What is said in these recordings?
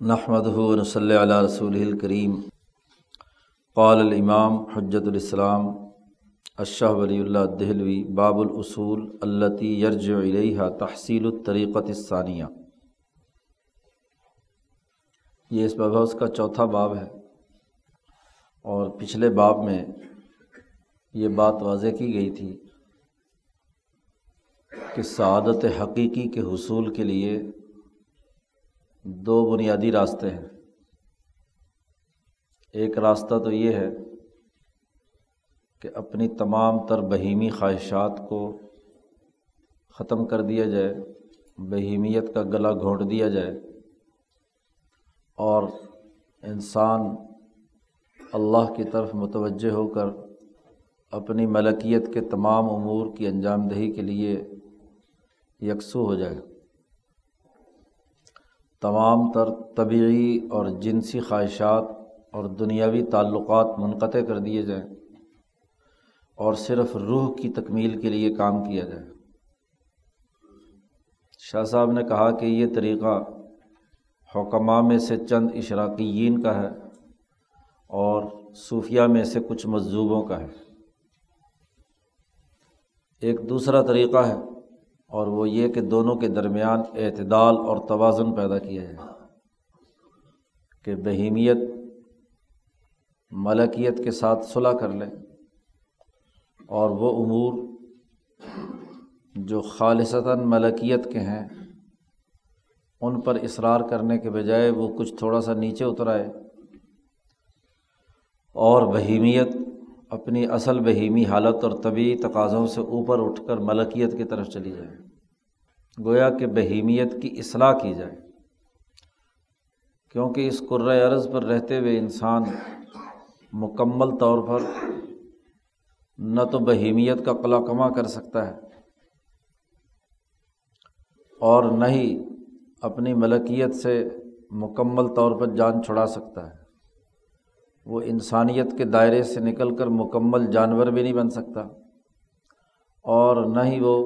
نحمد صلی علیہ رسول الکریم قال الامام حجت الاسلام اشہ ولی اللہ دہلوی باب الاصول التی یرج علیہ تحصیل الطریقت ثانیہ یہ اس بابا کا چوتھا باب ہے۔ اور پچھلے باب میں یہ بات واضح کی گئی تھی کہ سعادت حقیقی کے حصول کے لیے دو بنیادی راستے ہیں۔ ایک راستہ تو یہ ہے کہ اپنی تمام تر بہیمی خواہشات کو ختم کر دیا جائے، بہیمیت کا گلا گھونٹ دیا جائے اور انسان اللہ کی طرف متوجہ ہو کر اپنی ملکیت کے تمام امور کی انجام دہی کے لیے یکسو ہو جائے۔ تمام تر طبعی اور جنسی خواہشات اور دنیاوی تعلقات منقطع کر دیے جائیں اور صرف روح کی تکمیل کے لیے کام کیا جائے۔ شاہ صاحب نے کہا کہ یہ طریقہ حکمہ میں سے چند اشراقیین کا ہے اور صوفیہ میں سے کچھ مجذوبوں کا ہے۔ ایک دوسرا طریقہ ہے اور وہ یہ کہ دونوں کے درمیان اعتدال اور توازن پیدا کیا جائے کہ بہیمیت، ملکیت کے ساتھ صلاح کر لیں اور وہ امور جو خالصتاً ملکیت کے ہیں، ان پر اصرار کرنے کے بجائے وہ کچھ تھوڑا سا نیچے اتر آئے اور بہیمیت اپنی اصل بہیمی حالت اور طبعی تقاضوں سے اوپر اٹھ کر ملکیت کی طرف چلی جائے۔ گویا کہ بہیمیت کی اصلاح کی جائے۔ کیونکہ اس عرض پر رہتے ہوئے انسان مکمل طور پر نہ تو بہیمیت کا قلا کما کر سکتا ہے اور نہ ہی اپنی ملکیت سے مکمل طور پر جان چھڑا سکتا ہے۔ وہ انسانیت کے دائرے سے نکل کر مکمل جانور بھی نہیں بن سکتا اور نہ ہی وہ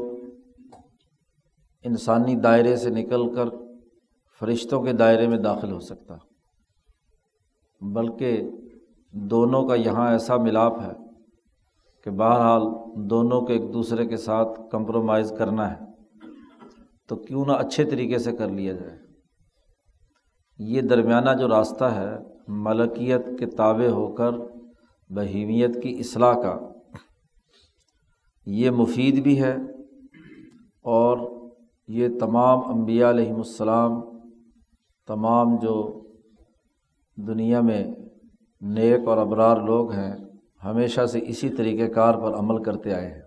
انسانی دائرے سے نکل کر فرشتوں کے دائرے میں داخل ہو سکتا بلکہ دونوں کا یہاں ایسا ملاپ ہے کہ بہرحال دونوں کو ایک دوسرے کے ساتھ کمپرومائز کرنا ہے تو کیوں نہ اچھے طریقے سے کر لیا جائے یہ درمیانہ جو راستہ ہے ملکیت کے تابع ہو کر بہیمیت کی اصلاح کا۔ یہ مفید بھی ہے اور یہ تمام انبیاء علیہم السلام، تمام جو دنیا میں نیک اور ابرار لوگ ہیں، ہمیشہ سے اسی طریقۂ کار پر عمل کرتے آئے ہیں۔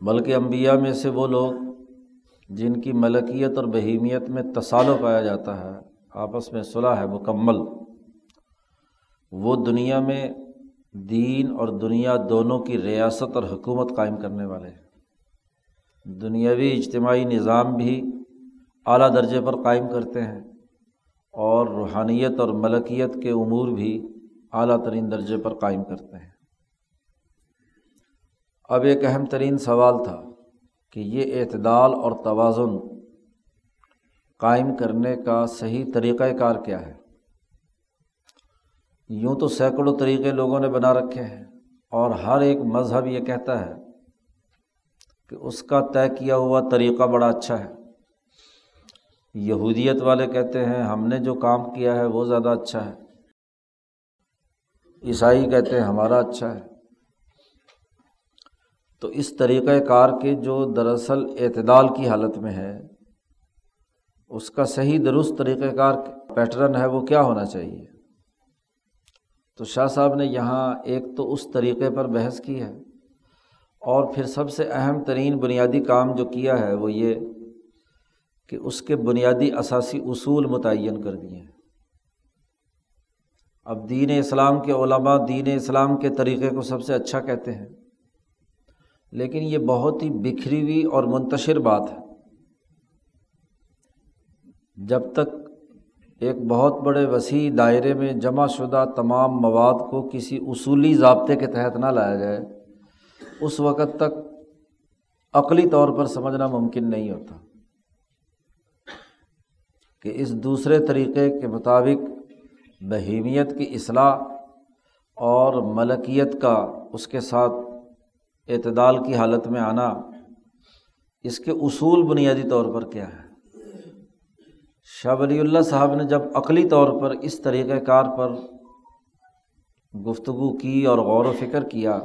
بلکہ انبیاء میں سے وہ لوگ جن کی ملکیت اور بہیمیت میں تصالو پایا جاتا ہے آپس میں صلاح ہے، مکمل۔ وہ دنیا میں دین اور دنیا دونوں کی ریاست اور حکومت قائم کرنے والے ہیں۔ دنیاوی اجتماعی نظام بھی اعلیٰ درجے پر قائم کرتے ہیں اور روحانیت اور ملکیت کے امور بھی اعلیٰ ترین درجے پر قائم کرتے ہیں۔ اب ایک اہم ترین سوال تھا کہ یہ اعتدال اور توازن قائم کرنے کا صحیح طریقۂ کار کیا ہے؟ یوں تو سینکڑوں طریقے لوگوں نے بنا رکھے ہیں، اور ہر ایک مذہب یہ کہتا ہے کہ اس کا طے کیا ہوا طریقہ بڑا اچھا ہے۔ یہودیت والے کہتے ہیں، ہم نے جو کام کیا ہے وہ زیادہ اچھا ہے۔ عیسائی کہتے ہیں، ہمارا اچھا ہے۔ تو اس طریقۂ کار کے جو دراصل اعتدال کی حالت میں ہے اس کا صحیح درست طریقۂ کار پیٹرن ہے وہ کیا ہونا چاہیے؟ تو شاہ صاحب نے یہاں ایک تو اس طریقے پر بحث کی ہے اور پھر سب سے اہم ترین بنیادی کام جو کیا ہے وہ یہ کہ اس کے بنیادی اثاثی اصول متعین کر دیے ہیں۔ اب دین اسلام کے علماء دین اسلام کے طریقے کو سب سے اچھا کہتے ہیں، لیکن یہ بہت ہی بکھری ہوئی اور منتشر بات ہے۔ جب تک ایک بہت بڑے وسیع دائرے میں جمع شدہ تمام مواد کو کسی اصولی ضابطے کے تحت نہ لایا جائے، اس وقت تک عقلی طور پر سمجھنا ممکن نہیں ہوتا کہ اس دوسرے طریقے کے مطابق بہیمیت کی اصلاح اور ملکیت کا اس کے ساتھ اعتدال کی حالت میں آنا اس کے اصول بنیادی طور پر کیا ہے۔ شاہ ولی اللہ صاحب نے جب عقلی طور پر اس طریقۂ کار پر گفتگو کی اور غور و فکر کیا،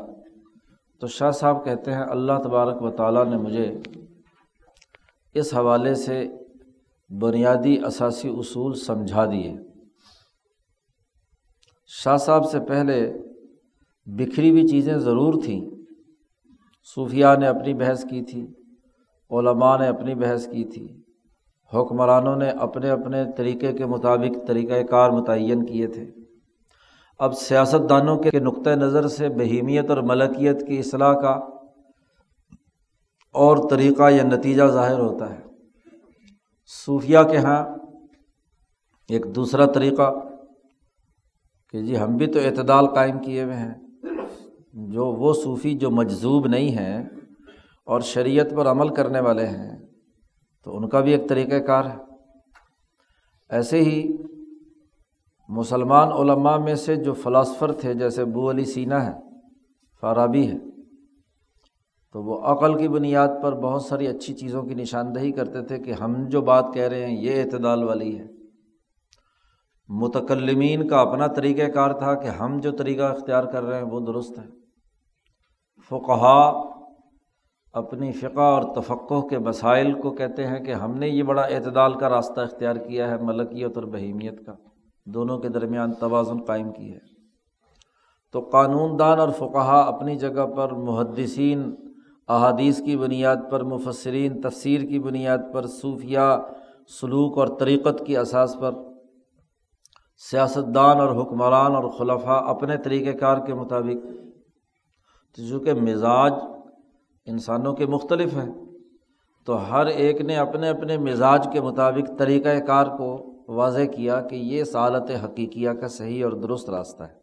تو شاہ صاحب کہتے ہیں، اللہ تبارک و تعالیٰ نے مجھے اس حوالے سے بنیادی اثاثی اصول سمجھا دیے۔ شاہ صاحب سے پہلے بکھری ہوئی چیزیں ضرور تھیں۔ صوفیہ نے اپنی بحث کی تھی، علماء نے اپنی بحث کی تھی۔ حکمرانوں نے اپنے اپنے طریقے کے مطابق طریقۂ کار متعین کیے تھے۔ اب سیاست دانوں کے نقطۂ نظر سے بہیمیت اور ملکیت کی اصلاح کا اور طریقہ یا نتیجہ ظاہر ہوتا ہے۔ صوفیہ کے یہاں ایک دوسرا طریقہ کہ جی ہم بھی تو اعتدال قائم کیے ہوئے ہیں۔ جو وہ صوفی جو مجذوب نہیں ہیں اور شریعت پر عمل کرنے والے ہیں تو ان کا بھی ایک طریقۂ کار ہے۔ ایسے ہی مسلمان علماء میں سے جو فلاسفر تھے، جیسے بو علی سینا ہے فارابی ہے تو وہ عقل کی بنیاد پر بہت ساری اچھی چیزوں کی نشاندہی کرتے تھے کہ ہم جو بات کہہ رہے ہیں، یہ اعتدال والی ہے۔ متکلمین کا اپنا طریقۂ کار تھا کہ ہم جو طریقہ اختیار کر رہے ہیں، وہ درست ہے۔ فقہا اپنی فقہ اور تفقع کے مسائل کو کہتے ہیں کہ ہم نے یہ بڑا اعتدال کا راستہ اختیار کیا ہے، ملکیت اور بہیمیت کا۔ دونوں کے درمیان توازن قائم کی ہے۔ تو قانون دان اور فقہ اپنی جگہ پر محدثین، احادیث کی بنیاد پر مفسرین، تفسیر کی بنیاد پر صوفیہ سلوک اور طریقت کی اساس پر سیاست دان اور حکمران اور خلفاء اپنے طریقۂ کار کے مطابق چونکہ مزاج انسانوں کے مختلف ہیں۔ تو ہر ایک نے اپنے اپنے مزاج کے مطابق طریقۂ کار کو واضح کیا کہ یہ سالت حقیقیہ کا صحیح اور درست راستہ ہے۔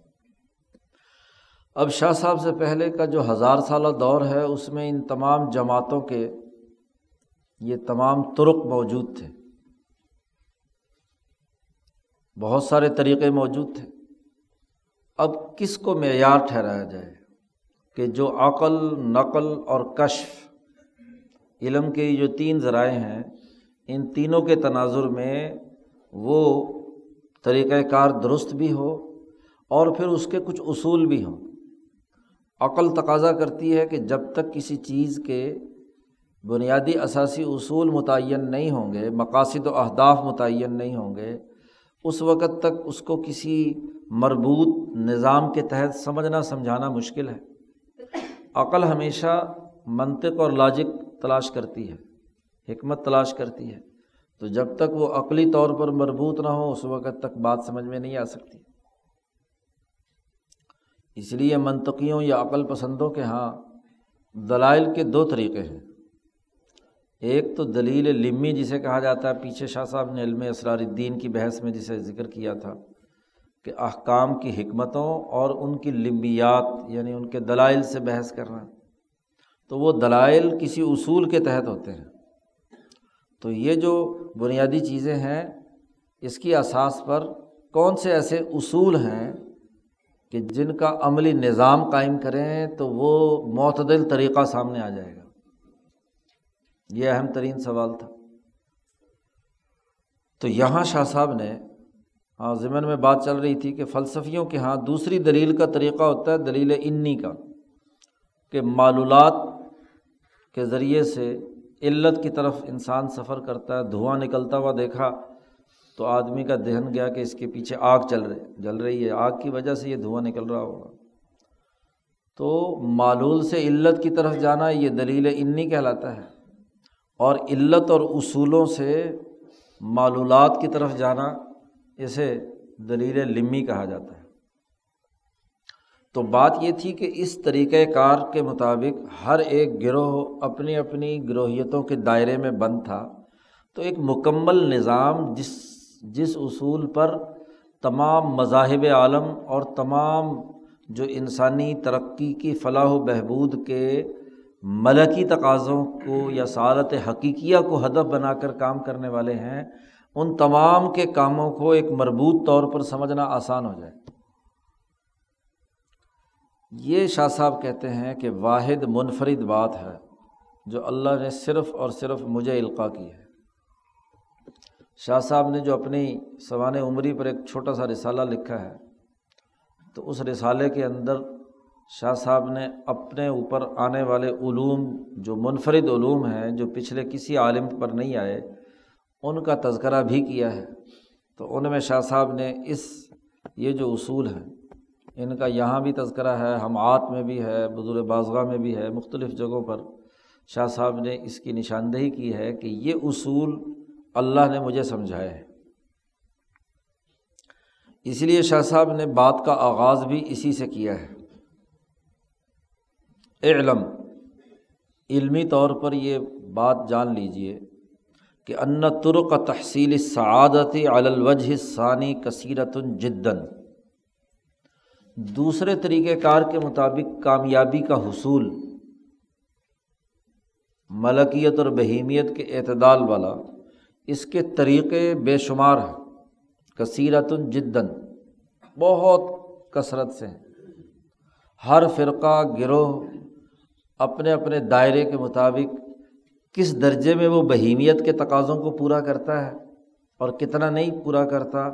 اب شاہ صاحب سے پہلے کا جو ہزار سالہ دور ہے، اس میں ان تمام جماعتوں کے یہ تمام ترک موجود تھے۔ بہت سارے طریقے موجود تھے۔ اب کس کو معیار ٹھہرایا جائے؟ کہ جو عقل، نقل اور کشف، علم کے جو تین ذرائع ہیں، ان تینوں کے تناظر میں وہ طریقۂ کار درست بھی ہو اور پھر اس کے کچھ اصول بھی ہوں۔ عقل تقاضا کرتی ہے کہ جب تک کسی چیز کے بنیادی اثاثی اصول متعین نہیں ہوں گے، مقاصد و اہداف متعین نہیں ہوں گے، اس وقت تک اس کو کسی مربوط نظام کے تحت سمجھنا، سمجھانا مشکل ہے۔ عقل ہمیشہ منطق اور لاجک تلاش کرتی ہے، حکمت تلاش کرتی ہے۔ تو جب تک وہ عقلی طور پر مربوط نہ ہو، اس وقت تک بات سمجھ میں نہیں آ سکتی۔ اس لیے منطقیوں یا عقل پسندوں کے یہاں دلائل کے دو طریقے ہیں۔ ایک تو دلیل لمی جسے کہا جاتا ہے، پیچھے شاہ صاحب نے علم اسرار الدین کی بحث میں جسے ذکر کیا تھا۔ کہ احکام کی حکمتوں اور ان کی لمبیات یعنی ان کے دلائل سے بحث کرنا تو وہ دلائل کسی اصول کے تحت ہوتے ہیں۔ تو یہ جو بنیادی چیزیں ہیں، اس کی اساس پر کون سے ایسے اصول ہیں کہ جن کا عملی نظام قائم کریں تو وہ معتدل طریقہ سامنے آ جائے گا۔ یہ اہم ترین سوال تھا۔ تو یہاں شاہ صاحب نے ہاں ضمن میں بات چل رہی تھی کہ فلسفیوں کے یہاں دوسری دلیل کا طریقہ ہوتا ہے، دلیل انی کا، کہ معلولات کے ذریعے سے علت کی طرف انسان سفر کرتا ہے، دھواں نکلتا ہوا دیکھا تو آدمی کا دہن گیا کہ اس کے پیچھے آگ چل رہی، جل رہی ہے۔ آگ کی وجہ سے یہ دھواں نکل رہا ہوگا۔ تو معلول سے علت کی طرف جانا یہ دلیل انی کہلاتا ہے۔ اور علت اور اصولوں سے معلولات کی طرف جانا اسے دلیل لمی کہا جاتا ہے۔ تو بات یہ تھی کہ اس طریقۂ کار کے مطابق ہر ایک گروہ اپنی اپنی گروہیتوں کے دائرے میں بند تھا۔ تو ایک مکمل نظام جس جس اصول پر تمام مذاہب عالم اور تمام جو انسانی ترقی کی فلاح و بہبود کے ملکی تقاضوں کو یا سعادت حقیقیہ کو ہدف بنا کر کام کرنے والے ہیں ان تمام کے کاموں کو ایک مربوط طور پر سمجھنا آسان ہو جائے۔ یہ شاہ صاحب کہتے ہیں کہ واحد منفرد بات ہے جو اللہ نے صرف اور صرف مجھے القاع کی ہے۔ شاہ صاحب نے جو اپنی سوانح عمری پر ایک چھوٹا سا رسالہ لکھا ہے، تو اس رسالے کے اندر شاہ صاحب نے اپنے اوپر آنے والے علوم جو منفرد علوم ہیں، جو پچھلے کسی عالم پر نہیں آئے ان کا تذکرہ بھی کیا ہے۔ تو ان میں شاہ صاحب نے اس، یہ جو اصول ہیں، ان کا یہاں بھی تذکرہ ہے ہم آت میں بھی ہے، بزرگ بازگاہ میں بھی ہے، مختلف جگہوں پر شاہ صاحب نے اس کی نشاندہی کی ہے کہ یہ اصول اللہ نے مجھے سمجھایا ہے اس لیے شاہ صاحب نے بات کا آغاز بھی اسی سے کیا ہے۔ علم علمی طور پر یہ بات جان لیجیے کہ ان ترک تحصیل سعادت الوجہ ثانی کثیرت جدن دوسرے طریقۂ کار کے مطابق کامیابی کا حصول، ملکیت اور بہیمیت کے اعتدال والا، اس کے طریقے بے شمار ہیں کثیرت جدن بہت کثرت سے۔ ہر فرقہ، گروہ، اپنے اپنے دائرے کے مطابق کس درجے میں وہ بہیمیت کے تقاضوں کو پورا کرتا ہے اور کتنا نہیں پورا کرتا،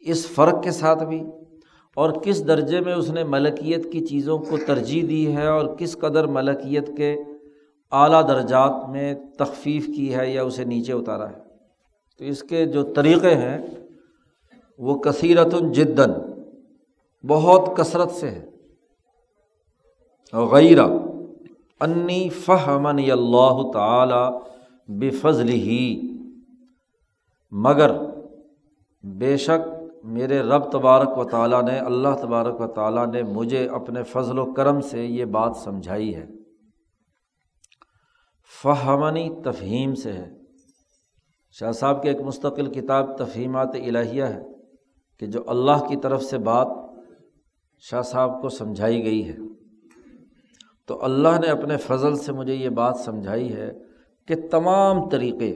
اس فرق کے ساتھ بھی، اور کس درجے میں اس نے ملکیت کی چیزوں کو ترجیح دی ہے اور کس قدر ملکیت کے اعلیٰ درجات میں تخفیف کی ہے یا اسے نیچے اتارا ہے۔ تو اس کے جو طریقے ہیں، وہ کثیرت جدن بہت کثرت سے ہے غیرہ انی فہمن اللہ تعالی بفضل ہی مگر بے شک میرے رب تبارک و تعالیٰ نے، اللہ تبارک و تعالیٰ نے مجھے اپنے فضل و کرم سے یہ بات سمجھائی ہے۔ فہمنی تفہیم سے ہے۔ شاہ صاحب کے ایک مستقل کتاب تفہیمات الہیہ ہے کہ جو اللہ کی طرف سے بات شاہ صاحب کو سمجھائی گئی ہے۔ تو اللہ نے اپنے فضل سے مجھے یہ بات سمجھائی ہے کہ تمام طریقے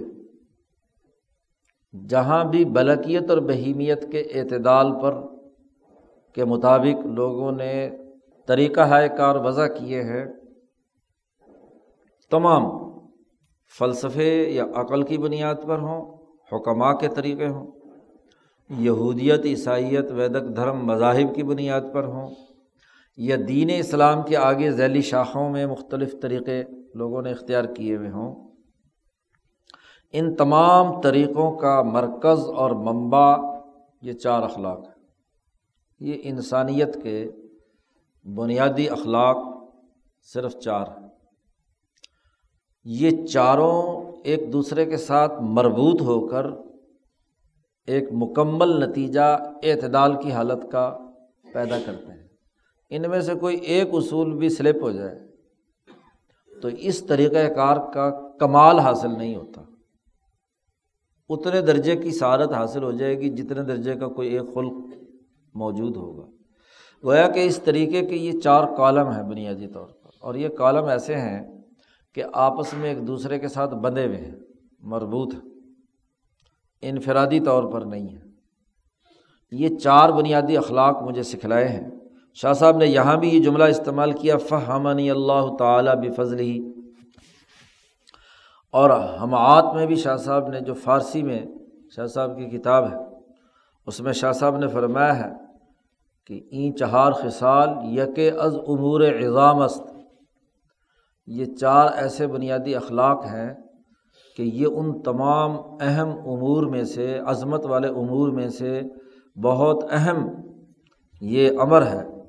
جہاں بھی بلکیت اور بہیمیت کے اعتدال پر کے مطابق لوگوں نے طریقہ ہائے کار وضع کیے ہیں، تمام فلسفے یا عقل کی بنیاد پر ہوں حکمہ کے طریقے ہوں، یہودیت، عیسائیت، ویدک دھرم، مذاہب کی بنیاد پر ہوں یا دین اسلام کے آگے ذیلی شاخوں میں مختلف طریقے لوگوں نے اختیار کیے ہوئے ہوں۔ ان تمام طریقوں کا مرکز اور منبع یہ چار اخلاق ہے یہ انسانیت کے بنیادی اخلاق صرف چار ہیں۔ یہ چاروں ایک دوسرے کے ساتھ مربوط ہو کر ایک مکمل نتیجہ اعتدال کی حالت کا پیدا کرتے ہیں۔ ان میں سے کوئی ایک اصول بھی سلپ ہو جائے تو اس طریقۂ کار کا کمال حاصل نہیں ہوتا۔ اتنے درجے کی سعادت حاصل ہو جائے گی جتنے درجے کا کوئی ایک خلق موجود ہوگا۔ گویا کہ اس طریقے کے یہ چار کالم ہیں بنیادی طور پر، اور یہ کالم ایسے ہیں کہ آپس میں ایک دوسرے کے ساتھ بندھے ہوئے ہیں، مربوط انفرادی طور پر نہیں ہیں۔ یہ چار بنیادی اخلاق مجھے سکھلائے ہیں۔ شاہ صاحب نے یہاں بھی یہ جملہ استعمال کیا فہمنی اللہ تعالیٰ بفضل ہی اور حماعت میں بھی شاہ صاحب نے جو فارسی میں شاہ صاحب کی کتاب ہے، اس میں شاہ صاحب نے فرمایا ہے کہ این چہار خصال یک از امور اعظام است یہ چار ایسے بنیادی اخلاق ہیں کہ یہ ان تمام اہم امور میں سے، عظمت والے امور میں سے بہت اہم یہ امر ہے۔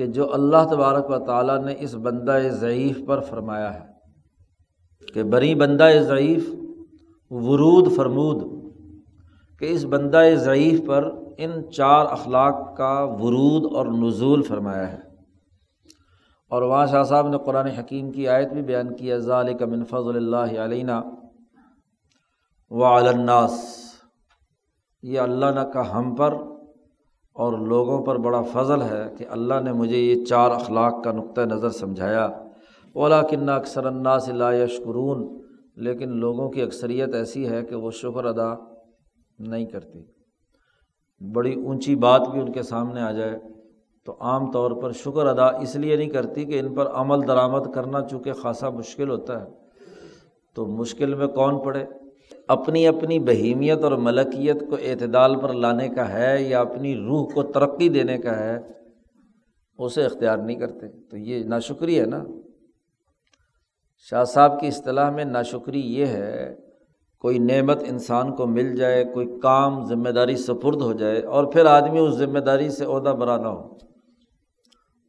کہ جو اللہ تبارک و تعالیٰ نے اس بندہ ضعیف پر فرمایا ہے، کہ بری بندہ ضعیف ورود فرمود، کہ اس بندہ ضعیف پر ان چار اخلاق کا ورود اور نزول فرمایا ہے۔ اور وہاں شاہ صاحب نے قرآن حکیم کی آیت بھی بیان کی ذالک من فضل اللہ علینہ و الناس۔ یہ اللہ نے کا ہم پر اور لوگوں پر بڑا فضل ہے کہ اللہ نے مجھے یہ چار اخلاق کا نقطۂ نظر سمجھایا۔ اولا کنہ اکثر الناس لا یشکرون لیکن لوگوں کی اکثریت ایسی ہے کہ وہ شکر ادا نہیں کرتی بڑی اونچی بات بھی ان کے سامنے آ جائے تو عام طور پر شکر ادا اس لیے نہیں کرتی کہ ان پر عمل درآمد کرنا چونکہ خاصا مشکل ہوتا ہے۔ تو مشکل میں کون پڑے؟ اپنی اپنی بہیمیت اور ملکیت کو اعتدال پر لانے کا ہے یا اپنی روح کو ترقی دینے کا ہے، اسے اختیار نہیں کرتے۔ تو یہ ناشکری ہے نا۔ شاہ صاحب کی اصطلاح میں ناشکری یہ ہے، کوئی نعمت انسان کو مل جائے، کوئی کام ذمہ داری سپرد ہو جائے اور پھر آدمی اس ذمہ داری سے عہدہ برا نہ ہو،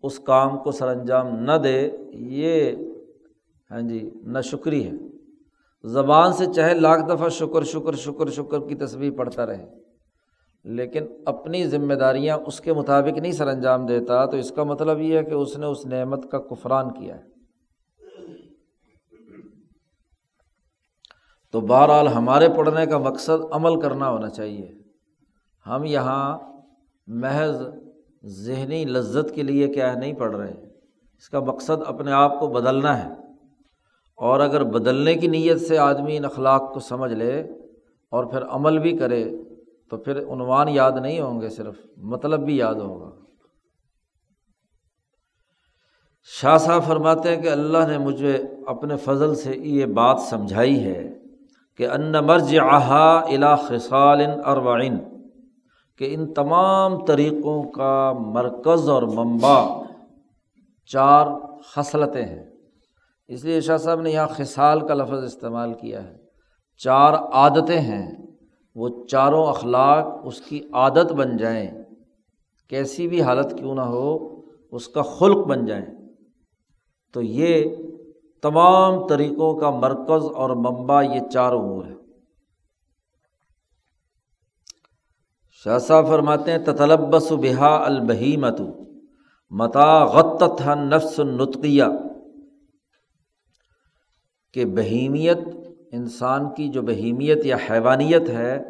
اس کام کو سر انجام نہ دے، یہ ہاں جی ناشکری ہے۔ زبان سے چاہے لاکھ دفعہ شکر شکر شکر شکر کی تصویر پڑھتا رہے۔ لیکن اپنی ذمہ داریاں اس کے مطابق نہیں سر انجام دیتا، تو اس کا مطلب یہ ہے کہ اس نے اس نعمت کا کفران کیا ہے۔ تو بہرحال ہمارے پڑھنے کا مقصد عمل کرنا ہونا چاہیے۔ ہم یہاں محض ذہنی لذت کے لیے کیا ہے نہیں پڑھ رہے، اس کا مقصد اپنے آپ کو بدلنا ہے۔ اور اگر بدلنے کی نیت سے آدمی ان اخلاق کو سمجھ لے اور پھر عمل بھی کرے، تو پھر عنوان یاد نہیں ہوں گے، صرف مطلب بھی یاد ہوگا۔ شاہ صاحب فرماتے ہیں کہ اللہ نے مجھے اپنے فضل سے یہ بات سمجھائی ہے کہ ان مرج آہا الا خسال اروعین کہ ان تمام طریقوں کا مرکز اور منبع چار خصلتیں ہیں۔ اس لیے شاہ صاحب نے یہاں خسال کا لفظ استعمال کیا ہے۔ چار عادتیں ہیں، وہ چاروں اخلاق اس کی عادت بن جائیں۔ کیسی بھی حالت کیوں نہ ہو، اس کا خلق بن جائیں۔ تو یہ تمام طریقوں کا مرکز اور منبع یہ چار امور ہے شاہ صاحب فرماتے ہیں تطلبس بحا البہیمت متا غت نفس النطقیہ۔ کہ بہیمیت انسان کی جو بہیمیت یا حیوانیت ہے،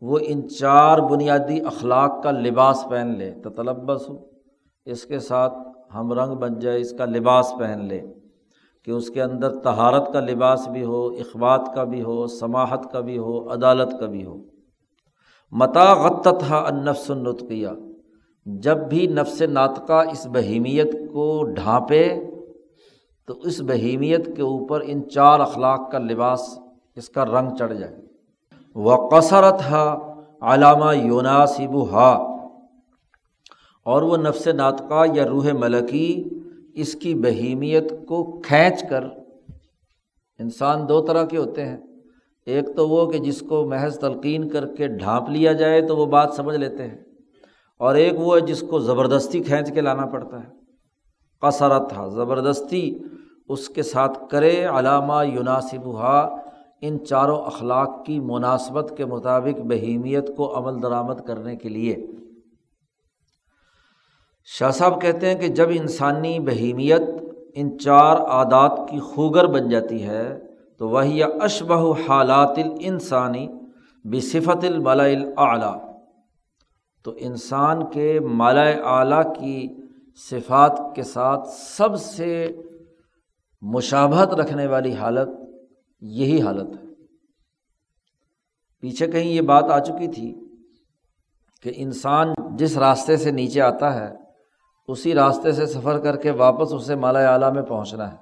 وہ ان چار بنیادی اخلاق کا لباس پہن لے تو تلبس ہو اس کے ساتھ ہم رنگ بن جائے، اس کا لباس پہن لے، کہ اس کے اندر تہارت کا لباس بھی ہو اخبات کا بھی ہو، سماحت کا بھی ہو، عدالت کا بھی ہو۔ متا غت النفس النطقیہ، جب بھی نفس ناطقہ اس بہیمیت کو ڈھانپے تو اس بہیمیت کے اوپر ان چار اخلاق کا لباس اس کا رنگ چڑھ جائے۔ وہ قصرت ہا علامہ یوناسب ہا اور وہ نفس ناطقہ یا روح ملکی اس کی بہیمیت کو کھینچ کر انسان دو طرح کے ہوتے ہیں۔ ایک تو وہ کہ جس کو محض تلقین کر کے ڈھانپ لیا جائے تو وہ بات سمجھ لیتے ہیں۔ اور ایک وہ ہے جس کو زبردستی کھینچ کے لانا پڑتا ہے۔ قصرت تھا زبردستی اس کے ساتھ کرے علامہ یوناسب ہا ان چاروں اخلاق کی مناسبت کے مطابق بہیمیت کو عمل درآمد کرنے کے لیے۔ شاہ صاحب کہتے ہیں کہ جب انسانی بہیمیت ان چار عادات کی خوگر بن جاتی ہے، تو وہی اشبہ حالات الانسانی بصفت الملا اعلیٰ تو انسان کے مالا اعلیٰ کی صفات کے ساتھ سب سے مشابہت رکھنے والی حالت یہی حالت ہے۔ پیچھے کہیں یہ بات آ چکی تھی کہ انسان جس راستے سے نیچے آتا ہے، اسی راستے سے سفر کر کے واپس اسے مالا اعلیٰ میں پہنچنا ہے۔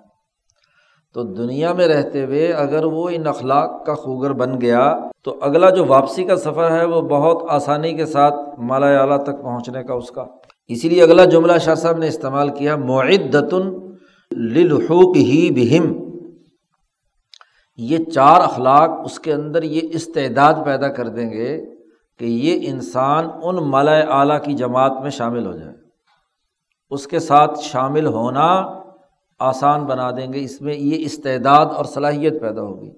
تو دنیا میں رہتے ہوئے اگر وہ ان اخلاق کا خوگر بن گیا، تو اگلا جو واپسی کا سفر ہے، وہ بہت آسانی کے ساتھ مالا اعلیٰ تک پہنچنے کا اس کا۔ اسی لیے اگلا جملہ شاہ صاحب نے استعمال کیا معدتن للحوق ہی بہم یہ چار اخلاق اس کے اندر یہ استعداد پیدا کر دیں گے کہ یہ انسان ان مالا اعلیٰ کی جماعت میں شامل ہو جائے۔ اس کے ساتھ شامل ہونا آسان بنا دیں گے۔ اس میں یہ استعداد اور صلاحیت پیدا ہوگی۔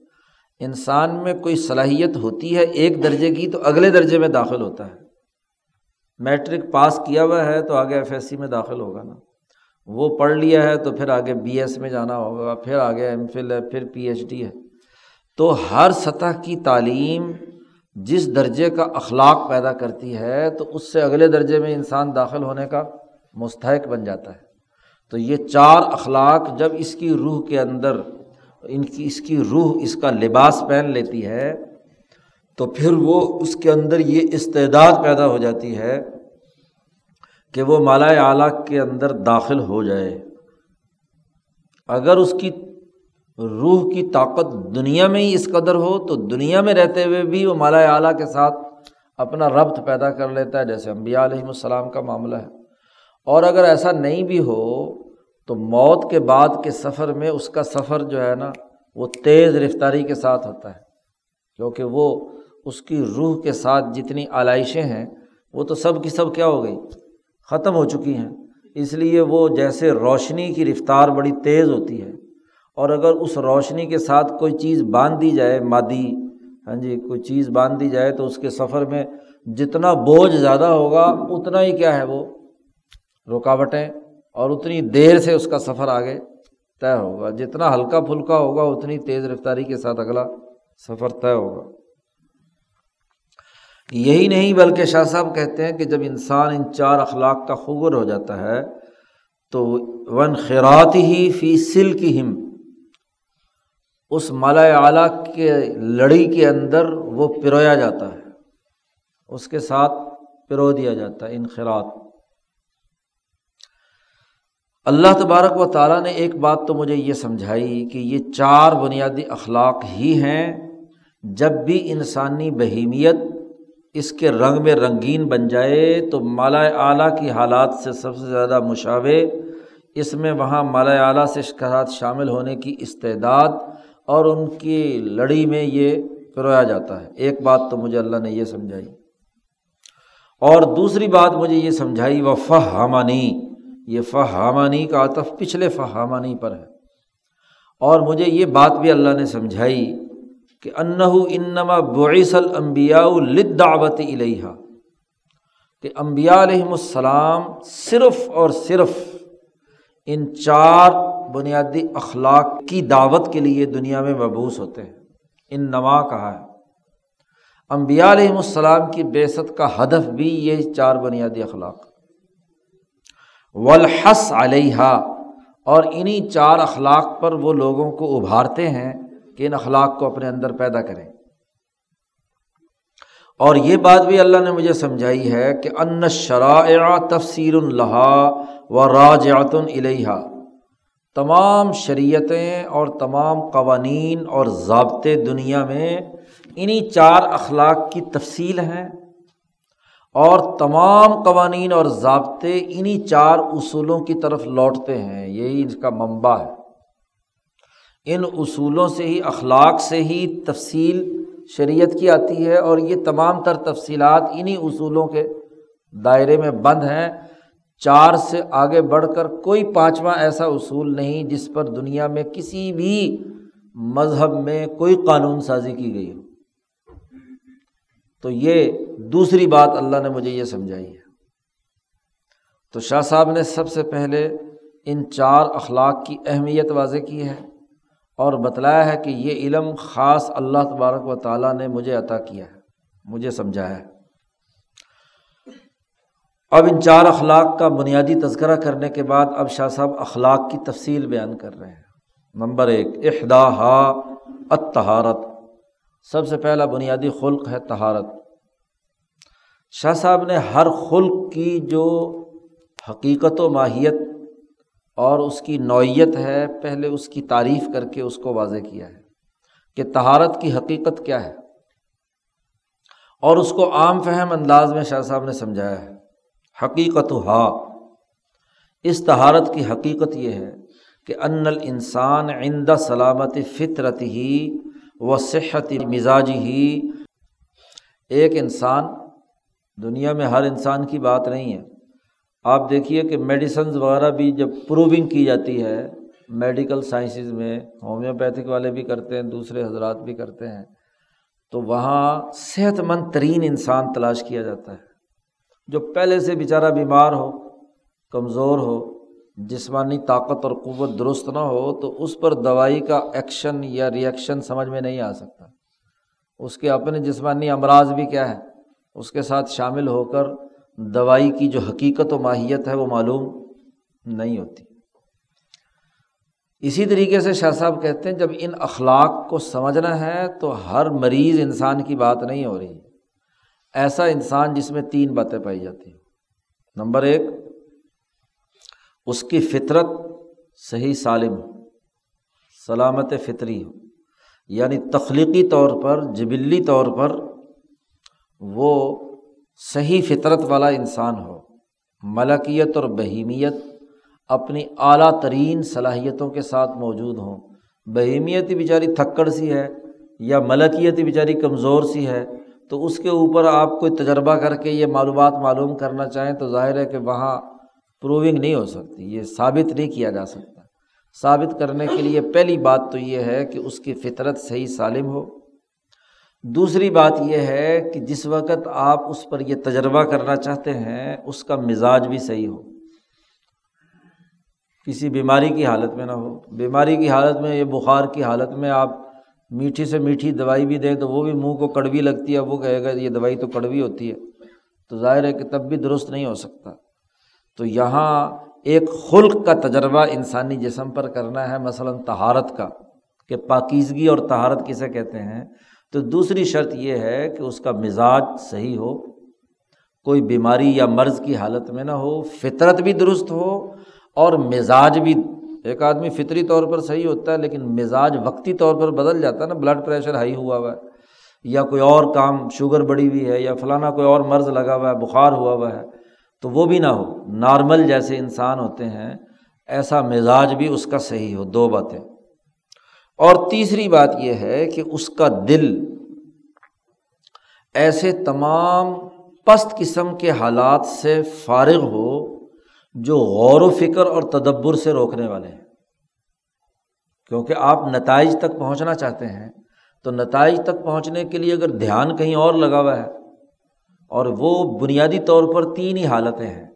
انسان میں کوئی صلاحیت ہوتی ہے ایک درجے کی تو اگلے درجے میں داخل ہوتا ہے۔ میٹرک پاس کیا ہوا ہے تو آگے ایف ایس سی میں داخل ہوگا نا۔ وہ پڑھ لیا ہے تو پھر آگے بی ایس میں جانا ہوگا، پھر آگے ایم فل ہے، پھر پی ایچ ڈی ہے۔ تو ہر سطح کی تعلیم جس درجے کا اخلاق پیدا کرتی ہے، تو اس سے اگلے درجے میں انسان داخل ہونے کا مستحق بن جاتا ہے۔ تو یہ چار اخلاق جب اس کی روح کے اندر، ان کی، اس کی روح اس کا لباس پہن لیتی ہے، تو پھر وہ اس کے اندر یہ استعداد پیدا ہو جاتی ہے کہ وہ مالا اعلیٰ کے اندر داخل ہو جائے۔ اگر اس کی روح کی طاقت دنیا میں ہی اس قدر ہو، تو دنیا میں رہتے ہوئے بھی وہ مالا اعلیٰ کے ساتھ اپنا ربط پیدا کر لیتا ہے، جیسے امبیا علیہم السلام کا معاملہ ہے۔ اور اگر ایسا نہیں بھی ہو، تو موت کے بعد کے سفر میں اس کا سفر جو ہے نا، وہ تیز رفتاری کے ساتھ ہوتا ہے۔ کیونکہ وہ اس کی روح کے ساتھ جتنی آلائشیں ہیں، وہ تو سب کی سب کیا ہو گئی؟ ختم ہو چکی ہیں۔ اس لیے وہ جیسے روشنی کی رفتار بڑی تیز ہوتی ہے۔ اور اگر اس روشنی کے ساتھ کوئی چیز باندھ دی جائے، مادی ہاں جی کوئی چیز باندھ دی جائے تو اس کے سفر میں جتنا بوجھ زیادہ ہوگا، اتنا ہی کیا ہے وہ؟ رکاوٹیں اور اتنی دیر سے اس کا سفر آگے طے ہوگا۔ جتنا ہلکا پھلکا ہوگا، اتنی تیز رفتاری کے ساتھ اگلا سفر طے ہوگا۔ یہی نہیں، بلکہ شاہ صاحب کہتے ہیں کہ جب انسان ان چار اخلاق کا خبر ہو جاتا ہے، تو ون خیرات ہی فی سل کی ہم اس مالا اعلیٰ کے لڑی کے اندر وہ پرویا جاتا ہے، اس کے ساتھ پرو دیا جاتا ہے انخراط اللہ تبارک و تعالیٰ نے ایک بات تو مجھے یہ سمجھائی کہ یہ چار بنیادی اخلاق ہی ہیں، جب بھی انسانی بہیمیت اس کے رنگ میں رنگین بن جائے تو مالا اعلیٰ کی حالات سے سب سے زیادہ مشاوے اس میں وہاں مالا اعلیٰ سے شکایات شامل ہونے کی استعداد اور ان کی لڑی میں یہ پرویا جاتا ہے۔ ایک بات تو مجھے اللہ نے یہ سمجھائی۔ اور دوسری بات مجھے یہ سمجھائی، وہ فہامانی۔ یہ فہامانی کا عطف پچھلے فہامانی پر ہے۔ اور مجھے یہ بات بھی اللہ نے سمجھائی۔ کہ انّا انما بعیس الانبیاء لدعوت الیہا، کہ امبیا علیہم السلام صرف اور صرف ان چار بنیادی اخلاق کی دعوت کے لیے دنیا میں مبوس ہوتے ہیں۔ ان نما کہا ہے۔ امبیا علیہم السلام کی بیست کا ہدف بھی یہ چار بنیادی اخلاق۔ ولحس علیہ اور انہیں چار اخلاق پر وہ لوگوں کو ابھارتے ہیں کہ ان اخلاق کو اپنے اندر پیدا کریں۔ اور یہ بات بھی اللہ نے مجھے سمجھائی ہے کہ ان شرائع تفسیر الحا و راجعت الحا تمام شریعتیں اور تمام قوانین اور ضابطے دنیا میں انہیں چار اخلاق کی تفصیل ہیں۔ اور تمام قوانین اور ضابطے انہیں چار اصولوں کی طرف لوٹتے ہیں۔ یہی اس کا منبع ہے۔ ان اصولوں سے ہی، اخلاق سے ہی تفصیل شریعت کی آتی ہے اور یہ تمام تر تفصیلات انہیں اصولوں کے دائرے میں بند ہیں۔ چار سے آگے بڑھ کر کوئی پانچواں ایسا اصول نہیں جس پر دنیا میں کسی بھی مذہب میں کوئی قانون سازی کی گئی ہو۔ تو یہ دوسری بات اللہ نے مجھے یہ سمجھائی ہے۔ تو شاہ صاحب نے سب سے پہلے ان چار اخلاق کی اہمیت واضح کی ہے۔ اور بتلایا ہے کہ یہ علم خاص اللہ تبارک و تعالیٰ نے مجھے عطا کیا ہے، مجھے سمجھایا ہے۔ اب ان چار اخلاق کا بنیادی تذکرہ کرنے کے بعد اب شاہ صاحب اخلاق کی تفصیل بیان کر رہے ہیں۔ نمبر ایک احدا ہا اتہارت سب سے پہلا بنیادی خلق ہے تہارت شاہ صاحب نے ہر خلق کی جو حقیقت و ماہیت اور اس کی نوعیت ہے پہلے اس کی تعریف کر کے اس کو واضح کیا ہے کہ تہارت کی حقیقت کیا ہے اور اس کو عام فہم انداز میں شاہ صاحب نے سمجھایا ہے۔ حقیقت ہا اس تہارت کی حقیقت یہ ہے کہ ان الانسان عند سلامت فطرت ہی و صحت مزاج ہی ایک انسان، دنیا میں ہر انسان کی بات نہیں ہے آپ دیکھیے کہ میڈیسنز وغیرہ بھی جب پروونگ کی جاتی ہے میڈیکل سائنسز میں ہومیوپیتھک والے بھی کرتے ہیں، دوسرے حضرات بھی کرتے ہیں، تو وہاں صحت مند ترین انسان تلاش کیا جاتا ہے۔ جو پہلے سے بیچارہ بیمار ہو، کمزور ہو، جسمانی طاقت اور قوت درست نہ ہو، تو اس پر دوائی کا ایکشن یا ریئیکشن سمجھ میں نہیں آ سکتا۔ اس کے اپنے جسمانی امراض بھی کیا ہے؟ اس کے ساتھ شامل ہو کر دوائی کی جو حقیقت و ماہیت ہے وہ معلوم نہیں ہوتی۔ اسی طریقے سے شاہ صاحب کہتے ہیں، جب ان اخلاق کو سمجھنا ہے تو ہر مریض انسان کی بات نہیں ہو رہی۔ ایسا انسان جس میں تین باتیں پائی جاتی ہیں۔ نمبر ایک، اس کی فطرت صحیح سالم ہو، سلامت فطری ہو۔ یعنی تخلیقی طور پر، جبلی طور پر وہ صحیح فطرت والا انسان ہو۔ ملکیت اور بہیمیت اپنی اعلیٰ ترین صلاحیتوں کے ساتھ موجود ہوں۔ بہیمیت ہی بیچاری تھکڑ سی ہے یا ملکیت ہی بیچاری کمزور سی ہے، تو اس کے اوپر آپ کوئی تجربہ کر کے یہ معلومات معلوم کرنا چاہیں تو ظاہر ہے کہ وہاں پروونگ نہیں ہو سکتی، یہ ثابت نہیں کیا جا سکتا۔ ثابت کرنے کے لیے پہلی بات تو یہ ہے کہ اس کی فطرت صحیح سالم ہو۔ دوسری بات یہ ہے کہ جس وقت آپ اس پر یہ تجربہ کرنا چاہتے ہیں، اس کا مزاج بھی صحیح ہو۔ کسی بیماری کی حالت میں نہ ہو۔ بیماری کی حالت میں، یہ بخار کی حالت میں آپ میٹھی سے میٹھی دوائی بھی دیں تو وہ بھی منہ کو کڑوی لگتی ہے وہ کہے گا یہ دوائی تو کڑوی ہوتی ہے۔ تو ظاہر ہے کہ تب بھی درست نہیں ہو سکتا۔ تو یہاں ایک خلق کا تجربہ انسانی جسم پر کرنا ہے، مثلاً تہارت کا، کہ پاکیزگی اور تہارت کسے کہتے ہیں؟ تو دوسری شرط یہ ہے کہ اس کا مزاج صحیح ہو، کوئی بیماری یا مرض کی حالت میں نہ ہو، فطرت بھی درست ہو اور مزاج بھی، ایک آدمی فطری طور پر صحیح ہوتا ہے لیکن مزاج وقتی طور پر بدل جاتا ہے نا بلڈ پریشر ہائی ہوا ہوا ہے یا کوئی اور کام شوگر بڑی ہوئی ہے یا فلانا کوئی اور مرض لگا ہوا ہے، بخار ہوا ہوا ہے، تو وہ بھی نہ ہو۔ نارمل جیسے انسان ہوتے ہیں، ایسا مزاج بھی اس کا صحیح ہو۔ دو باتیں۔ اور تیسری بات یہ ہے کہ اس کا دل ایسے تمام پست قسم کے حالات سے فارغ ہو جو غور و فکر اور تدبر سے روکنے والے ہیں۔ کیونکہ آپ نتائج تک پہنچنا چاہتے ہیں، تو نتائج تک پہنچنے کے لیے اگر دھیان کہیں اور لگا ہوا ہے، اور وہ بنیادی طور پر تین ہی حالتیں ہیں،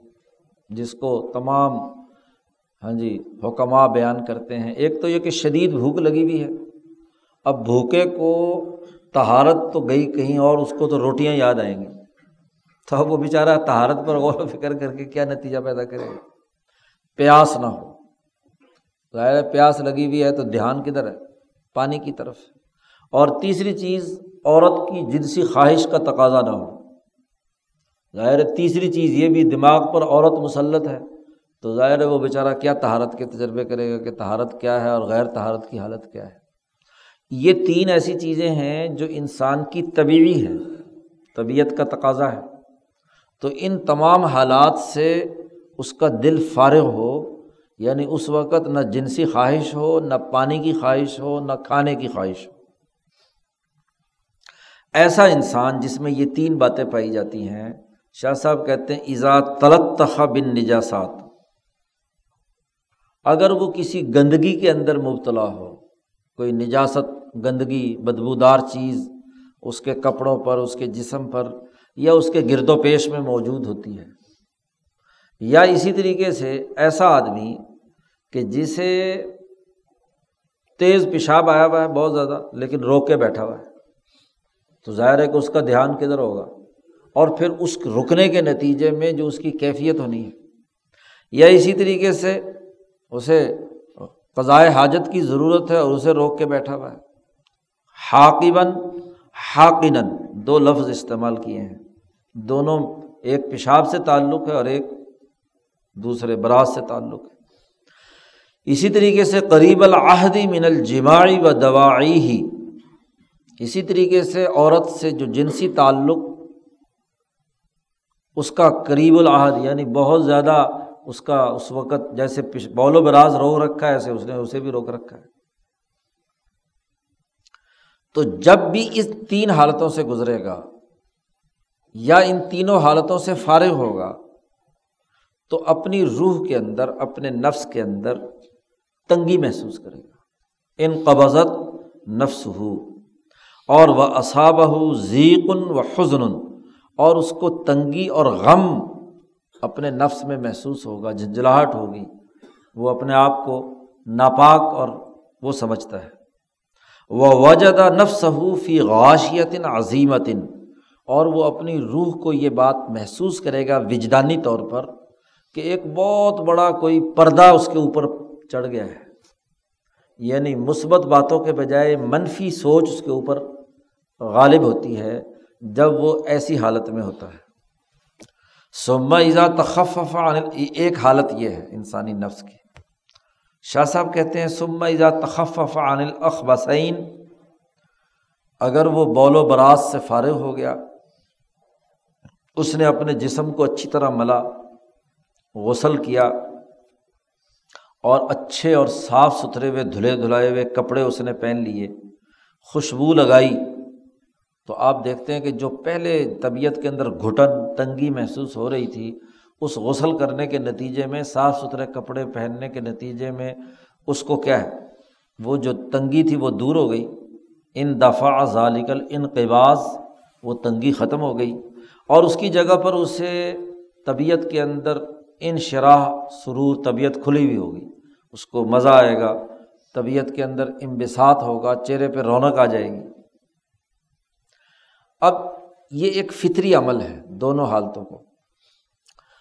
جس کو تمام ہاں جی حکمہ بیان کرتے ہیں۔ ایک تو یہ کہ شدید بھوک لگی ہوئی ہے۔ اب بھوکے کو تہارت تو گئی کہیں اور اس کو تو روٹیاں یاد آئیں گی۔ تو اب وہ بیچارہ تہارت پر غور و فکر کر کے کیا نتیجہ پیدا کرے گا۔ پیاس نہ ہو۔ ظاہر پیاس لگی ہوئی ہے تو دھیان کدھر ہے؟ پانی کی طرف۔ اور تیسری چیز، عورت کی جنسی خواہش کا تقاضا نہ ہو۔ ظاہر تیسری چیز یہ بھی، دماغ پر عورت مسلط ہے۔ تو ظاہر ہے وہ بیچارہ کیا تہارت کے تجربے کرے گا کہ تہارت کیا ہے اور غیر تہارت کی حالت کیا ہے؟ یہ تین ایسی چیزیں ہیں جو انسان کی طبیعی ہے طبیعت کا تقاضا ہے۔ تو ان تمام حالات سے اس کا دل فارغ ہو یعنی اس وقت نہ جنسی خواہش ہو، نہ پانی کی خواہش ہو، نہ کھانے کی خواہش ہو۔ ایسا انسان جس میں یہ تین باتیں پائی جاتی ہیں، شاہ صاحب کہتے ہیں ایزا تلت بن نجاسات اگر وہ کسی گندگی کے اندر مبتلا ہو، کوئی نجاست، گندگی، بدبودار چیز اس کے کپڑوں پر، اس کے جسم پر یا اس کے گرد و پیش میں موجود ہوتی ہے، یا اسی طریقے سے ایسا آدمی کہ جسے تیز پیشاب آیا ہوا ہے بہت زیادہ، لیکن روک کے بیٹھا ہوا ہے، تو ظاہر ہے کہ اس کا دھیان کدھر ہوگا؟ اور پھر اس رکنے کے نتیجے میں جو اس کی کیفیت ہونی ہے، یا اسی طریقے سے اسے فضائے حاجت کی ضرورت ہے اور اسے روک کے بیٹھا ہوا ہے۔ حاقباً حاقن دو لفظ استعمال کیے ہیں۔ دونوں ایک پیشاب سے تعلق ہے اور ایک دوسرے براز سے تعلق ہے۔ اسی طریقے سے قریب العہدی من الجماعی و دواعی ہی اسی طریقے سے عورت سے جو جنسی تعلق، اس کا قریب العہد یعنی بہت زیادہ اس کا اس وقت جیسے بول و براز روک رکھا ہے، ایسے اس نے اسے بھی روک رکھا ہے۔ تو جب بھی اس تین حالتوں سے گزرے گا یا ان تینوں حالتوں سے فارغ ہوگا، تو اپنی روح کے اندر، اپنے نفس کے اندر تنگی محسوس کرے گا۔ ان قبضت نفس ہو اور وہ اصابہ ذیقن و حضن اور اس کو تنگی اور غم اپنے نفس میں محسوس ہوگا، جھنجھلاہٹ ہوگی۔ وہ اپنے آپ کو ناپاک اور وہ سمجھتا ہے۔ وہ وجدہ نفس فی غاشیت عظیمت اور وہ اپنی روح کو یہ بات محسوس کرے گا وجدانی طور پر کہ ایک بہت بڑا کوئی پردہ اس کے اوپر چڑھ گیا ہے۔ یعنی مثبت باتوں کے بجائے منفی سوچ اس کے اوپر غالب ہوتی ہے جب وہ ایسی حالت میں ہوتا ہے۔ سما ایزا تخف ایک حالت یہ ہے انسانی نفس کی۔ شاہ صاحب کہتے ہیں سما ایزا تخف عن الاخبسین اگر وہ بول و براز سے فارغ ہو گیا، اس نے اپنے جسم کو اچھی طرح ملا، غسل کیا، اور اچھے اور صاف ستھرے ہوئے دھلے دھلائے ہوئے کپڑے اس نے پہن لیے، خوشبو لگائی تو آپ دیکھتے ہیں کہ جو پہلے طبیعت کے اندر گھٹن تنگی محسوس ہو رہی تھی، اس غسل کرنے کے نتیجے میں، صاف ستھرے کپڑے پہننے کے نتیجے میں، اس کو کیا ہے؟ وہ جو تنگی تھی وہ دور ہو گئی۔ ان دفاع ذالکل ان قباض وہ تنگی ختم ہو گئی۔ اور اس کی جگہ پر اسے طبیعت کے اندر ان شراہ سرور، طبیعت کھلی ہوئی ہوگی۔ اس کو مزہ آئے گا۔ طبیعت کے اندر امبسات ہوگا، چہرے پہ رونق آ جائے گی۔ اب یہ ایک فطری عمل ہے دونوں حالتوں کو۔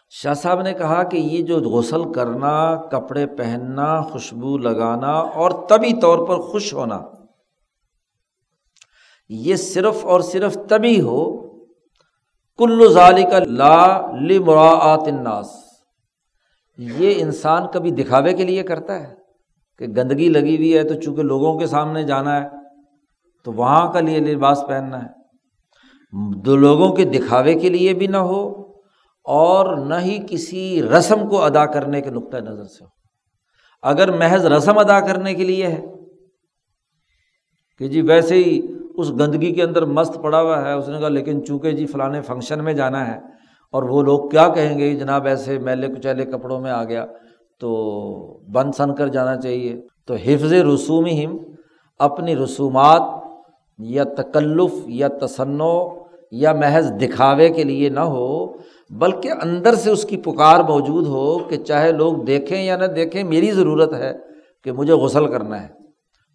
شاہ صاحب نے کہا کہ یہ جو غسل کرنا، کپڑے پہننا، خوشبو لگانا اور طبی طور پر خوش ہونا، یہ صرف اور صرف تبھی ہو، کل ظالی کا لا لمراعات الناس۔ یہ انسان کبھی دکھاوے کے لیے کرتا ہے کہ گندگی لگی ہوئی ہے تو چونکہ لوگوں کے سامنے جانا ہے، تو وہاں کا لیے لباس پہننا ہے۔ دو لوگوں کے دکھاوے کے لیے بھی نہ ہو اور نہ ہی کسی رسم کو ادا کرنے کے نقطۂ نظر سے ہو۔ اگر محض رسم ادا کرنے کے لیے ہے کہ جی ویسے ہی اس گندگی کے اندر مست پڑا ہوا ہے، اس نے کہا لیکن چونکہ جی فلاں فنکشن میں جانا ہے اور وہ لوگ کیا کہیں گے، جناب ایسے میلے کچیلے کپڑوں میں آ گیا تو بن سن کر جانا چاہیے۔ تو حفظ رسوم ہم اپنی رسومات یا تکلف یا تصنع یا محض دکھاوے کے لیے نہ ہو، بلکہ اندر سے اس کی پکار موجود ہو کہ چاہے لوگ دیکھیں یا نہ دیکھیں، میری ضرورت ہے کہ مجھے غسل کرنا ہے۔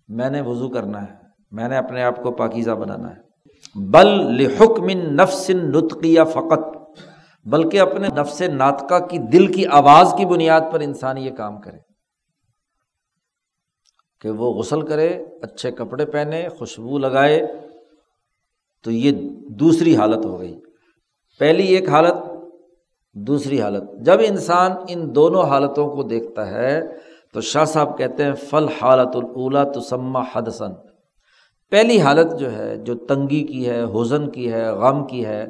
میں نے وضو کرنا ہے۔ میں نے اپنے آپ کو پاکیزہ بنانا ہے۔ بل لحکم نفس نطقیہ فقط، بلکہ اپنے نفس ناطقہ کی دل کی آواز کی بنیاد پر انسان یہ کام کرے۔ کہ وہ غسل کرے، اچھے کپڑے پہنے، خوشبو لگائے تو یہ دوسری حالت ہو گئی۔ پہلی ایک حالت، دوسری حالت۔ جب انسان ان دونوں حالتوں کو دیکھتا ہے، تو شاہ صاحب کہتے ہیں، فل حالت الاولا تسمہ حدسن پہلی حالت جو ہے، جو تنگی کی ہے، حزن کی ہے، غم کی ہے،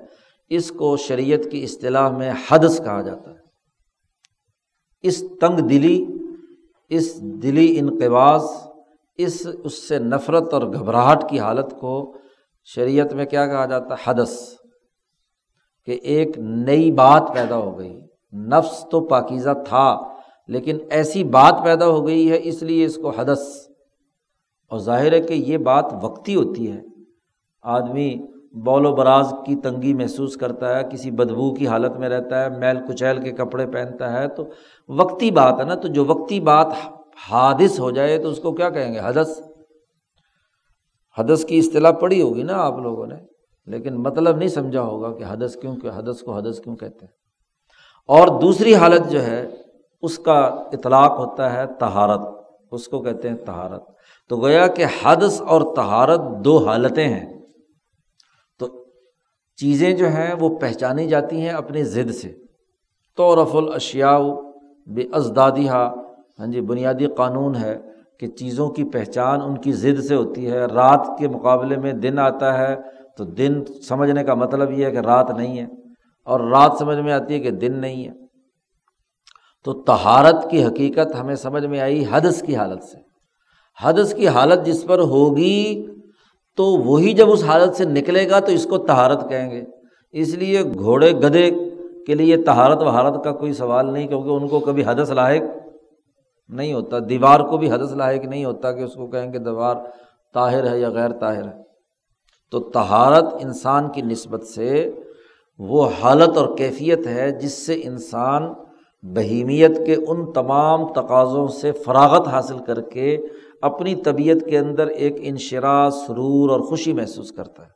اس کو شریعت کی اصطلاح میں حدث کہا جاتا ہے۔ اس تنگ دلی، اس دلی انقباز اس اس سے نفرت اور گھبراہٹ کی حالت کو شریعت میں کیا کہا جاتا ہے؟ حدث، کہ ایک نئی بات پیدا ہو گئی۔ نفس تو پاکیزہ تھا، لیکن ایسی بات پیدا ہو گئی ہے، اس لیے اس کو حدث۔ اور ظاہر ہے کہ یہ بات وقتی ہوتی ہے۔ آدمی بول و براز کی تنگی محسوس کرتا ہے، کسی بدبو کی حالت میں رہتا ہے، میل کچیل کے کپڑے پہنتا ہے، تو وقتی بات ہے نا، تو جو وقتی بات حادث ہو جائے، تو اس کو کیا کہیں گے؟ حدث۔ حدث کی اصطلاح پڑھی ہوگی نا آپ لوگوں نے، لیکن مطلب نہیں سمجھا ہوگا کہ حدث کیوں، کہ حدث کو حدث کیوں کہتے ہیں۔ اور دوسری حالت جو ہے، اس کا اطلاق ہوتا ہے تہارت اس کو کہتے ہیں تہارت تو گویا کہ حدث اور تہارت دو حالتیں ہیں۔ تو چیزیں جو ہیں، وہ پہچانی جاتی ہیں اپنی ضد سے۔ تو رف الاشیا بے ازدادی ہاں جی بنیادی قانون ہے۔ کہ چیزوں کی پہچان ان کی ضد سے ہوتی ہے، رات کے مقابلے میں دن آتا ہے تو دن سمجھنے کا مطلب یہ ہے کہ رات نہیں ہے، اور رات سمجھ میں آتی ہے کہ دن نہیں ہے۔ تو تہارت کی حقیقت ہمیں سمجھ میں آئی حدث کی حالت سے۔ حدث کی حالت جس پر ہوگی تو وہی جب اس حالت سے نکلے گا تو اس کو تہارت کہیں گے۔ اس لیے گھوڑے گدے کے لیے تہارت و کا کوئی سوال نہیں، کیونکہ ان کو کبھی حدث لاحق نہیں ہوتا۔ دیوار کو بھی حدث لاحق نہیں ہوتا کہ اس کو کہیں گے دیوار طاہر ہے یا غیر طاہر ہے۔ تو تہارت انسان کی نسبت سے وہ حالت اور کیفیت ہے جس سے انسان بہیمیت کے ان تمام تقاضوں سے فراغت حاصل کر کے اپنی طبیعت کے اندر ایک انشرا سرور اور خوشی محسوس کرتا ہے۔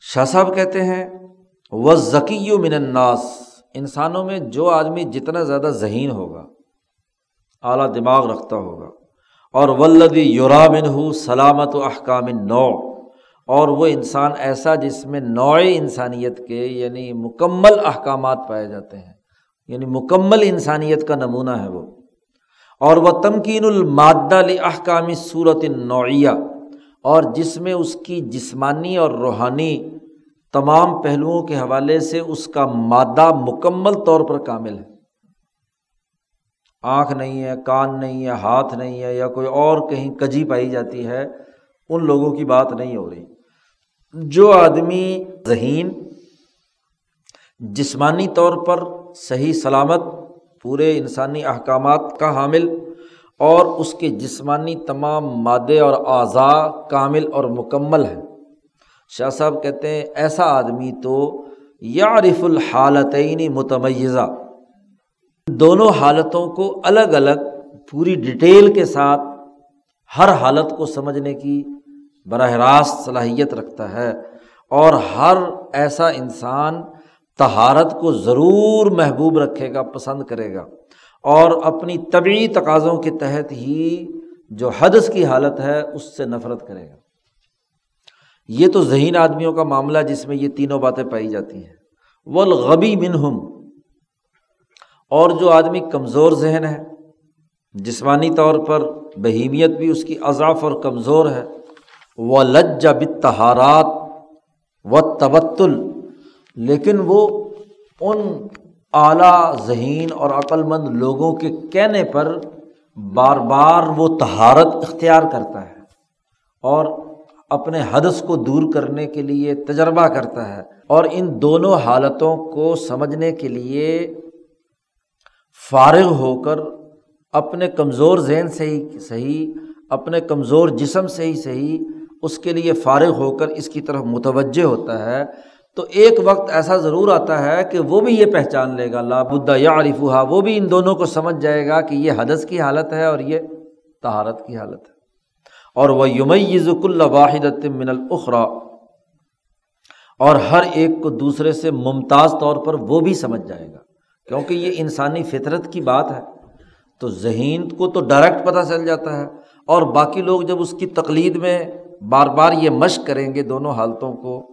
شاہ صاحب کہتے ہیں وہ ذکی و من الناس انسانوں میں جو آدمی جتنا زیادہ ذہین ہوگا، اعلیٰ دماغ رکھتا ہوگا، اور ولدی یورامن ہو سلامت و احکام نو اور وہ انسان ایسا جس میں نوع انسانیت کے یعنی مکمل احکامات پائے جاتے ہیں یعنی مکمل انسانیت کا نمونہ ہے وہ، اور وہ تمکین المادہ احکامی صورت نوعیہ، اور جس میں اس کی جسمانی اور روحانی تمام پہلوؤں کے حوالے سے اس کا مادہ مکمل طور پر کامل ہے۔ آنکھ نہیں ہے، کان نہیں ہے، ہاتھ نہیں ہے یا کوئی اور کہیں کجی پائی جاتی ہے، ان لوگوں کی بات نہیں ہو رہی۔ جو آدمی ذہین، جسمانی طور پر صحیح سلامت، پورے انسانی احکامات کا حامل، اور اس کے جسمانی تمام مادے اور اعضاء کامل اور مکمل ہیں۔ شاہ صاحب کہتے ہیں، ایسا آدمی تو یارف الحالتعینی متمیزہ۔ دونوں حالتوں کو الگ الگ، پوری ڈیٹیل کے ساتھ ہر حالت کو سمجھنے کی براہ راست صلاحیت رکھتا ہے۔ اور ہر ایسا انسان تہارت کو ضرور محبوب رکھے گا، پسند کرے گا۔ اور اپنی طبعی تقاضوں کے تحت ہی جو حدث کی حالت ہے، اس سے نفرت کرے گا۔ یہ تو ذہین آدمیوں کا معاملہ جس میں یہ تینوں باتیں پائی جاتی ہیں۔ وہ منہم، اور جو آدمی کمزور ذہن ہے، جسمانی طور پر بہیمیت بھی اس کی اضاف اور کمزور ہے۔ وہ لج بتہارات و تبتل لیکن وہ ان اعلیٰ ذہین اور عقل مند لوگوں کے کہنے پر بار بار وہ تہارت اختیار کرتا ہے۔ اور اپنے حدث کو دور کرنے کے لیے تجربہ کرتا ہے اور ان دونوں حالتوں کو سمجھنے کے لیے فارغ ہو کر اپنے کمزور ذہن سے ہی صحیح، اپنے کمزور جسم سے ہی صحیح اس کے لیے فارغ ہو کر اس کی طرف متوجہ ہوتا ہے۔ تو ایک وقت ایسا ضرور آتا ہے کہ وہ بھی یہ پہچان لے گا لابدہ یا عارفہ وہ بھی ان دونوں کو سمجھ جائے گا کہ یہ حدث کی حالت ہے اور یہ تہارت کی حالت ہے۔ اور وہ یمیزک اللہ واحد من الخرا اور ہر ایک کو دوسرے سے ممتاز طور پر وہ بھی سمجھ جائے گا۔ کیونکہ یہ انسانی فطرت کی بات ہے۔ تو ذہین کو تو ڈائریکٹ پتہ چل جاتا ہے۔ اور باقی لوگ جب اس کی تقلید میں بار بار یہ مشق کریں گے دونوں حالتوں کو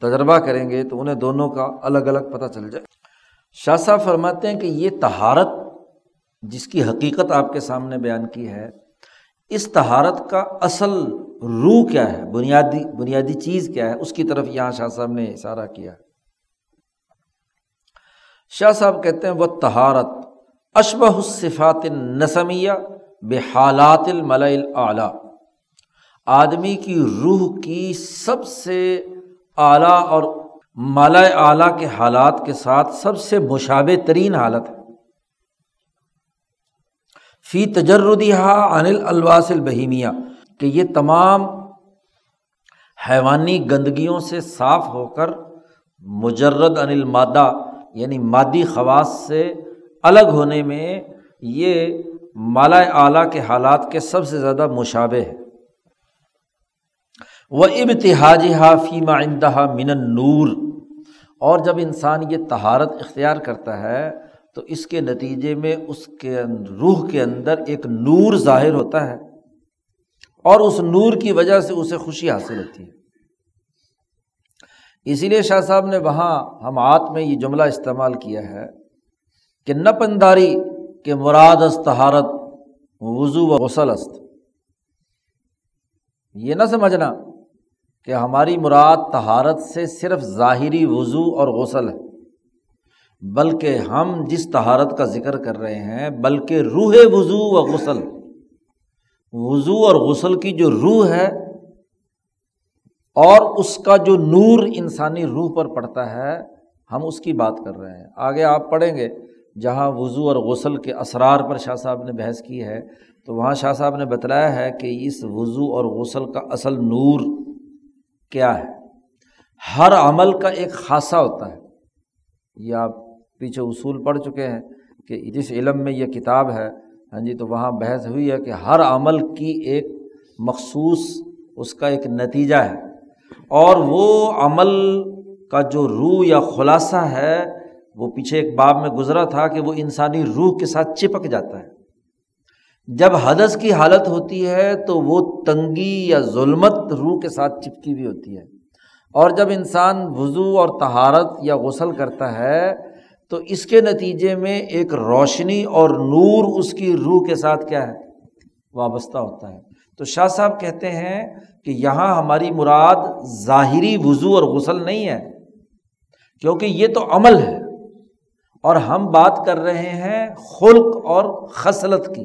تجربہ کریں گے، تو انہیں دونوں کا الگ الگ پتہ چل جائے۔ شاہ صاحب فرماتے ہیں کہ یہ تہارت جس کی حقیقت آپ کے سامنے بیان کی ہے اس تہارت کا اصل روح کیا ہے؟ بنیادی بنیادی چیز کیا ہے؟ اس کی طرف یہاں شاہ صاحب نے اشارہ کیا شاہ صاحب کہتے ہیں وہ تہارت اشبہ صفات نسمیہ بے حالات المل اعلیٰ آدمی کی روح کی سب سے اعلیٰ اور مالا اعلیٰ کے حالات کے ساتھ سب سے مشابہ ترین حالت ہے۔ فی تجردہ انل الواس البہیمیا کہ یہ تمام حیوانی گندگیوں سے صاف ہو کر مجرد انل مادہ یعنی مادی خواص سے الگ ہونے میں یہ مالا اعلیٰ کے حالات کے سب سے زیادہ مشابہ ہے۔ وہ ابتحاج فی معندہ من نور اور جب انسان یہ تہارت اختیار کرتا ہے تو اس کے نتیجے میں اس کے روح کے اندر ایک نور ظاہر ہوتا ہے اور اس نور کی وجہ سے اسے خوشی حاصل ہوتی ہے۔ اسی لیے شاہ صاحب نے وہاں ہم آت میں یہ جملہ استعمال کیا ہے کہ نپنداری کے مراد است تہارت وضو و غسل است۔ یہ نہ سمجھنا کہ ہماری مراد تہارت سے صرف ظاہری وضو اور غسل ہے۔ بلکہ ہم جس تہارت کا ذکر کر رہے ہیں، بلکہ روح وضو و غسل۔ وضو اور غسل کی جو روح ہے، اور اس کا جو نور انسانی روح پر پڑتا ہے، ہم اس کی بات کر رہے ہیں۔ آگے آپ پڑھیں گے، جہاں وضو اور غسل کے اسرار پر شاہ صاحب نے بحث کی ہے، تو وہاں شاہ صاحب نے بتلایا ہے کہ اس وضو اور غسل کا اصل نور کیا ہے۔ ہر عمل کا ایک خاصہ ہوتا ہے۔ یہ آپ پیچھے اصول پڑھ چکے ہیں کہ جس علم میں یہ کتاب ہے ہاں جی تو وہاں بحث ہوئی ہے کہ ہر عمل کی ایک مخصوص اس کا ایک نتیجہ ہے۔ اور وہ عمل کا جو روح یا خلاصہ ہے، وہ پیچھے ایک باب میں گزرا تھا کہ وہ انسانی روح کے ساتھ چپک جاتا ہے۔ جب حدث کی حالت ہوتی ہے، تو وہ تنگی یا ظلمت روح کے ساتھ چپکی ہوئی ہوتی ہے۔ اور جب انسان وضو اور تہارت یا غسل کرتا ہے تو اس کے نتیجے میں ایک روشنی اور نور اس کی روح کے ساتھ کیا ہے؟ وابستہ ہوتا ہے۔ تو شاہ صاحب کہتے ہیں کہ یہاں ہماری مراد ظاہری وضو اور غسل نہیں ہے، کیونکہ یہ تو عمل ہے۔ اور ہم بات کر رہے ہیں خلق اور خصلت کی۔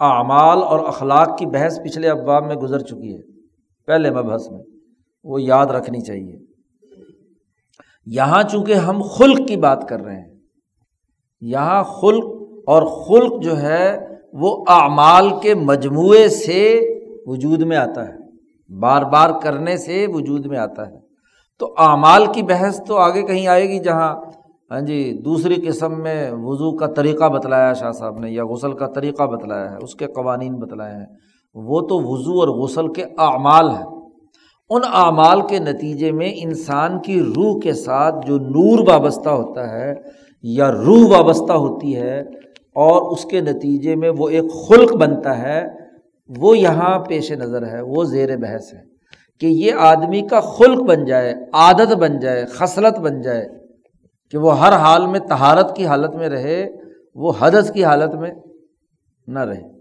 اعمال اور اخلاق کی بحث پچھلے ابواب میں گزر چکی ہے، پہلے مبحث میں، وہ یاد رکھنی چاہیے۔ یہاں چونکہ ہم خلق کی بات کر رہے ہیں، یہاں خلق اور خلق جو ہے، وہ اعمال کے مجموعے سے وجود میں آتا ہے، بار بار کرنے سے وجود میں آتا ہے۔ تو اعمال کی بحث تو آگے کہیں آئے گی جہاں ہاں جی دوسری قسم میں وضو کا طریقہ بتلایا شاہ صاحب نے، یا غسل کا طریقہ بتلایا ہے، اس کے قوانین بتلائے ہیں۔ وہ تو وضو اور غسل کے اعمال ہیں۔ ان اعمال کے نتیجے میں انسان کی روح کے ساتھ جو نور وابستہ ہوتا ہے یا روح وابستہ ہوتی ہے اور اس کے نتیجے میں وہ ایک خلق بنتا ہے، وہ یہاں پیش نظر ہے، وہ زیر بحث ہے کہ یہ آدمی کا خلق بن جائے، عادت بن جائے، خصلت بن جائے کہ وہ ہر حال میں تہارت کی حالت میں رہے، وہ حدث کی حالت میں نہ رہے۔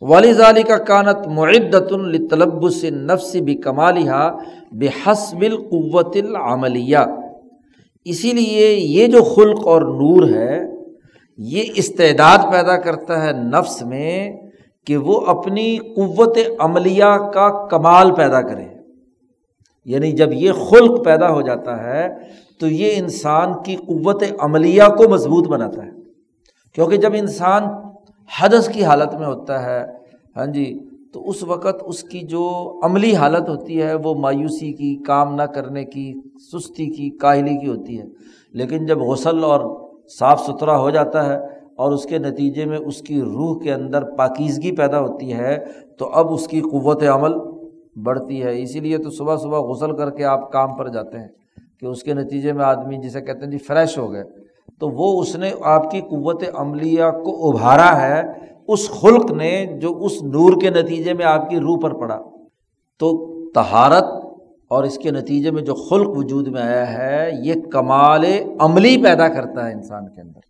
والی ظالی کا کانت معدت الطلب سے نفس بھی کمالہ بے حسب القوت العملیہ اسی لیے یہ جو خلق اور نور ہے، یہ استعداد پیدا کرتا ہے نفس میں کہ وہ اپنی قوت عملیہ کا کمال پیدا کرے۔ یعنی جب یہ خلق پیدا ہو جاتا ہے، تو یہ انسان کی قوت عملیہ کو مضبوط بناتا ہے۔ کیونکہ جب انسان حدث کی حالت میں ہوتا ہے۔ ہاں جی تو اس وقت اس کی جو عملی حالت ہوتی ہے، وہ مایوسی کی، کام نہ کرنے کی، سستی کی، کاہلی کی ہوتی ہے۔ لیکن جب غسل اور صاف ستھرا ہو جاتا ہے اور اس کے نتیجے میں اس کی روح کے اندر پاکیزگی پیدا ہوتی ہے، تو اب اس کی قوت عمل بڑھتی ہے۔ اسی لیے تو صبح صبح غسل کر کے آپ کام پر جاتے ہیں کہ اس کے نتیجے میں آدمی، جسے کہتے ہیں جی فریش ہو گئے۔ تو وہ اس نے آپ کی قوت عملیہ کو ابھارا ہے، اس خلق نے جو اس نور کے نتیجے میں آپ کی روح پر پڑا۔ تو تہارت اور اس کے نتیجے میں جو خلق وجود میں آیا ہے، یہ کمال عملی پیدا کرتا ہے انسان کے اندر۔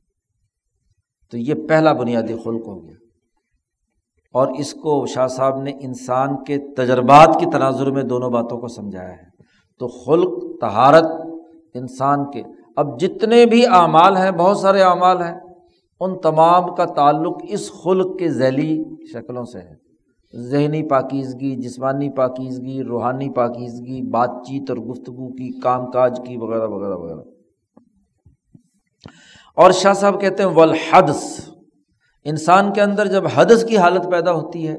تو یہ پہلا بنیادی خلق ہو گیا۔ اور اس کو شاہ صاحب نے انسان کے تجربات کی تناظر میں دونوں باتوں کو سمجھایا ہے۔ تو خلق تہارت انسان کے اب جتنے بھی اعمال ہیں، بہت سارے اعمال ہیں، ان تمام کا تعلق اس خلق کے ذیلی شکلوں سے ہے۔ ذہنی پاکیزگی، جسمانی پاکیزگی، روحانی پاکیزگی، بات چیت اور گفتگو کی، کام کاج کی، وغیرہ وغیرہ وغیرہ۔ اور شاہ صاحب کہتے ہیں ولحدس انسان کے اندر جب حدث کی حالت پیدا ہوتی ہے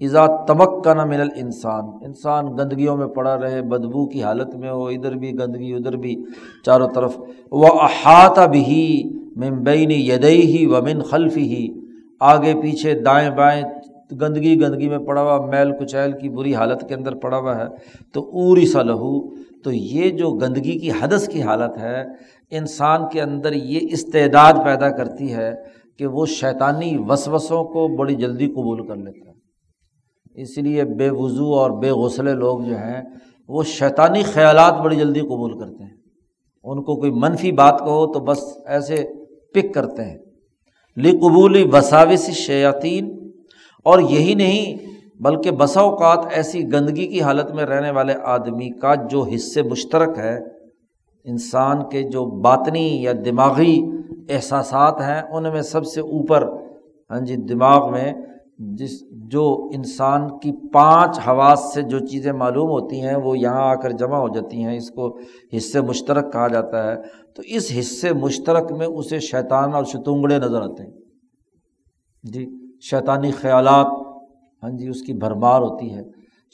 ایزا تمک کا نہ ملل انسان انسان گندگیوں میں پڑا رہے، بدبو کی حالت میں ہو، ادھر بھی گندگی، ادھر بھی چاروں طرف۔ وہ احاطہ بھی ممبئی یدئی ہی و من خلفی ہی آگے پیچھے دائیں بائیں، گندگی گندگی میں پڑا ہوا، میل کچیل کی بری حالت کے اندر پڑا ہوا ہے۔ تو اوری سا لہو، تو یہ جو گندگی کی حدث کی حالت ہے، انسان کے اندر یہ استعداد پیدا کرتی ہے کہ وہ شیطانی وسوسوں کو بڑی جلدی قبول کر لیتا ہے۔ اس لیے بے وضو اور بے غسلے لوگ جو ہیں، وہ شیطانی خیالات بڑی جلدی قبول کرتے ہیں۔ ان کو کوئی منفی بات کہو تو بس ایسے پک کرتے ہیں۔ لی قبول وساوس شیاطین اور یہی نہیں، بلکہ بسا اوقات ایسی گندگی کی حالت میں رہنے والے آدمی کا جو حصے مشترک ہے۔ انسان کے جو باطنی یا دماغی احساسات ہیں، ان میں سب سے اوپر ہاں جی دماغ میں جس جو انسان کی پانچ حواس سے جو چیزیں معلوم ہوتی ہیں، وہ یہاں آ کر جمع ہو جاتی ہیں، اس کو حصے مشترک کہا جاتا ہے۔ تو اس حصے مشترک میں اسے شیطان اور شتونگڑے نظر آتے ہیں۔ جی شیطانی خیالات ہاں جی اس کی بھرمار ہوتی ہے۔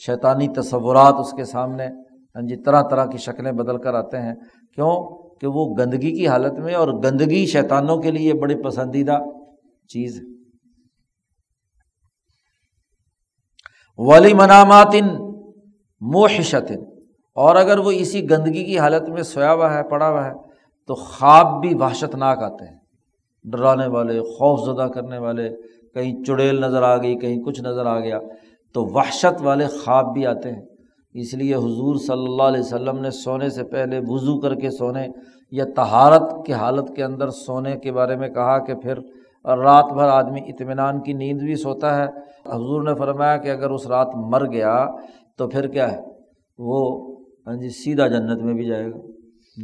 شیطانی تصورات اس کے سامنے ہاں جی طرح طرح کی شکلیں بدل کر آتے ہیں۔ کیوں؟ کہ وہ گندگی کی حالت میں اور گندگی شیطانوں کے لیے بڑی پسندیدہ چیز ہے۔ ولی منامات موحشت اور اگر وہ اسی گندگی کی حالت میں سویا ہوا ہے، پڑا ہوا ہے، تو خواب بھی وحشت ناک آتے ہیں۔ ڈرانے والے، خوف زدہ کرنے والے، کہیں چڑیل نظر آ گئی، کہیں کچھ نظر آ گیا، تو وحشت والے خواب بھی آتے ہیں۔ اس لیے حضور صلی اللہ علیہ وسلم نے سونے سے پہلے وضو کر کے سونے یا تہارت کی حالت کے اندر سونے کے بارے میں کہا کہ پھر اور رات بھر آدمی اطمینان کی نیند بھی سوتا ہے۔ حضور نے فرمایا کہ اگر اس رات مر گیا تو پھر کیا ہے؟ وہ ہاں جی سیدھا جنت میں بھی جائے گا۔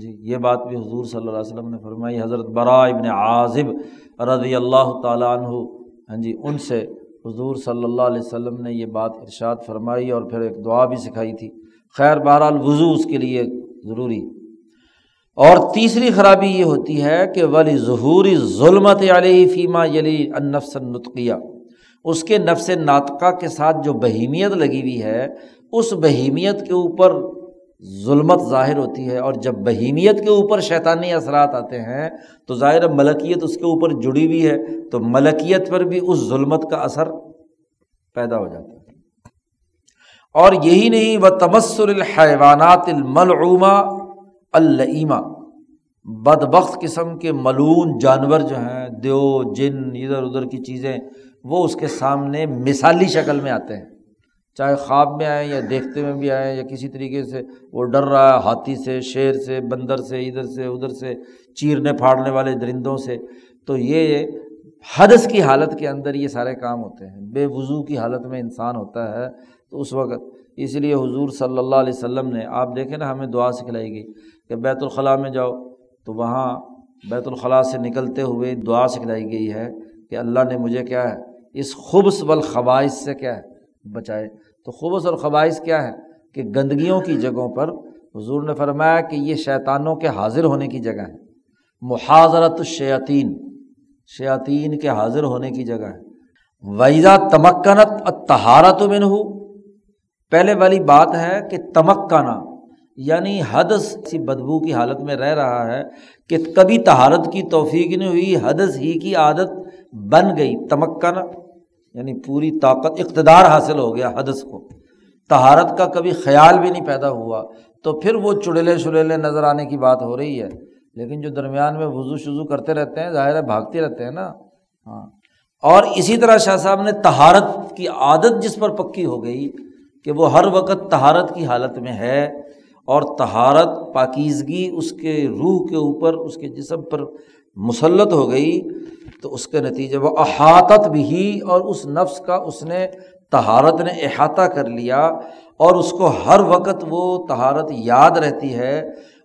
جی یہ بات بھی حضور صلی اللہ علیہ وسلم نے فرمائی۔ حضرت برا ابن عازب رضی اللہ تعالیٰ عنہ ہاں جی ان سے حضور صلی اللہ علیہ وسلم نے یہ بات ارشاد فرمائی اور پھر ایک دعا بھی سکھائی تھی۔ خیر، بہرحال وضو اس کے لیے ضروری اور تیسری خرابی یہ ہوتی ہے کہ ولی ظہوری ظلمت علیہ فیمہ یلی النفس النطقیہ، اس کے نفس ناطقہ کے ساتھ جو بہیمیت لگی ہوئی ہے، اس بہیمیت کے اوپر ظلمت ظاہر ہوتی ہے اور جب بہیمیت کے اوپر شیطانی اثرات آتے ہیں، تو ظاہر ملکیت اس کے اوپر جڑی ہوئی ہے، تو ملکیت پر بھی اس ظلمت کا اثر پیدا ہو جاتا ہے۔ اور یہی نہیں وہ تمسر الحیوانات الملعوما العیمہ بد بخت قسم کے ملون جانور جو ہیں، دیو، جن، ادھر ادھر کی چیزیں، وہ اس کے سامنے مثالی شکل میں آتے ہیں۔ چاہے خواب میں آئیں یا دیکھتے میں بھی آئیں یا کسی طریقے سے وہ ڈر رہا ہے، ہاتھی سے، شیر سے، بندر سے، ادھر سے ادھر سے، چیرنے پھاڑنے والے درندوں سے۔ تو یہ حدث کی حالت کے اندر یہ سارے کام ہوتے ہیں۔ بے وضو کی حالت میں انسان ہوتا ہے۔ تو اس وقت اس لیے حضور صلی اللہ علیہ وسلم نے، آپ دیکھیں نا، ہمیں دعا سکھلائی گئی۔ کہ بیت الخلاء میں جاؤ۔ تو وہاں بیت الخلاء سے نکلتے ہوئے دعا سکھلائی گئی ہے کہ اللہ نے مجھے کیا ہے، اس خبص والخبائث سے کیا ہے، بچائے۔ تو خوبص اور خواہش کیا ہے؟ کہ گندگیوں کی جگہوں پر حضور نے فرمایا کہ یہ شیطانوں کے حاضر ہونے کی جگہ ہے۔ محاذرت الشیاطین، شیاطین کے حاضر ہونے کی جگہ ہے۔ ویزا تمکنت تہارت میں ہو پہلے والی بات ہے کہ تمکانا یعنی حدث سی بدبو کی حالت میں رہ رہا ہے کہ کبھی تہارت کی توفیق نہیں ہوئی، حدث ہی کی عادت بن گئی تمکانا یعنی پوری طاقت، اقتدار حاصل ہو گیا حدث کو۔ تہارت کا کبھی خیال بھی نہیں پیدا ہوا۔ تو پھر وہ چڑیلے شڑیلے نظر آنے کی بات ہو رہی ہے۔ لیکن جو درمیان میں وضو شضو کرتے رہتے ہیں، ظاہر ہے بھاگتے رہتے ہیں نا۔ ہاں۔ اور اسی طرح شاہ صاحب نے تہارت کی عادت جس پر پکی ہو گئی کہ وہ ہر وقت تہارت کی حالت میں ہے۔ اور تہارت پاکیزگی اس کے روح کے اوپر، اس کے جسم پر مسلط ہو گئی، تو اس کے نتیجے وہ احاطت بھی اور اس نفس کا اس نے تہارت نے احاطہ کر لیا اور اس کو ہر وقت وہ تہارت یاد رہتی ہے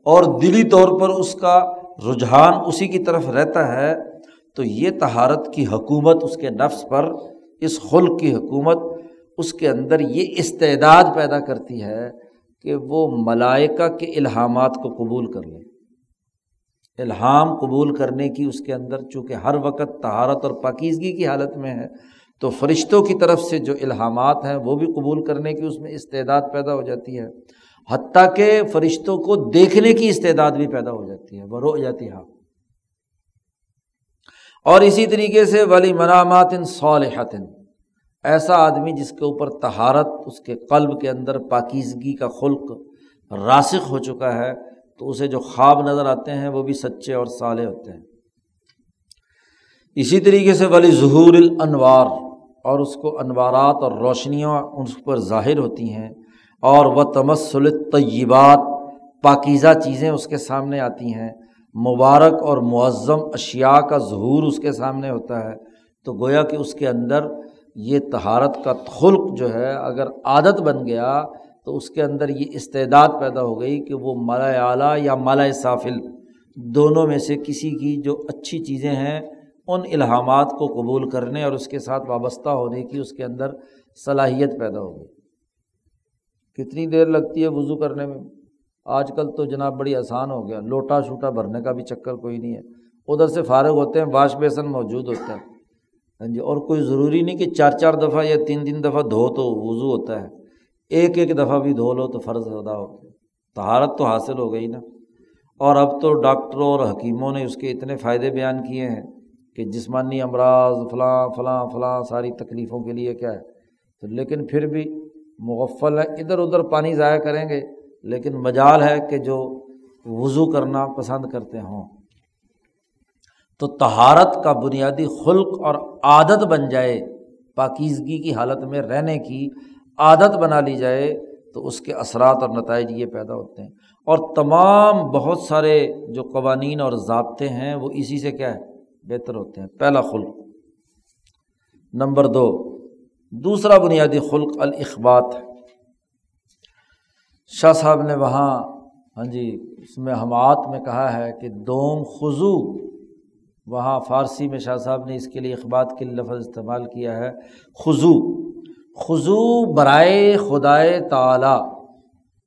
اور دلی طور پر اس کا رجحان اسی کی طرف رہتا ہے، تو یہ تہارت کی حکومت اس کے نفس پر، اس خلق کی حکومت اس کے اندر یہ استعداد پیدا کرتی ہے کہ وہ ملائکہ کے الہامات کو قبول کر لے الہام قبول کرنے کی اس کے اندر چونکہ ہر وقت تہارت اور پاکیزگی کی حالت میں ہے، تو فرشتوں کی طرف سے جو الہامات ہیں وہ بھی قبول کرنے کی اس میں استعداد پیدا ہو جاتی ہے۔ حتیٰ کہ فرشتوں کو دیکھنے کی استعداد بھی پیدا ہو جاتی ہے، وہ رو جاتی ہے۔ اور اسی طریقے سے ولی منامات صالحت ایسا آدمی جس کے اوپر تہارت اس کے قلب کے اندر پاکیزگی کا خلق راسخ ہو چکا ہے، تو اسے جو خواب نظر آتے ہیں، وہ بھی سچے اور سالے ہوتے ہیں۔ اسی طریقے سے ولی ظہور الانوار، اور اس کو انوارات اور روشنیاں اس پر ظاہر ہوتی ہیں، اور وہ تمسل طیبات پاکیزہ چیزیں اس کے سامنے آتی ہیں۔ مبارک اور معظم اشیاء کا ظہور اس کے سامنے ہوتا ہے، تو گویا کہ اس کے اندر یہ تہارت کا خلق جو ہے اگر عادت بن گیا تو اس کے اندر یہ استعداد پیدا ہو گئی کہ وہ مالا اعلیٰ یا مالا صافل دونوں میں سے کسی کی جو اچھی چیزیں ہیں ان الہامات کو قبول کرنے اور اس کے ساتھ وابستہ ہونے کی اس کے اندر صلاحیت پیدا ہو گئی۔ کتنی دیر لگتی ہے وضو کرنے میں؟ آج کل تو جناب بڑی آسان ہو گیا، لوٹا شوٹا بھرنے کا بھی چکر کوئی نہیں ہے۔ ادھر سے فارغ ہوتے ہیں، واش بیسن موجود ہوتا ہے۔ ہاں جی اور کوئی ضروری نہیں کہ چار چار دفعہ یا تین تین دفعہ دھو تو وضو ہوتا ہے۔ ایک ایک دفعہ بھی دھو لو تو فرض ادا ہو تہارت تو حاصل ہو گئی نا۔ اور اب تو ڈاکٹروں اور حکیموں نے اس کے اتنے فائدے بیان کیے ہیں کہ جسمانی امراض، فلاں فلاں فلاں ساری تکلیفوں کے لیے کیا ہے۔ تو لیکن پھر بھی مغفل ہے، ادھر ادھر پانی ضائع کریں گے، لیکن مجال ہے کہ جو وضو کرنا پسند کرتے ہوں۔ تو تہارت کا بنیادی خلق اور عادت بن جائے، پاکیزگی کی حالت میں رہنے کی عادت بنا لی جائے، تو اس کے اثرات اور نتائج یہ پیدا ہوتے ہیں۔ اور تمام بہت سارے جو قوانین اور ضابطے ہیں، وہ اسی سے کیا ہے؟ بہتر ہوتے ہیں۔ پہلا خلق۔ نمبر دو۔ دوسرا بنیادی خلق الاخبات شاہ صاحب نے وہاں ہاں جی اس میں حمات میں کہا ہے کہ دوم خضو وہاں فارسی میں شاہ صاحب نے اس کے لیے اخبات کے لفظ استعمال کیا ہے خضو خضو برائے خدائے تعلیٰ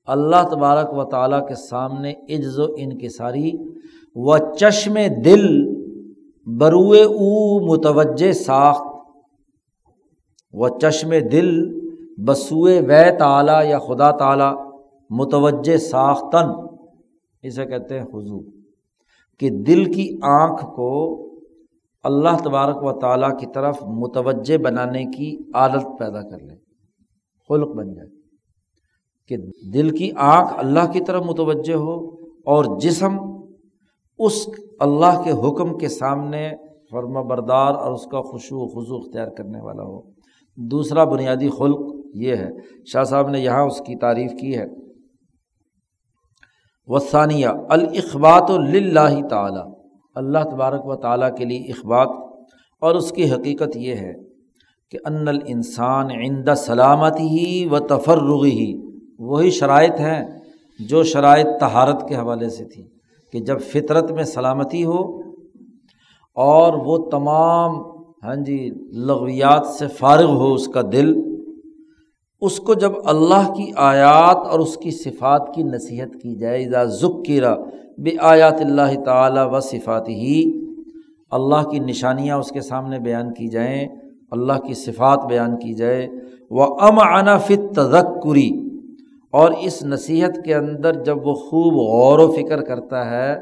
اللہ تبارک و تعالیٰ کے سامنے عجز و انکساری۔ و چشم دل بروئے او متوجہ ساخت۔ و چشم دل بسوئے وے تعلیٰ یا خدا تعالیٰ، متوجہ ساختن۔ اسے کہتے ہیں حضو کہ دل کی آنکھ کو اللہ تبارک و تعالیٰ کی طرف متوجہ بنانے کی عادت پیدا کر لے، خلق بن جائے۔ کہ دل کی آنکھ اللہ کی طرف متوجہ ہو اور جسم اس اللہ کے حکم کے سامنے فرما بردار اور اس کا خوشو و خضو اختیار کرنے والا ہو۔ دوسرا بنیادی خلق یہ ہے۔ شاہ صاحب نے یہاں اس کی تعریف کی ہے۔ وسانیہ الاخبات اللہ تعالیٰ۔ اللہ تبارک و تعالیٰ کے لیے اخبات، اور اس کی حقیقت یہ ہے کہ ان الانسان عند سلامت ہی و تفرغ ہی وہی شرائط ہیں جو شرائط تہارت کے حوالے سے تھی کہ جب فطرت میں سلامتی ہو اور وہ تمام ہاں جی لغویات سے فارغ ہو اس کا دل اس کو جب اللہ کی آیات اور اس کی صفات کی نصیحت کی جائے ذا ذکیرہ بے آیات اللہ تعالیٰ و صفات ہی اللہ کی نشانیاں اس کے سامنے بیان کی جائیں، اللہ کی صفات بیان کی جائے وہ ام فت تذکری اور اس نصیحت کے اندر جب وہ خوب غور و فکر کرتا ہے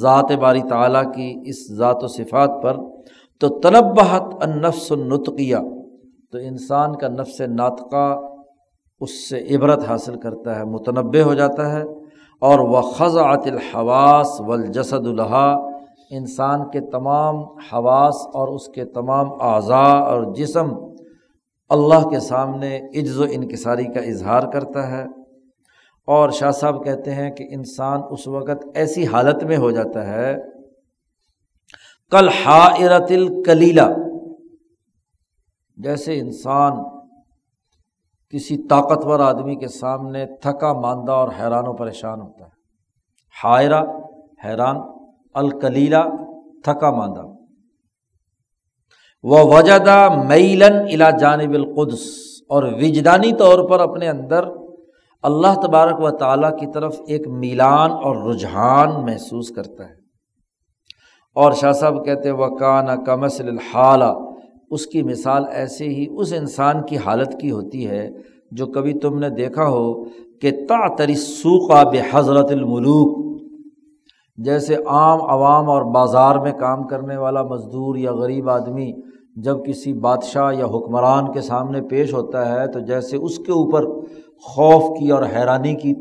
ذات باری تعالیٰ کی اس ذات و صفات پر، تو تنبہت النفس النطقیہ، تو انسان کا نفس ناطقہ اس سے عبرت حاصل کرتا ہے متنوع ہو جاتا ہے۔ اور وہ خزعت الحواس والجسد الحا انسان کے تمام حواس اور اس کے تمام اعضاء اور جسم اللہ کے سامنے عجز و انکساری کا اظہار کرتا ہے۔ اور شاہ صاحب کہتے ہیں کہ انسان اس وقت ایسی حالت میں ہو جاتا ہے۔ کل حائرت الکلیلہ جیسے انسان کسی طاقتور آدمی کے سامنے تھکا ماندہ اور حیران و پریشان ہوتا ہے۔ حائرہ، حیران الکلیلہ تھکا ماندہ۔ وہ وجدہ میلن الا جانب القدس اور وجدانی طور پر اپنے اندر اللہ تبارک و تعالیٰ کی طرف ایک میلان اور رجحان محسوس کرتا ہے۔ اور شاہ صاحب کہتے وہ کمسل الحالہ۔ اس کی مثال ایسے ہی اس انسان کی حالت کی ہوتی ہے جو کبھی تم نے دیکھا ہو کہ تا تری سوقا بے حضرت الملوک، جیسے عام عوام اور بازار میں کام کرنے والا مزدور یا غریب آدمی جب کسی بادشاہ یا حکمران کے سامنے پیش ہوتا ہے تو جیسے اس کے اوپر خوف کی اور حیرانی کی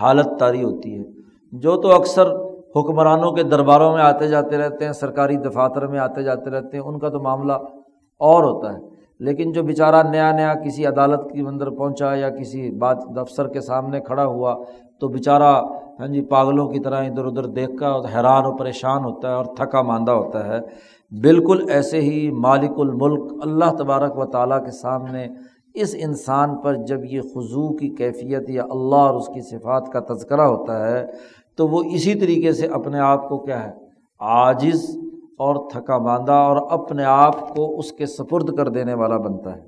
حالت طاری ہوتی ہے۔ جو تو اکثر حکمرانوں کے درباروں میں آتے جاتے رہتے ہیں، سرکاری دفاتر میں آتے جاتے رہتے ہیں، ان کا تو معاملہ اور ہوتا ہے۔ لیکن جو بیچارہ نیا نیا کسی عدالت کے اندر پہنچا یا کسی بات دفتر کے سامنے کھڑا ہوا، تو بیچارہ ہاں جی پاگلوں کی طرح ادھر ادھر دیکھ کر حیران و پریشان ہوتا ہے اور تھکا ماندہ ہوتا ہے۔ بالکل ایسے ہی مالک الملک اللہ تبارک و تعالیٰ کے سامنے اس انسان پر جب یہ خضو کی کیفیت یا اللہ اور اس کی صفات کا تذکرہ ہوتا ہے، تو وہ اسی طریقے سے اپنے آپ کو کیا ہے؟ عاجز اور تھکا ماندہ اور اپنے آپ کو اس کے سپرد کر دینے والا بنتا ہے۔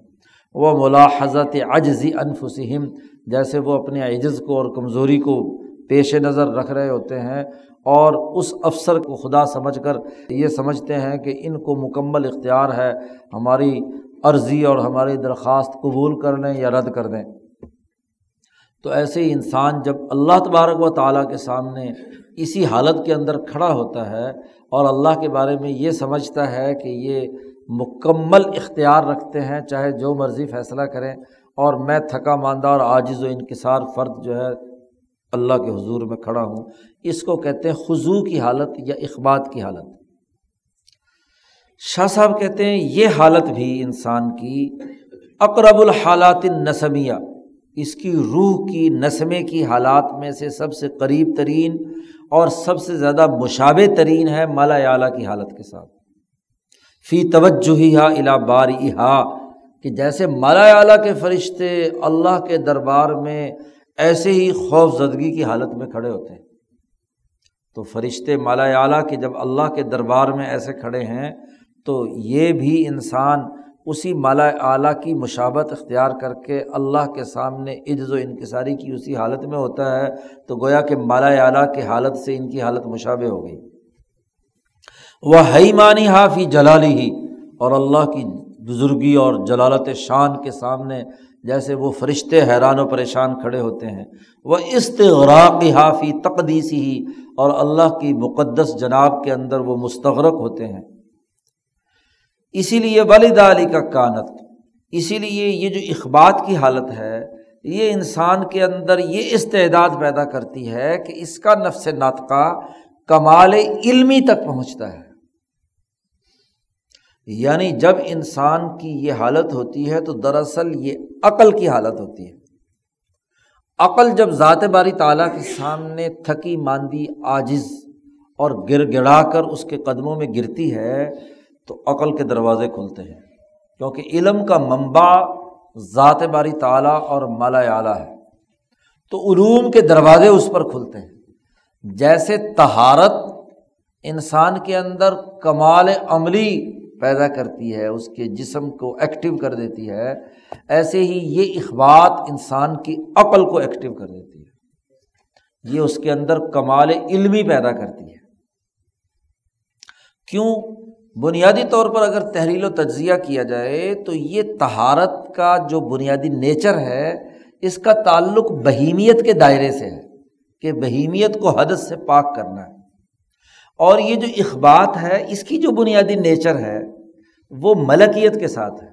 وہ ملاحظت عجزی انفسم جیسے وہ اپنے عجز کو اور کمزوری کو پیش نظر رکھ رہے ہوتے ہیں اور اس افسر کو خدا سمجھ کر یہ سمجھتے ہیں کہ ان کو مکمل اختیار ہے ہماری عرضی اور ہماری درخواست قبول کر لیں یا رد کر دیں۔ تو ایسے ہی انسان جب اللہ تبارک و تعالیٰ کے سامنے اسی حالت کے اندر کھڑا ہوتا ہے اور اللہ کے بارے میں یہ سمجھتا ہے کہ یہ مکمل اختیار رکھتے ہیں، چاہے جو مرضی فیصلہ کریں۔ اور میں تھکا ماندہ اور عاجز و انکسار فرد جو ہے اللہ کے حضور میں کھڑا ہوں۔ اس کو کہتے ہیں خضو کی حالت یا اخبات کی حالت۔ شاہ صاحب کہتے ہیں یہ حالت بھی انسان کی اقرب الحالات نسمیہ اس کی روح کی نسمے کی حالات میں سے سب سے قریب ترین اور سب سے زیادہ مشابہ ترین ہے مالا اعلیٰ کی حالت کے ساتھ۔ فی توجہ ہا الا بار کہ جیسے مالا اعلیٰ کے فرشتے اللہ کے دربار میں ایسے ہی خوف زدگی کی حالت میں کھڑے ہوتے ہیں۔ تو فرشتے مالا اعلیٰ کے جب اللہ کے دربار میں ایسے کھڑے ہیں، تو یہ بھی انسان اسی مالا اعلیٰ کی مشابت اختیار کر کے اللہ کے سامنے عجز و انکساری کی اسی حالت میں ہوتا ہے، تو گویا کہ مالا اعلیٰ کی حالت سے ان کی حالت مشابہ ہو گئی۔ وہ ہئی مانی حافی جلالی ہی اور اللہ کی بزرگی اور جلالت شان کے سامنے جیسے وہ فرشتے حیران و پریشان کھڑے ہوتے ہیں۔ وہ استغراق حافی تقدیسی ہی اور اللہ کی مقدس جناب کے اندر وہ مستغرق ہوتے ہیں۔ اسی لیے والد علی کا کانت، اسی لیے یہ جو اخبات کی حالت ہے، یہ انسان کے اندر یہ استعداد پیدا کرتی ہے کہ اس کا نفس ناطقہ کمال علمی تک پہنچتا ہے۔ یعنی جب انسان کی یہ حالت ہوتی ہے تو دراصل یہ عقل کی حالت ہوتی ہے۔ عقل جب ذات باری تعالیٰ کے سامنے تھکی ماندی آجز اور گر گڑا کر اس کے قدموں میں گرتی ہے تو عقل کے دروازے کھلتے ہیں۔ کیونکہ علم کا منبع ذات باری تعالیٰ اور مالا اعلیٰ ہے۔ تو علوم کے دروازے اس پر کھلتے ہیں۔ جیسے تہارت انسان کے اندر کمال عملی پیدا کرتی ہے، اس کے جسم کو ایکٹیو کر دیتی ہے، ایسے ہی یہ اخبات انسان کی عقل کو ایکٹیو کر دیتی ہے۔ یہ اس کے اندر کمال علمی پیدا کرتی ہے۔ کیوں؟ بنیادی طور پر اگر تحریل و تجزیہ کیا جائے تو یہ تہارت کا جو بنیادی نیچر ہے، اس کا تعلق بہیمیت کے دائرے سے ہے کہ بہیمیت کو حدث سے پاک کرنا ہے۔ اور یہ جو اخبات ہے، اس کی جو بنیادی نیچر ہے، وہ ملکیت کے ساتھ ہے۔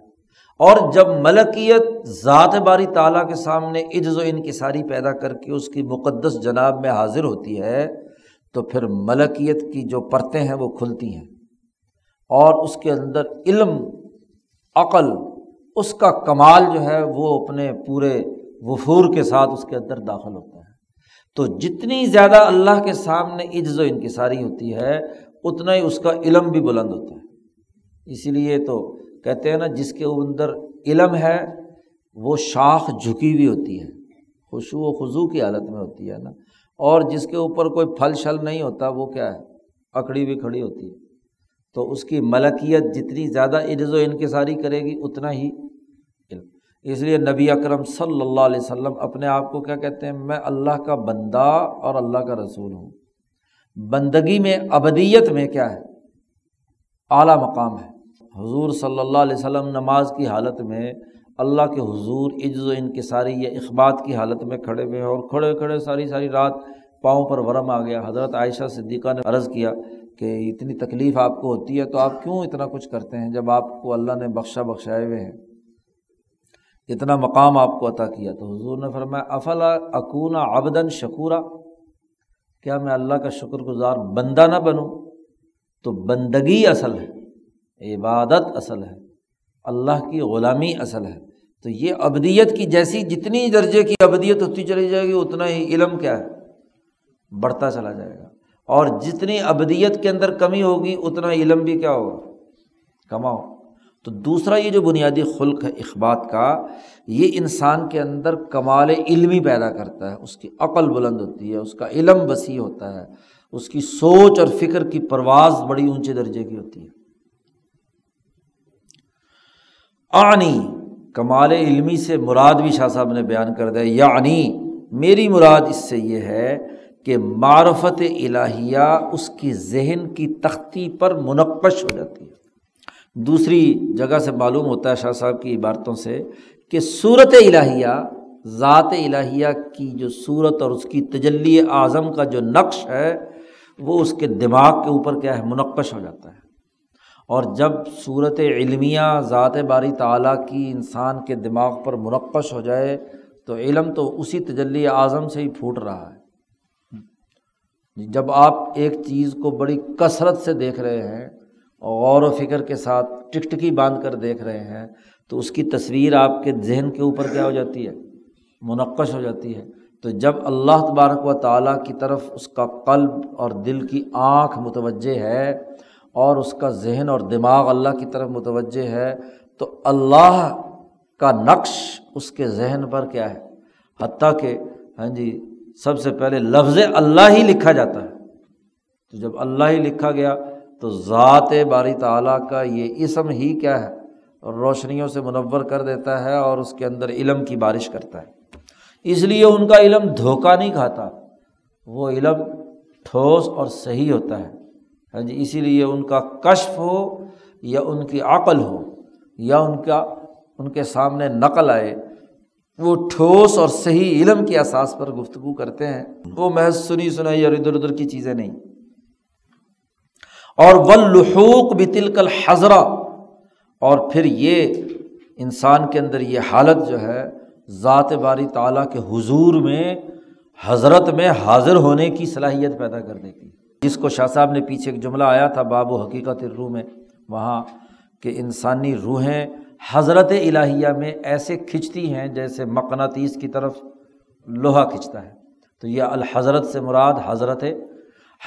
اور جب ملکیت ذات باری تعالیٰ کے سامنے عجز و انکساری پیدا کر کے اس کی مقدس جناب میں حاضر ہوتی ہے، تو پھر ملکیت کی جو پرتیں ہیں، وہ کھلتی ہیں۔ اور اس کے اندر علم، عقل، اس کا کمال جو ہے وہ اپنے پورے وفور کے ساتھ اس کے اندر داخل ہوتا ہے۔ تو جتنی زیادہ اللہ کے سامنے عجز و انکساری ہوتی ہے، اتنا ہی اس کا علم بھی بلند ہوتا ہے۔ اسی لیے تو کہتے ہیں نا، جس کے اندر علم ہے، وہ شاخ جھکی ہوئی ہوتی ہے۔ خوشو و خضو کی حالت میں ہوتی ہے نا۔ اور جس کے اوپر کوئی پھل شل نہیں ہوتا، وہ کیا ہے؟ اکڑی بھی کھڑی ہوتی ہے۔ تو اس کی ملکیت جتنی زیادہ عجز و انکساری کرے گی، اتنا ہی علم۔ اس لیے نبی اکرم صلی اللہ علیہ وسلم اپنے آپ کو کیا کہتے ہیں؟ میں اللہ کا بندہ اور اللہ کا رسول ہوں۔ بندگی میں، ابدیت میں کیا ہے؟ اعلیٰ مقام ہے۔ حضور صلی اللہ علیہ وسلم نماز کی حالت میں اللہ کے حضور عجز و انکساری یا اخبات کی حالت میں کھڑے ہوئے اور کھڑے کھڑے ساری ساری رات پاؤں پر ورم آ گیا۔ حضرت عائشہ صدیقہ نے عرض کیا کہ اتنی تکلیف آپ کو ہوتی ہے تو آپ کیوں اتنا کچھ کرتے ہیں جب آپ کو اللہ نے بخشا بخشائے ہوئے ہیں؟ اتنا مقام آپ کو عطا کیا۔ تو حضور نے فرمایا، افلا اکون آبدن شکورا؟ کیا میں اللہ کا شکر گزار بندہ نہ بنوں؟ تو بندگی اصل ہے، عبادت اصل ہے، اللہ کی غلامی اصل ہے۔ تو یہ ابدیت کی جیسی جتنی درجے کی ابدیت ہوتی چلی جائے گی، اتنا ہی علم کیا ہے؟ بڑھتا چلا جائے گا۔ اور جتنی ابدیت کے اندر کمی ہوگی، اتنا علم بھی کیا ہوگا؟ کماؤ۔ تو دوسرا یہ جو بنیادی خلق ہے اخبات کا، یہ انسان کے اندر کمال علمی پیدا کرتا ہے۔ اس کی عقل بلند ہوتی ہے، اس کا علم وسیع ہوتا ہے۔ اس کی سوچ اور فکر کی پرواز بڑی اونچے درجے کی ہوتی ہے۔ آنی کمال علمی سے مراد بھی شاہ صاحب نے بیان کر دیا یعنی میری مراد اس سے یہ ہے کہ معرفت الہیہ اس کی ذہن کی تختی پر منقش ہو جاتی ہے۔ دوسری جگہ سے معلوم ہوتا ہے شاہ صاحب کی عبارتوں سے کہ صورت الہیہ، ذات الہیہ کی جو صورت اور اس کی تجلی اعظم کا جو نقش ہے، وہ اس کے دماغ کے اوپر کیا ہے، منقش ہو جاتا ہے۔ اور جب صورت علمیہ، ذات باری تعلیٰ کی انسان کے دماغ پر منقش ہو جائے، تو علم تو اسی تجلی اعظم سے ہی پھوٹ رہا ہے۔ جب آپ ایک چیز کو بڑی کثرت سے دیکھ رہے ہیں غور و فکر کے ساتھ ٹک ٹکی باندھ کر دیکھ رہے ہیں، تو اس کی تصویر آپ کے ذہن کے اوپر کیا ہو جاتی ہے؟ منقش ہو جاتی ہے۔ تو جب اللہ تبارک و تعالیٰ کی طرف اس کا قلب اور دل کی آنکھ متوجہ ہے اور اس کا ذہن اور دماغ اللہ کی طرف متوجہ ہے، تو اللہ کا نقش اس کے ذہن پر کیا ہے؟ حتیٰ کہ ہاں جی سب سے پہلے لفظ اللہ ہی لکھا جاتا ہے۔ تو جب اللہ ہی لکھا گیا تو ذات باری تعالیٰ کا یہ اسم ہی کیا ہے؟ روشنیوں سے منور کر دیتا ہے اور اس کے اندر علم کی بارش کرتا ہے۔ اس لیے ان کا علم دھوکہ نہیں کھاتا۔ وہ علم ٹھوس اور صحیح ہوتا ہے۔ ہاں جی اسی لیے ان کا کشف ہو یا ان کی عقل ہو یا ان کا، ان کے سامنے نقل آئے وہ ٹھوس اور صحیح علم کے احساس پر گفتگو کرتے ہیں۔ وہ محض سنی سنائی اور ادھر ادھر کی چیزیں نہیں۔ اور ولحوق بھی تلکل حضرہ اور پھر یہ انسان کے اندر یہ حالت جو ہے، ذات باری تعالیٰ کے حضور میں، حضرت میں حاضر ہونے کی صلاحیت پیدا کر دیتی۔ جس کو شاہ صاحب نے پیچھے ایک جملہ آیا تھا، باب و حقیقت روح میں، وہاں کہ انسانی روحیں حضرت الہیہ میں ایسے کھنچتی ہیں جیسے مقناطیس کی طرف لوہا کھنچتا ہے۔ تو یہ الحضرت سے مراد حضرت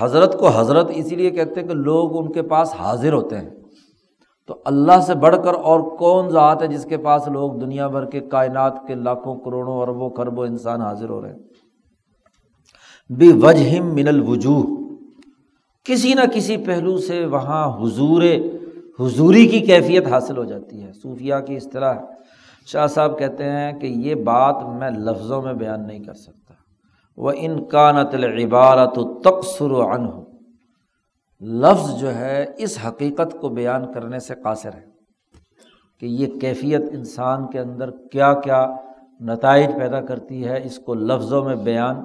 حضرت کو حضرت اسی لیے کہتے ہیں کہ لوگ ان کے پاس حاضر ہوتے ہیں۔ تو اللہ سے بڑھ کر اور کون ذات ہے جس کے پاس لوگ دنیا بھر کے کائنات کے لاکھوں کروڑوں اربوں خربوں انسان حاضر ہو رہے ہیں؟ بے وجہ من الوجوہ کسی نہ کسی پہلو سے وہاں حضور حضوری کی کیفیت حاصل ہو جاتی ہے۔ صوفیہ کی اصطلاح شاہ صاحب کہتے ہیں کہ یہ بات میں لفظوں میں بیان نہیں کر سکتا۔ وہ انکانت العبارت تقسر عنہ لفظ جو ہے اس حقیقت کو بیان کرنے سے قاصر ہے کہ یہ کیفیت انسان کے اندر کیا کیا نتائج پیدا کرتی ہے، اس کو لفظوں میں بیان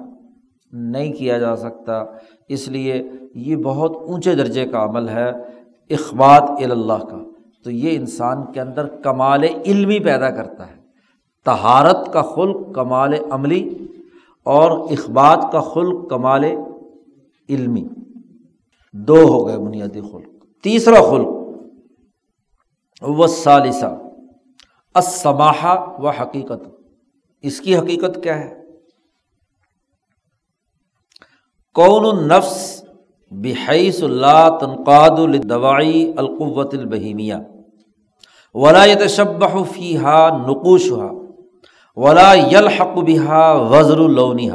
نہیں کیا جا سکتا۔ اس لیے یہ بہت اونچے درجے کا عمل ہے۔ اخبات اللہ کا، تو یہ انسان کے اندر کمال علمی پیدا کرتا ہے۔ تہارت کا خلق کمال عملی اور اخبات کا خلق کمال علمی۔ دو ہو گئے بنیادی خلق۔ تیسرا خلق، وہ سالسہ اسماحہ و حقیقت۔ اس کی حقیقت کیا ہے؟ کون النفس بحیث اللہ تنقاد الدوائی القوت البہیمیہ ولا يتشبہ فیحا نقوشہ ولا یلحق بہا وزر اللونیہ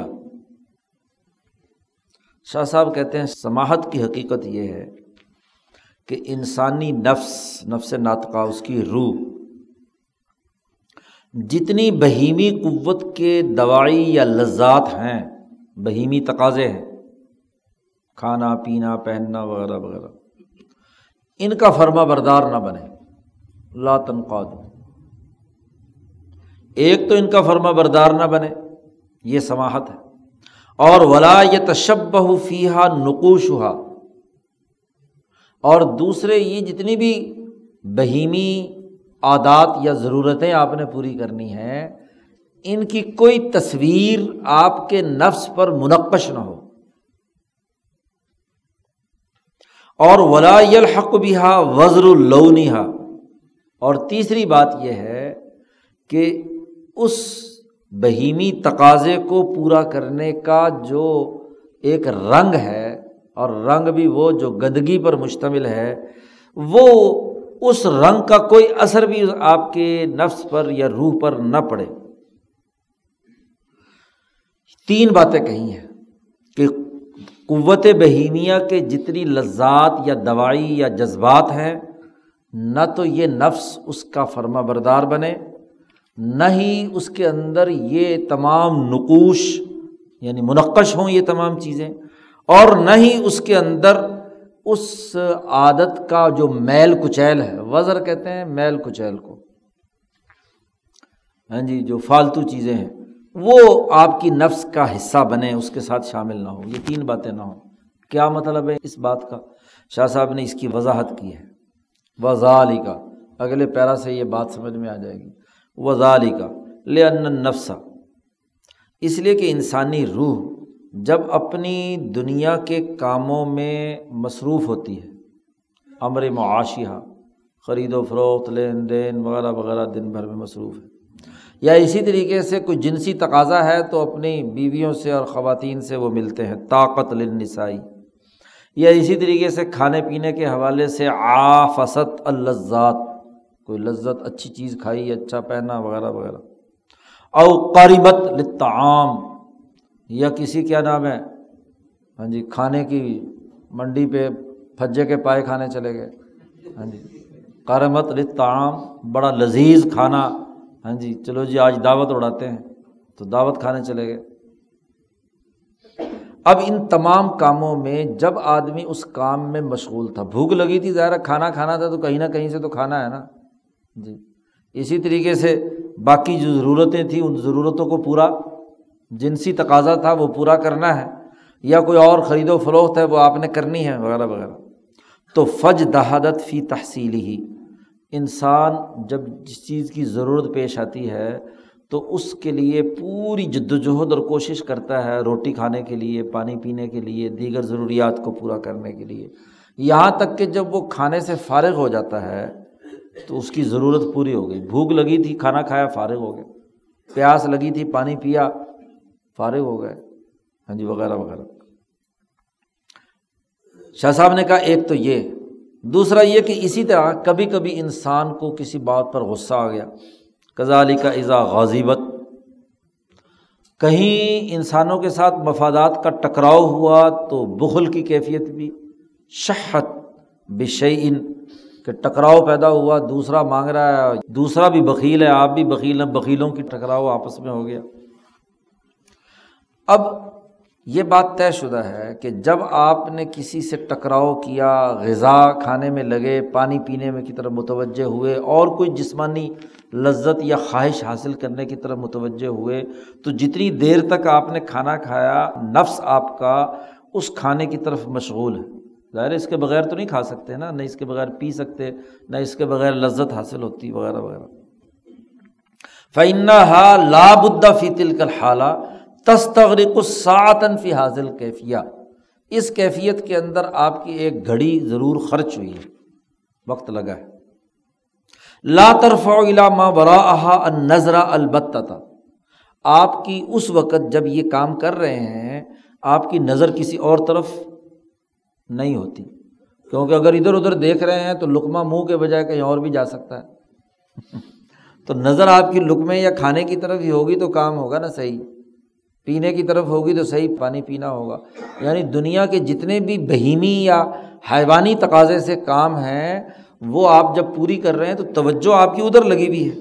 شاہ صاحب کہتے ہیں سماہت کی حقیقت یہ ہے کہ انسانی نفس نفس ناطقہ، اس کی روح، جتنی بہیمی قوت کے دوائی یا لذات ہیں، بہیمی تقاضے ہیں کھانا، پینا، پہننا وغیرہ وغیرہ۔ ان کا فرما بردار نہ بنے۔ لا تنقاد ایک تو ان کا فرما بردار نہ بنے، یہ سماہت ہے۔ اور ولا یہ تشبہ فیحا نقوش ہوا اور دوسرے، یہ جتنی بھی بہیمی عادات یا ضرورتیں آپ نے پوری کرنی ہیں، ان کی کوئی تصویر آپ کے نفس پر منقش نہ ہو۔ اور ولا الحق بہا وزر اللونیہ اور تیسری بات یہ ہے کہ اس بہیمی تقاضے کو پورا کرنے کا جو ایک رنگ ہے، اور رنگ بھی وہ جو گندگی پر مشتمل ہے، وہ اس رنگ کا کوئی اثر بھی آپ کے نفس پر یا روح پر نہ پڑے۔ تین باتیں کہی ہیں کہ قوت بہیمیہ کے جتنی لذات یا دوائی یا جذبات ہیں، نہ تو یہ نفس اس کا فرما بردار بنے، نہ ہی اس کے اندر یہ تمام نقوش یعنی منقش ہوں یہ تمام چیزیں، اور نہ ہی اس کے اندر اس عادت کا جو میل کچیل ہے۔ وزر کہتے ہیں میل کچیل کو۔ ہاں جی جو فالتو چیزیں ہیں۔ وہ آپ کی نفس کا حصہ بنے، اس کے ساتھ شامل نہ ہو۔ یہ تین باتیں نہ ہوں۔ کیا مطلب ہے اس بات کا؟ شاہ صاحب نے اس کی وضاحت کی ہے۔ وزالی کا اگلے پیرا سے یہ بات سمجھ میں آ جائے گی۔ وزالی کا لے نفسا اس لیے کہ انسانی روح جب اپنی دنیا کے کاموں میں مصروف ہوتی ہے، امر معاشیہ، خرید و فروخت، لین دین وغیرہ وغیرہ دن بھر میں مصروف ہے۔ یا اسی طریقے سے کوئی جنسی تقاضا ہے تو اپنی بیویوں سے اور خواتین سے وہ ملتے ہیں، طاقت لنسائی یا اسی طریقے سے کھانے پینے کے حوالے سے آفست اللذات، کوئی لذت اچھی چیز کھائی اچھا پہنا، وغیرہ وغیرہ۔ او قریبت لطعام یا کسی کیا نام ہے ہاں جی کھانے کی منڈی پہ پھجے کے پائے کھانے چلے گئے۔ ہاں جی قرمت لطعام بڑا لذیذ کھانا۔ ہاں جی چلو جی آج دعوت اڑاتے ہیں۔ تو دعوت کھانے چلے گئے۔ اب ان تمام کاموں میں جب آدمی اس کام میں مشغول تھا، بھوک لگی تھی ظاہر کھانا کھانا تھا تو کہیں نہ کہیں سے تو کھانا ہے نا۔ جی اسی طریقے سے باقی جو ضرورتیں تھیں، ان ضرورتوں کو پورا، جنسی تقاضا تھا، وہ پورا کرنا ہے۔ یا کوئی اور خرید و فروخت ہے، وہ آپ نے کرنی ہے، وغیرہ وغیرہ۔ تو فج دہادت فی تحصیل ہی انسان جب جس چیز کی ضرورت پیش آتی ہے تو اس کے لیے پوری جد وجہد اور کوشش کرتا ہے روٹی کھانے کے لیے، پانی پینے کے لیے، دیگر ضروریات کو پورا کرنے کے لیے۔ یہاں تک کہ جب وہ کھانے سے فارغ ہو جاتا ہے تو اس کی ضرورت پوری ہو گئی۔ بھوک لگی تھی، کھانا کھایا، فارغ ہو گئے پیاس لگی تھی، پانی پیا، فارغ ہو گئے۔ ہاں جی وغیرہ وغیرہ۔ شاہ صاحب نے کہا، ایک تو یہ دوسرا یہ کہ اسی طرح کبھی کبھی انسان کو کسی بات پر غصہ آ گیا۔ کزالی کا اضا غازیبت کہیں انسانوں کے ساتھ مفادات کا ٹکراؤ ہوا تو بخل کی کیفیت بھی۔ شہت بشعین کہ ٹکراؤ پیدا ہوا، دوسرا مانگ رہا ہے، دوسرا بھی بکیل ہے، آپ بھی بکیل ہیں بکیلوں کی ٹکراؤ آپس میں ہو گیا۔ اب یہ بات طے شدہ ہے کہ جب آپ نے کسی سے ٹکراؤ کیا، غذا کھانے میں لگے، پانی پینے میں کی طرف متوجہ ہوئے اور کوئی جسمانی لذت یا خواہش حاصل کرنے کی طرف متوجہ ہوئے، تو جتنی دیر تک آپ نے کھانا کھایا، نفس آپ کا اس کھانے کی طرف مشغول ہے۔ ظاہر اس کے بغیر تو نہیں کھا سکتے نا، نہ اس کے بغیر پی سکتے، نہ اس کے بغیر لذت حاصل ہوتی، وغیرہ وغیرہ۔ فعن ہا لابد فی تل کل حالہ تستغرق ساتن فی حاضل کیفیہ۔ اس کیفیت کے اندر آپ کی ایک گھڑی ضرور خرچ ہوئی ہے۔ وقت لگا ہے۔ لا طرف ما برا ان نظرا البتہ آپ کی اس وقت جب یہ کام کر رہے ہیں، آپ کی نظر کسی اور طرف نہیں ہوتی۔ کیونکہ اگر ادھر ادھر دیکھ رہے ہیں تو لقمہ منہ کے بجائے کہیں اور بھی جا سکتا ہے۔ تو نظر آپ کی لقمے یا کھانے کی طرف ہی ہوگی تو کام ہوگا نا صحیح۔ پینے کی طرف ہوگی تو صحیح پانی پینا ہوگا۔ یعنی دنیا کے جتنے بھی بہیمی یا حیوانی تقاضے سے کام ہیں، وہ آپ جب پوری کر رہے ہیں تو توجہ آپ کی ادھر لگی ہوئی ہے۔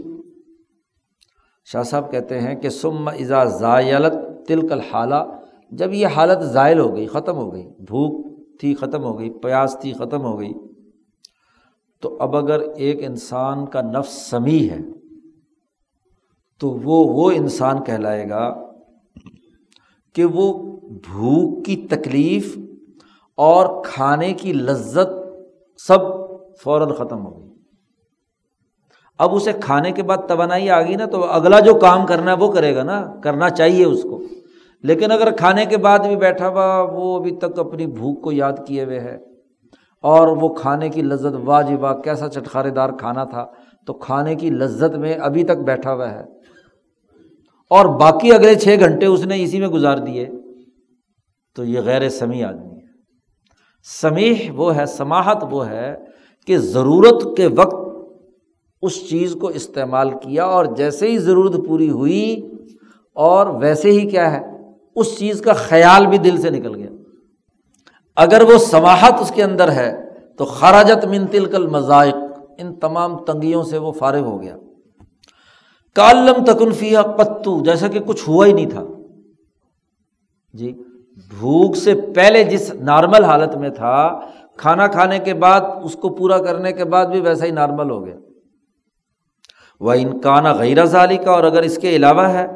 شاہ صاحب کہتے ہیں کہ سم ازا زائلت تلکل حالہ جب یہ حالت زائل ہو گئی، ختم ہو گئی، بھوک تھی ختم ہو گئی، پیاس تھی ختم ہو گئی، تو اب اگر ایک انسان کا نفس سمی ہے، تو وہ وہ انسان کہلائے گا کہ وہ بھوک کی تکلیف اور کھانے کی لذت سب فوراً ختم ہو گئی۔ اب اسے کھانے کے بعد توانائی آ گئی نا تو اگلا جو کام کرنا ہے وہ کرے گا نا، کرنا چاہیے اس کو۔ لیکن اگر کھانے کے بعد بھی بیٹھا ہوا وہ ابھی تک اپنی بھوک کو یاد کیے ہوئے ہے اور وہ کھانے کی لذت واجبہ جی کیسا چٹخارے دار کھانا تھا، تو کھانے کی لذت میں ابھی تک بیٹھا ہوا ہے۔ اور باقی اگلے چھ گھنٹے اس نے اسی میں گزار دیے۔ تو یہ غیر سمیع آدمی ہے۔ سمیح وہ ہے سماہت وہ ہے کہ ضرورت کے وقت اس چیز کو استعمال کیا اور جیسے ہی ضرورت پوری ہوئی اور ویسے ہی کیا ہے، اس چیز کا خیال بھی دل سے نکل گیا۔ اگر وہ سماہت اس کے اندر ہے تو خراجت منتل کل مذائق ان تمام تنگیوں سے وہ فارغ ہو گیا۔ کالم تکنفیا پتو جیسا کہ کچھ ہوا ہی نہیں تھا۔ جی بھوک سے پہلے جس نارمل حالت میں تھا، کھانا کھانے کے بعد، اس کو پورا کرنے کے بعد بھی ویسا ہی نارمل ہو گیا۔ وہ انکانہ غیر ظالی کا اور اگر اس کے علاوہ ہے،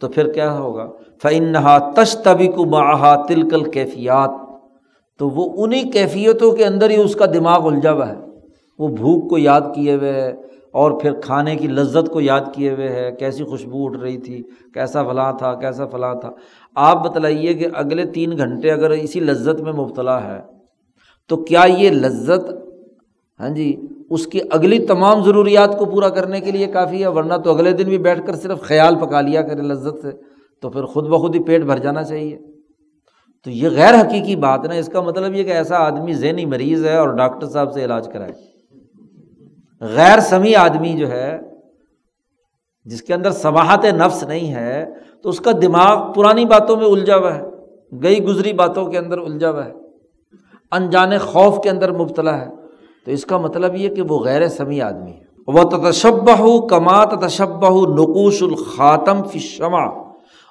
تو پھر کیا ہوگا؟ فنحا تش تبی کو ماہا تلکل کیفیات تو وہ انہیں کیفیتوں کے اندر ہی اس کا دماغ الجھا ہوا ہے۔ وہ بھوک کو یاد کیے ہوئے ہے۔ اور پھر کھانے کی لذت کو یاد کیے ہوئے ہے، کیسی خوشبو اٹھ رہی تھی، کیسا فلاں تھا، کیسا فلاں تھا۔ آپ بتلائیے کہ اگلے تین گھنٹے اگر اسی لذت میں مبتلا ہے، تو کیا یہ لذت ہاں جی اس کی اگلی تمام ضروریات کو پورا کرنے کے لیے کافی ہے؟ ورنہ تو اگلے دن بھی بیٹھ کر صرف خیال پکا لیا کرے لذت سے، تو پھر خود بخود ہی پیٹ بھر جانا چاہیے۔ تو یہ غیر حقیقی بات نا، اس کا مطلب یہ کہ ایسا آدمی ذہنی مریض ہے اور ڈاکٹر صاحب سے علاج کرائے۔ غیر سمی آدمی جو ہے، جس کے اندر سباہت نفس نہیں ہے، تو اس کا دماغ پرانی باتوں میں الجھا ہوا ہے، گئی گزری باتوں کے اندر الجھا ہوا ہے، انجان خوف کے اندر مبتلا ہے۔ تو اس کا مطلب یہ کہ وہ غیر سمی آدمی ہے۔ وہ تشبہ کما تشبہ نقوش الخاتم فی شمع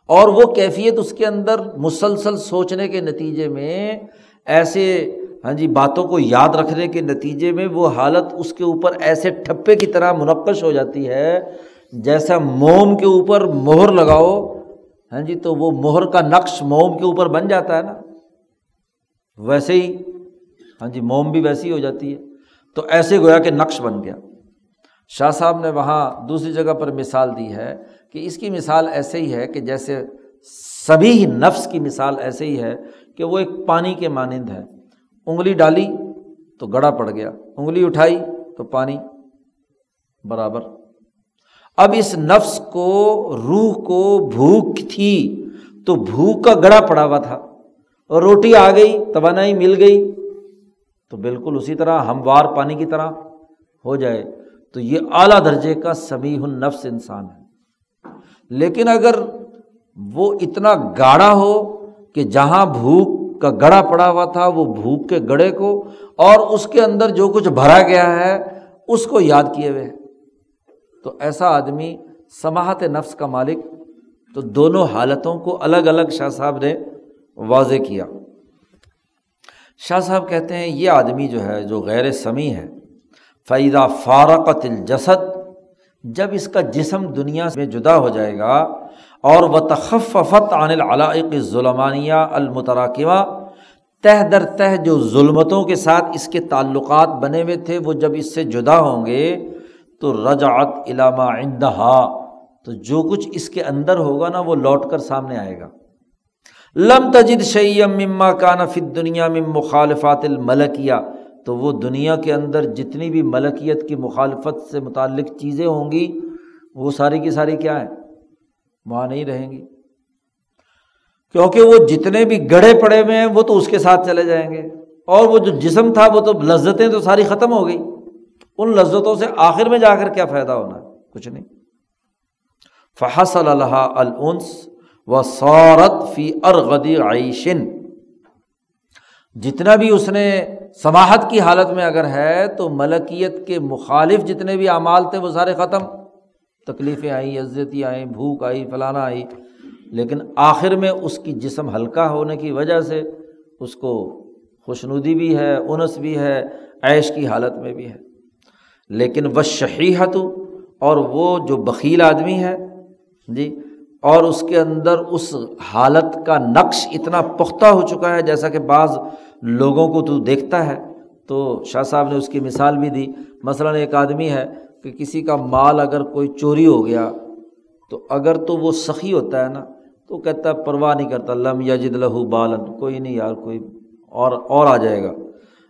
اور وہ کیفیت اس کے اندر مسلسل سوچنے کے نتیجے میں ایسے ہاں جی باتوں کو یاد رکھنے کے نتیجے میں وہ حالت اس کے اوپر ایسے ٹھپے کی طرح منقش ہو جاتی ہے جیسا موم کے اوپر مہر لگاؤ۔ ہاں جی تو وہ مہر کا نقش موم کے اوپر بن جاتا ہے نا۔ ویسے ہی ہاں جی موم بھی ویسی ہو جاتی ہے۔ تو ایسے گویا کہ نقش بن گیا۔ شاہ صاحب نے وہاں دوسری جگہ پر مثال دی ہے کہ اس کی مثال ایسے ہی ہے کہ جیسے سبھی ہی نفس کی مثال ایسے ہی ہے کہ وہ ایک پانی کے مانند ہے۔ انگلی ڈالی تو گڑا پڑ گیا۔ انگلی اٹھائی تو پانی برابر۔ اب اس نفس کو، روح کو بھوک تھی تو بھوک کا گڑا پڑا ہوا تھا۔ اور روٹی آ گئی، توانائی مل گئی۔ تو بالکل اسی طرح ہموار پانی کی طرح ہو جائے۔ تو یہ اعلیٰ درجے کا سمیح النفس انسان ہے۔ لیکن اگر وہ اتنا گاڑا ہو کہ جہاں بھوک کا گڑا پڑا ہوا تھا، وہ بھوک کے گڑے کو اور اس کے اندر جو کچھ بھرا گیا ہے، اس کو یاد کیے ہوئے تو ایسا آدمی سماہت نفس کا مالک، تو دونوں حالتوں کو الگ الگ شاہ صاحب نے واضح کیا۔ شاہ صاحب کہتے ہیں، یہ آدمی جو ہے، جو غیر سمی ہے۔ فیضہ فارقت الجسد، جب اس کا جسم دنیا میں جدا ہو جائے گا اور وہ تخفت عن العلائق ظلمانیہ المتراکمہ تہ در تہ جو ظلمتوں کے ساتھ اس کے تعلقات بنے ہوئے تھے، وہ جب اس سے جدا ہوں گے، تو رجعت علامہ اندہا تو جو کچھ اس کے اندر ہوگا نا، وہ لوٹ کر سامنے آئے گا۔ لم تجد شعیم مما کان فت دنیا میں مخالفات الملکیہ، تو وہ دنیا کے اندر جتنی بھی ملکیت کی مخالفت سے متعلق چیزیں ہوں گی، وہ ساری کی ساری کیا ہیں؟ وہاں نہیں رہیں گی۔ کیونکہ وہ جتنے بھی گڑھے پڑے ہوئے ہیں، وہ تو اس کے ساتھ چلے جائیں گے۔ اور وہ جو جسم تھا، وہ تو لذتیں تو ساری ختم ہو گئی۔ ان لذتوں سے آخر میں جا کر کیا فائدہ ہونا ہے؟ کچھ نہیں۔ فحص اللہ الس و سورت فی ارغدی عیشن جتنا بھی اس نے سماہت کی حالت میں اگر ہے، تو ملکیت کے مخالف جتنے بھی اعمال تھے، وہ سارے ختم۔ تکلیفیں آئیں عزتی آئیں، بھوک آئی، فلانا آئی، لیکن آخر میں اس کی جسم ہلکا ہونے کی وجہ سے اس کو خوشنودی بھی ہے، انس بھی ہے، عیش کی حالت میں بھی ہے۔ لیکن وہ شہیحت اور وہ جو بخیل آدمی ہے جی اور اس کے اندر اس حالت کا نقش اتنا پختہ ہو چکا ہے، جیسا کہ بعض لوگوں کو تو دیکھتا ہے۔ تو شاہ صاحب نے اس کی مثال بھی دی۔ مثلاً ایک آدمی ہے کہ کسی کا مال اگر کوئی چوری ہو گیا تو اگر تو وہ سخی ہوتا ہے نا، تو کہتا ہے پرواہ نہیں کرتا، لم یجد لہو بالن، کوئی نہیں یار، کوئی اور اور آ جائے گا۔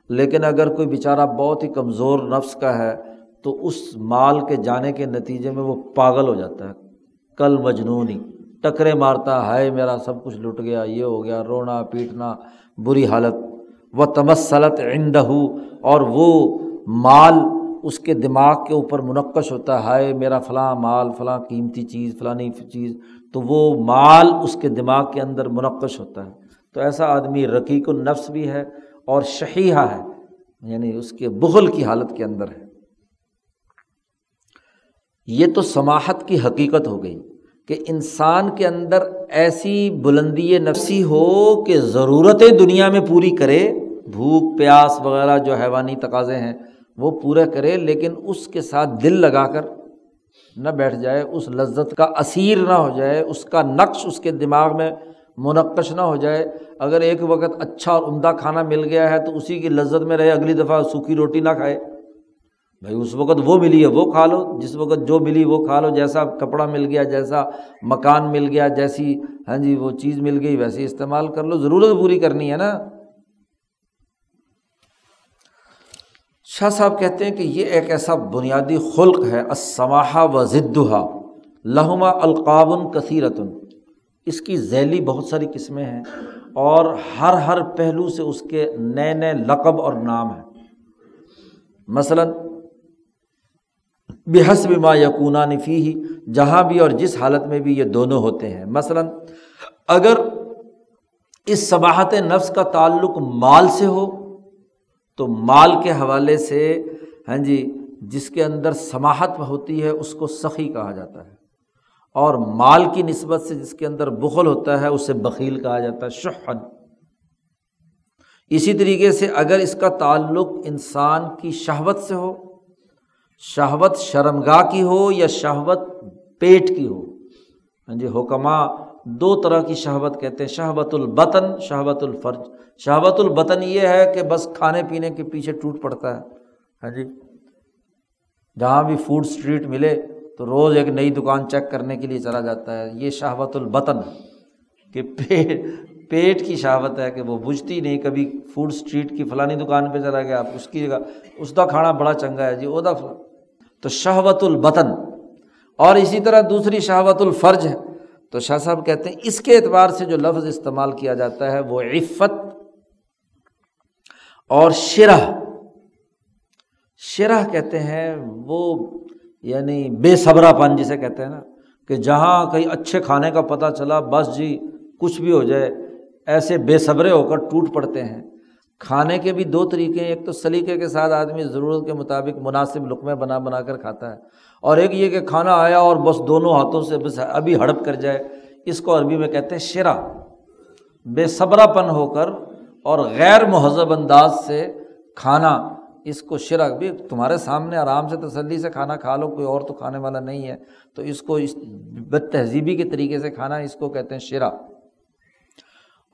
لیکن اگر کوئی بیچارہ بہت ہی کمزور نفس کا ہے، تو اس مال کے جانے کے نتیجے میں وہ پاگل ہو جاتا ہے۔ کل مجنونی، ٹکرے مارتا ہے میرا سب کچھ لٹ گیا، یہ ہو گیا، رونا، پیٹنا، بری حالت۔ وہ تمسلت عندہ اور وہ مال اس کے دماغ کے اوپر منقش ہوتا ہے، ہائے میرا فلاں مال، فلاں قیمتی چیز، فلانی چیز، تو وہ مال اس کے دماغ کے اندر منقش ہوتا ہے۔ تو ایسا آدمی رقیق النفس بھی ہے اور شہیحہ ہے یعنی اس کے بغل کی حالت کے اندر ہے۔ یہ تو سماہت کی حقیقت ہو گئی کہ انسان کے اندر ایسی بلندی نفسی ہو کہ ضرورتیں دنیا میں پوری کرے، بھوک، پیاس وغیرہ جو حیوانی تقاضے ہیں وہ پورا کرے لیکن اس کے ساتھ دل لگا کر نہ بیٹھ جائے، اس لذت کا اسیر نہ ہو جائے، اس کا نقش اس کے دماغ میں منقش نہ ہو جائے۔ اگر ایک وقت اچھا اور عمدہ کھانا مل گیا ہے تو اسی کی لذت میں رہے، اگلی دفعہ سوکھی روٹی نہ کھائے۔ بھائی، اس وقت وہ ملی ہے، وہ کھا لو۔ جس وقت جو ملی وہ کھا لو۔ جیسا کپڑا مل گیا، جیسا مکان مل گیا، جیسی ہاں جی وہ چیز مل گئی، ویسے استعمال کر لو۔ ضرورت پوری کرنی ہے نا۔ شاہ صاحب کہتے ہیں کہ یہ ایک ایسا بنیادی خلق ہے اسماحہ و ضدہ لہما القابن کثیرتن۔ اس کی ذیلی بہت ساری قسمیں ہیں اور ہر ہر پہلو سے اس کے نئے نئے لقب اور نام ہیں۔ مثلاً، بحسب ما یقون نفی ہی جہاں بھی اور جس حالت میں بھی یہ دونوں ہوتے ہیں۔ مثلاً، اگر اس صباحت نفس کا تعلق مال سے ہو تو مال کے حوالے سے ہاں جی جس کے اندر سماہت ہوتی ہے، اس کو سخی کہا جاتا ہے۔ اور مال کی نسبت سے جس کے اندر بخل ہوتا ہے، اسے بخیل کہا جاتا ہے شہن اسی طریقے سے اگر اس کا تعلق انسان کی شہوت سے ہو، شہوت شرمگاہ کی ہو یا شہوت پیٹ کی ہو ہاں جی حکمہ دو طرح کی شہوت کہتے ہیں، شہوت البطن، شہوت الفرج۔ شہوت البطن یہ ہے کہ بس کھانے پینے کے پیچھے ٹوٹ پڑتا ہے۔ ہاں جی؟ جہاں بھی فوڈ اسٹریٹ ملے تو روز ایک نئی دکان چیک کرنے کے لیے چلا جاتا ہے۔ یہ شہوت البطن کہ پیٹ پیٹ کی شہوت ہے کہ وہ بجھتی نہیں۔ کبھی فوڈ اسٹریٹ کی فلانی دکان پہ چلا گیا اس کی جگہ اس کا کھانا بڑا چنگا ہے جی وہ فلاں تو شہوت البطن۔ اور اسی طرح دوسری شہوت الفرج ہے۔ تو شاہ صاحب کہتے ہیں اس کے اعتبار سے جو لفظ استعمال کیا جاتا ہے وہ عفت اور شرح شرح کہتے ہیں وہ یعنی بے صبرا پن جسے کہتے ہیں نا، کہ جہاں کہیں اچھے کھانے کا پتہ چلا بس جی کچھ بھی ہو جائے، ایسے بے صبرے ہو کر ٹوٹ پڑتے ہیں۔ کھانے کے بھی دو طریقے ہیں، ایک تو سلیقے کے ساتھ آدمی ضرورت کے مطابق مناسب لقمے بنا بنا کر کھاتا ہے، اور ایک یہ کہ کھانا آیا اور بس دونوں ہاتھوں سے بس ابھی ہڑپ کر جائے، اس کو عربی میں کہتے ہیں شرا بے صبرا پن ہو کر اور غیر مہذب انداز سے کھانا، اس کو شرا بھی تمہارے سامنے آرام سے تسلی سے کھانا کھا لو، کوئی اور تو کھانے والا نہیں ہے، تو اس کو اس بد تہذیبی کے طریقے سے کھانا، اس کو کہتے ہیں شرا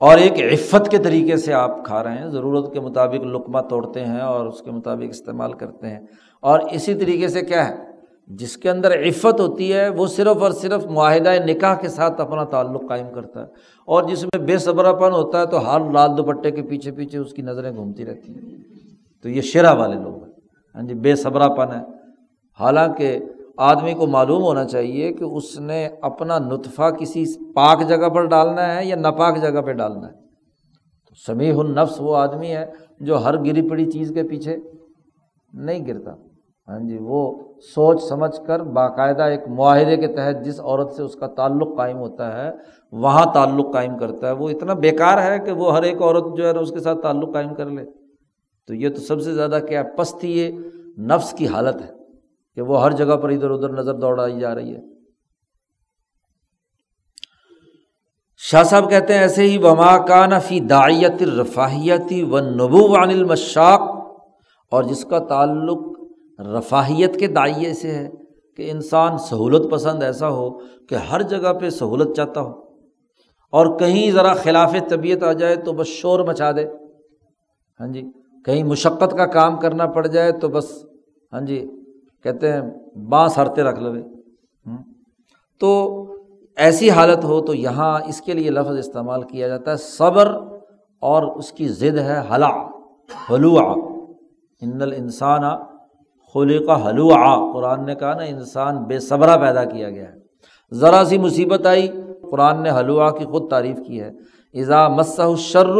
اور ایک عفت کے طریقے سے آپ کھا رہے ہیں، ضرورت کے مطابق لقمہ توڑتے ہیں اور اس کے مطابق استعمال کرتے ہیں۔ اور اسی طریقے سے کیا ہے؟ جس کے اندر عفت ہوتی ہے، وہ صرف اور صرف معاہدۂ نکاح کے ساتھ اپنا تعلق قائم کرتا ہے۔ اور جس میں بے صبرا پن ہوتا ہے تو ہر لال دوپٹے کے پیچھے پیچھے اس کی نظریں گھومتی رہتی ہیں۔ تو یہ شرح والے لوگ ہیں۔ ہاں جی بے صبرا پن ہے حالانکہ آدمی کو معلوم ہونا چاہیے کہ اس نے اپنا نطفہ کسی پاک جگہ پر ڈالنا ہے یا ناپاک جگہ پہ ڈالنا ہے۔ تو سمیع النفس وہ آدمی ہے جو ہر گری پڑی چیز کے پیچھے نہیں گرتا۔ ہاں جی وہ سوچ سمجھ کر باقاعدہ ایک معاہدے کے تحت جس عورت سے اس کا تعلق قائم ہوتا ہے، وہاں تعلق قائم کرتا ہے۔ وہ اتنا بیکار ہے کہ وہ ہر ایک عورت جو ہے نا اس کے ساتھ تعلق قائم کر لے۔ تو یہ تو سب سے زیادہ کیا پستی، یہ نفس کی حالت ہے کہ وہ ہر جگہ پر ادھر ادھر نظر دوڑائی جا رہی ہے۔ شاہ صاحب کہتے ہیں، ایسے ہی وما کا فی دائیت رفاہیتی و نبو عن المشاق اور جس کا تعلق رفاہیت کے دائیے سے ہے کہ انسان سہولت پسند ایسا ہو کہ ہر جگہ پہ سہولت چاہتا ہو۔ اور کہیں ذرا خلاف طبیعت آ جائے تو بس شور مچا دے۔ ہاں جی کہیں مشقت کا کام کرنا پڑ جائے تو بس ہاں جی کہتے ہیں بانس ہرتے رکھ لو تو ایسی حالت ہو تو یہاں اس کے لیے لفظ استعمال کیا جاتا ہے، صبر اور اس کی ضد ہے حلا حلوع۔ ان الانسان خلی کا حلوع قرآن نے کہا نا انسان بے صبرہ پیدا کیا گیا ہے۔ ذرا سی مصیبت آئی، قرآن نے حلوہ کی خود تعریف کی ہے۔ ایزا مسّ شر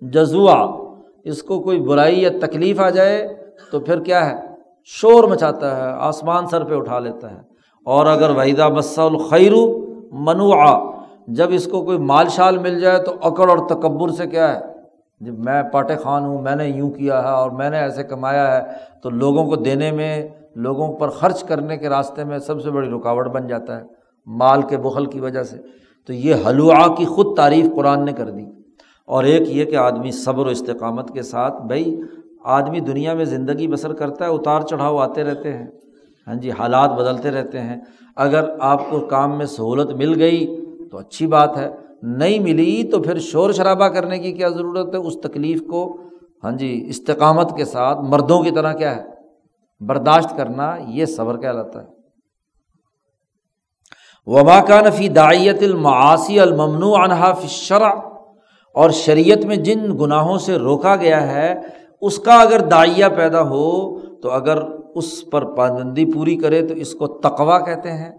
جزوا اس کو کوئی برائی یا تکلیف آ جائے تو پھر کیا ہے؟ شور مچاتا ہے، آسمان سر پہ اٹھا لیتا ہے۔ اور اگر وحیدہ مسا الخیر منوع جب اس کو کوئی مال شال مل جائے تو اکڑ اور تکبر سے کیا ہے؟ جب میں پاٹے خان ہوں، میں نے یوں کیا ہے اور میں نے ایسے کمایا ہے، تو لوگوں کو دینے میں، لوگوں پر خرچ کرنے کے راستے میں سب سے بڑی رکاوٹ بن جاتا ہے، مال کے بخل کی وجہ سے۔ تو یہ حلوہ کی خود تعریف قرآن نے کر دی۔ اور ایک یہ کہ آدمی صبر و استقامت کے ساتھ بھائی آدمی دنیا میں زندگی بسر کرتا ہے، اتار چڑھاؤ آتے رہتے ہیں۔ ہاں جی حالات بدلتے رہتے ہیں۔ اگر آپ کو کام میں سہولت مل گئی تو اچھی بات ہے۔ نہیں ملی تو پھر شور شرابہ کرنے کی کیا ضرورت ہے؟ اس تکلیف کو ہاں جی استقامت کے ساتھ مردوں کی طرح کیا ہے؟ برداشت کرنا یہ صبر کہلاتا ہے۔ وبا کا نفی دائیت المعاصی الممنوع انحا فشرا اور شریعت میں جن گناہوں سے روکا گیا ہے، اس کا اگر دائیا پیدا ہو تو اگر اس پر پابندی پوری کرے تو اس کو تقوا کہتے ہیں،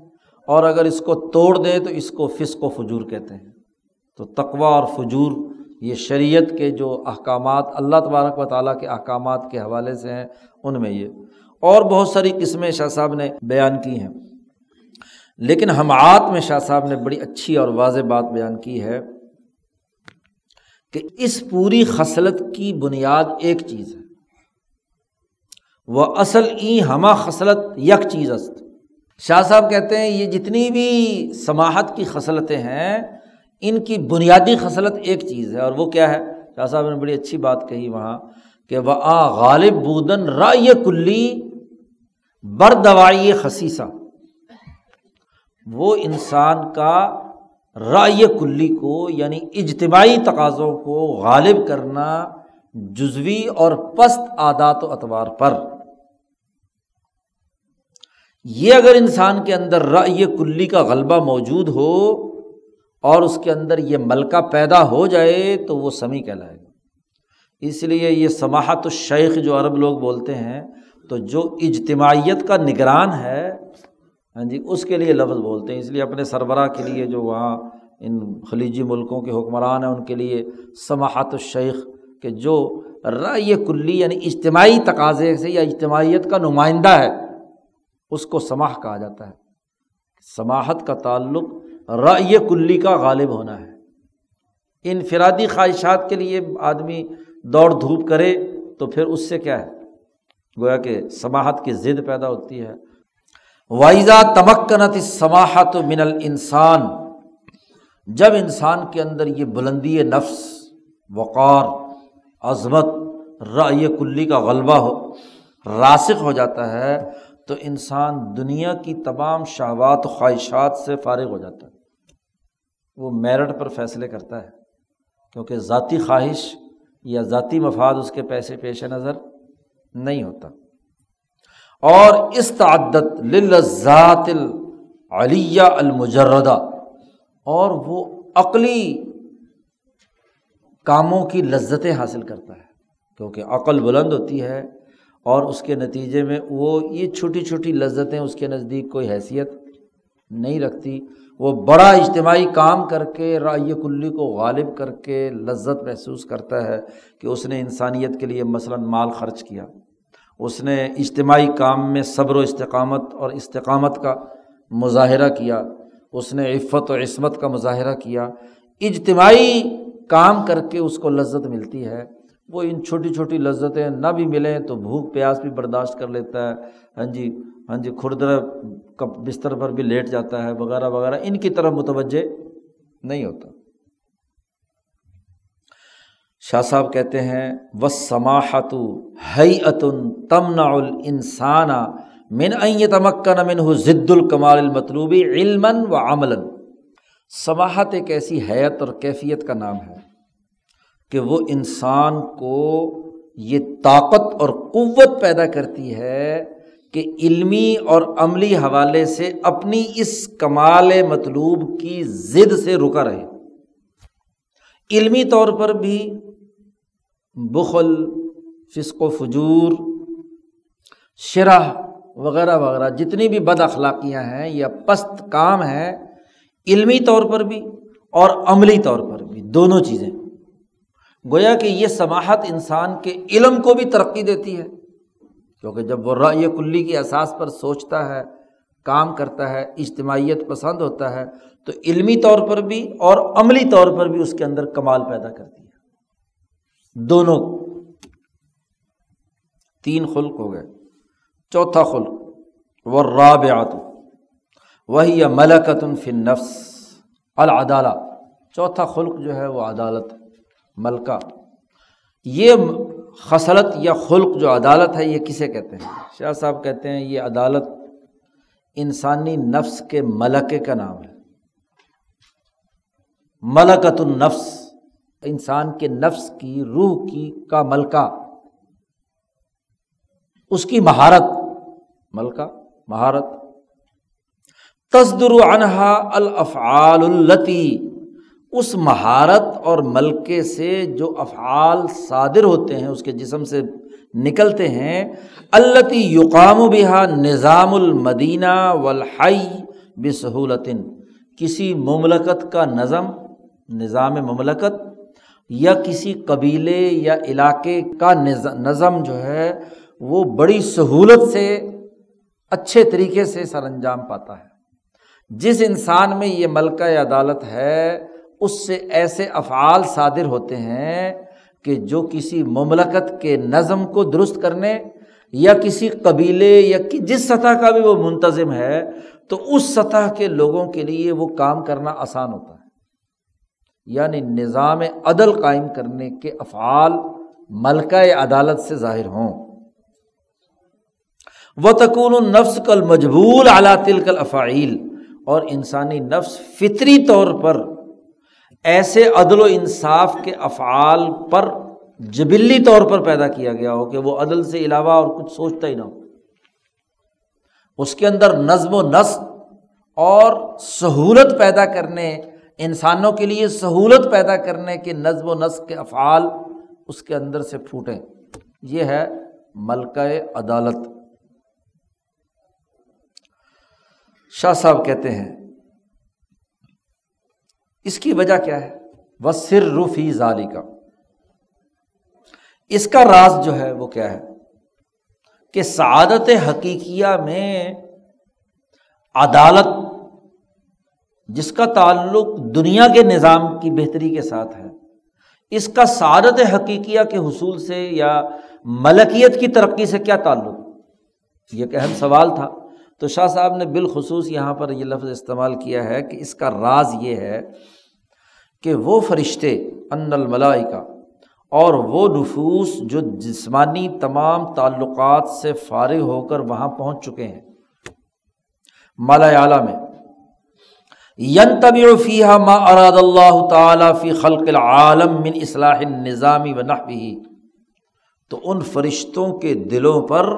اور اگر اس کو توڑ دے تو اس کو فسق و فجور کہتے ہیں۔ تو تقوا اور فجور یہ شریعت کے جو احکامات اللہ تبارک و تعالیٰ کے احکامات کے حوالے سے ہیں، ان میں یہ۔ اور بہت ساری قسمیں شاہ صاحب نے بیان کی ہیں۔ لیکن ہمعات میں شاہ صاحب نے بڑی اچھی اور واضح بات بیان کی ہے کہ اس پوری خصلت کی بنیاد ایک چیز ہے۔ وہ اصل ای ہما خصلت یک چیز است۔ شاہ صاحب کہتے ہیں یہ جتنی بھی سماہت کی خصلتیں ہیں ان کی بنیادی خصلت ایک چیز ہے، اور وہ کیا ہے؟ شاہ صاحب نے بڑی اچھی بات کہی وہاں کہ وہ آ غالب بودن رائے کلی بر دوائی خسیسہ وہ انسان کا رائے کلی کو یعنی اجتماعی تقاضوں کو غالب کرنا جزوی اور پست عادات و اطوار پر۔ یہ اگر انسان کے اندر رائے کلی کا غلبہ موجود ہو اور اس کے اندر یہ ملکہ پیدا ہو جائے تو وہ سمی کہلائے گا۔ اس لیے یہ سماحت الشیخ جو عرب لوگ بولتے ہیں، تو جو اجتماعیت کا نگران ہے ہاں جی اس کے لیے لفظ بولتے ہیں۔ اس لیے اپنے سربراہ کے لیے جو وہاں ان خلیجی ملکوں کے حکمران ہیں، ان کے لیے سماحت الشیخ کہ جو رائے کلی یعنی اجتماعی تقاضے سے یا اجتماعیت کا نمائندہ ہے، اس کو سماح کہا جاتا ہے۔ سماحت کا تعلق رائے کلی کا غالب ہونا ہے۔ انفرادی خواہشات کے لیے آدمی دوڑ دھوپ کرے تو پھر اس سے کیا ہے؟ گویا کہ سماحت کی ضد پیدا ہوتی ہے۔ وائزا تمکنت سماحت من ال انسان جب انسان کے اندر یہ بلندی نفس، وقار، عظمت رائے کلی کا غلبہ ہو، راسخ ہو جاتا ہے تو انسان دنیا کی تمام شہوات خواہشات سے فارغ ہو جاتا ہے۔ وہ میرٹ پر فیصلے کرتا ہے، کیونکہ ذاتی خواہش یا ذاتی مفاد اس کے پیسے پیش نظر نہیں ہوتا۔ اور اس تعدت لذات العلیہ المجردہ، اور وہ عقلی کاموں کی لذتیں حاصل کرتا ہے۔ کیونکہ عقل بلند ہوتی ہے اور اس کے نتیجے میں وہ یہ چھوٹی چھوٹی لذتیں اس کے نزدیک کوئی حیثیت نہیں رکھتی۔ وہ بڑا اجتماعی کام کر کے رائے کلی کو غالب کر کے لذت محسوس کرتا ہے کہ اس نے انسانیت کے لیے مثلاً مال خرچ کیا۔ اس نے اجتماعی کام میں صبر و استقامت اور استقامت کا مظاہرہ کیا۔ اس نے عفت و عصمت کا مظاہرہ کیا۔ اجتماعی کام کر کے اس کو لذت ملتی ہے۔ وہ ان چھوٹی چھوٹی لذتیں نہ بھی ملیں تو بھوک پیاس بھی برداشت کر لیتا ہے۔ ہاں جی ہاں جی خوردر کب بستر پر بھی لیٹ جاتا ہے، وغیرہ وغیرہ۔ ان کی طرف متوجہ نہیں ہوتا۔ شاہ صاحب کہتے ہیں و سماحت ہئی اتن تمنا السانہ من تمکن من ہو ضد الکمال المطلوبی علم و عمل سماحت ایک ایسی حیت اور کیفیت کا نام ہے۔ کہ وہ انسان کو یہ طاقت اور قوت پیدا کرتی ہے کہ علمی اور عملی حوالے سے اپنی اس کمال مطلوب کی ضد سے رکا رہے۔ علمی طور پر بھی بخل، فسق و فجور، شرح وغیرہ وغیرہ جتنی بھی بد اخلاقیاں ہیں یا پست کام ہیں، علمی طور پر بھی اور عملی طور پر بھی دونوں چیزیں۔ گویا کہ یہ سماہت انسان کے علم کو بھی ترقی دیتی ہے، کیونکہ جب وہ رائے کلی کی احساس پر سوچتا ہے، کام کرتا ہے، اجتماعیت پسند ہوتا ہے، تو علمی طور پر بھی اور عملی طور پر بھی اس کے اندر کمال پیدا کرتی ہے۔ دونوں تین خلق ہو گئے۔ چوتھا خلق وہ راب وہی ملکت فن نفس العدالہ چوتھا خلق جو ہے، وہ عدالت۔ ملکہ۔ یہ خصلت یا خلق جو عدالت ہے، یہ کسے کہتے ہیں؟ شاہ صاحب کہتے ہیں یہ عدالت انسانی نفس کے ملکے کا نام ہے۔ ملکت النفس، انسان کے نفس کی، روح کی کا ملکہ۔ اس کی مہارت، ملکہ، مہارت۔ تصدر عنہا الافعال التی اس مہارت اور ملکے سے جو افعال صادر ہوتے ہیں، اس کے جسم سے نکلتے ہیں التی یقام بہا نظام المدینہ والحی بسہولتن، کسی مملکت کا نظم، نظام مملکت، یا کسی قبیلے یا علاقے کا نظم جو ہے، وہ بڑی سہولت سے، اچھے طریقے سے سر انجام پاتا ہے۔ جس انسان میں یہ ملکہ عدالت ہے اس سے ایسے افعال صادر ہوتے ہیں کہ جو کسی مملکت کے نظم کو درست کرنے یا کسی قبیلے یا جس سطح کا بھی وہ منتظم ہے، تو اس سطح کے لوگوں کے لیے وہ کام کرنا آسان ہوتا ہے۔ یعنی نظام عدل قائم کرنے کے افعال ملکہ عدالت سے ظاہر ہوں۔ وہ تکون النفس کل مجبول اعلیٰ تل کل افعیل اور انسانی نفس فطری طور پر ایسے عدل و انصاف کے افعال پر جبلی طور پر پیدا کیا گیا ہو کہ وہ عدل سے علاوہ اور کچھ سوچتا ہی نہ ہو۔ اس کے اندر نظم و نسق اور سہولت پیدا کرنے، انسانوں کے لیے سہولت پیدا کرنے کے نظم و نسق کے افعال اس کے اندر سے پھوٹیں۔ یہ ہے ملکہ عدالت۔ شاہ صاحب کہتے ہیں اس کی وجہ کیا ہے؟ وہ سر روفی ظالی کا اس کا راز جو ہے وہ کیا ہے؟ کہ سعادت حقیقیہ میں عدالت، جس کا تعلق دنیا کے نظام کی بہتری کے ساتھ ہے، اس کا سعادت حقیقیہ کے حصول سے یا ملکیت کی ترقی سے کیا تعلق؟ یہ ایک اہم سوال تھا۔ تو شاہ صاحب نے بالخصوص یہاں پر یہ لفظ استعمال کیا ہے کہ اس کا راز یہ ہے کہ وہ فرشتے، ان الملائی کا اور وہ نفوس جو جسمانی تمام تعلقات سے فارغ ہو کر وہاں پہنچ چکے ہیں۔ مالا میں ین طبی فیحہ ما اراد اللہ تعالیٰ فی خلق العالم من اصلاح نظامی و نحبی تو ان فرشتوں کے دلوں پر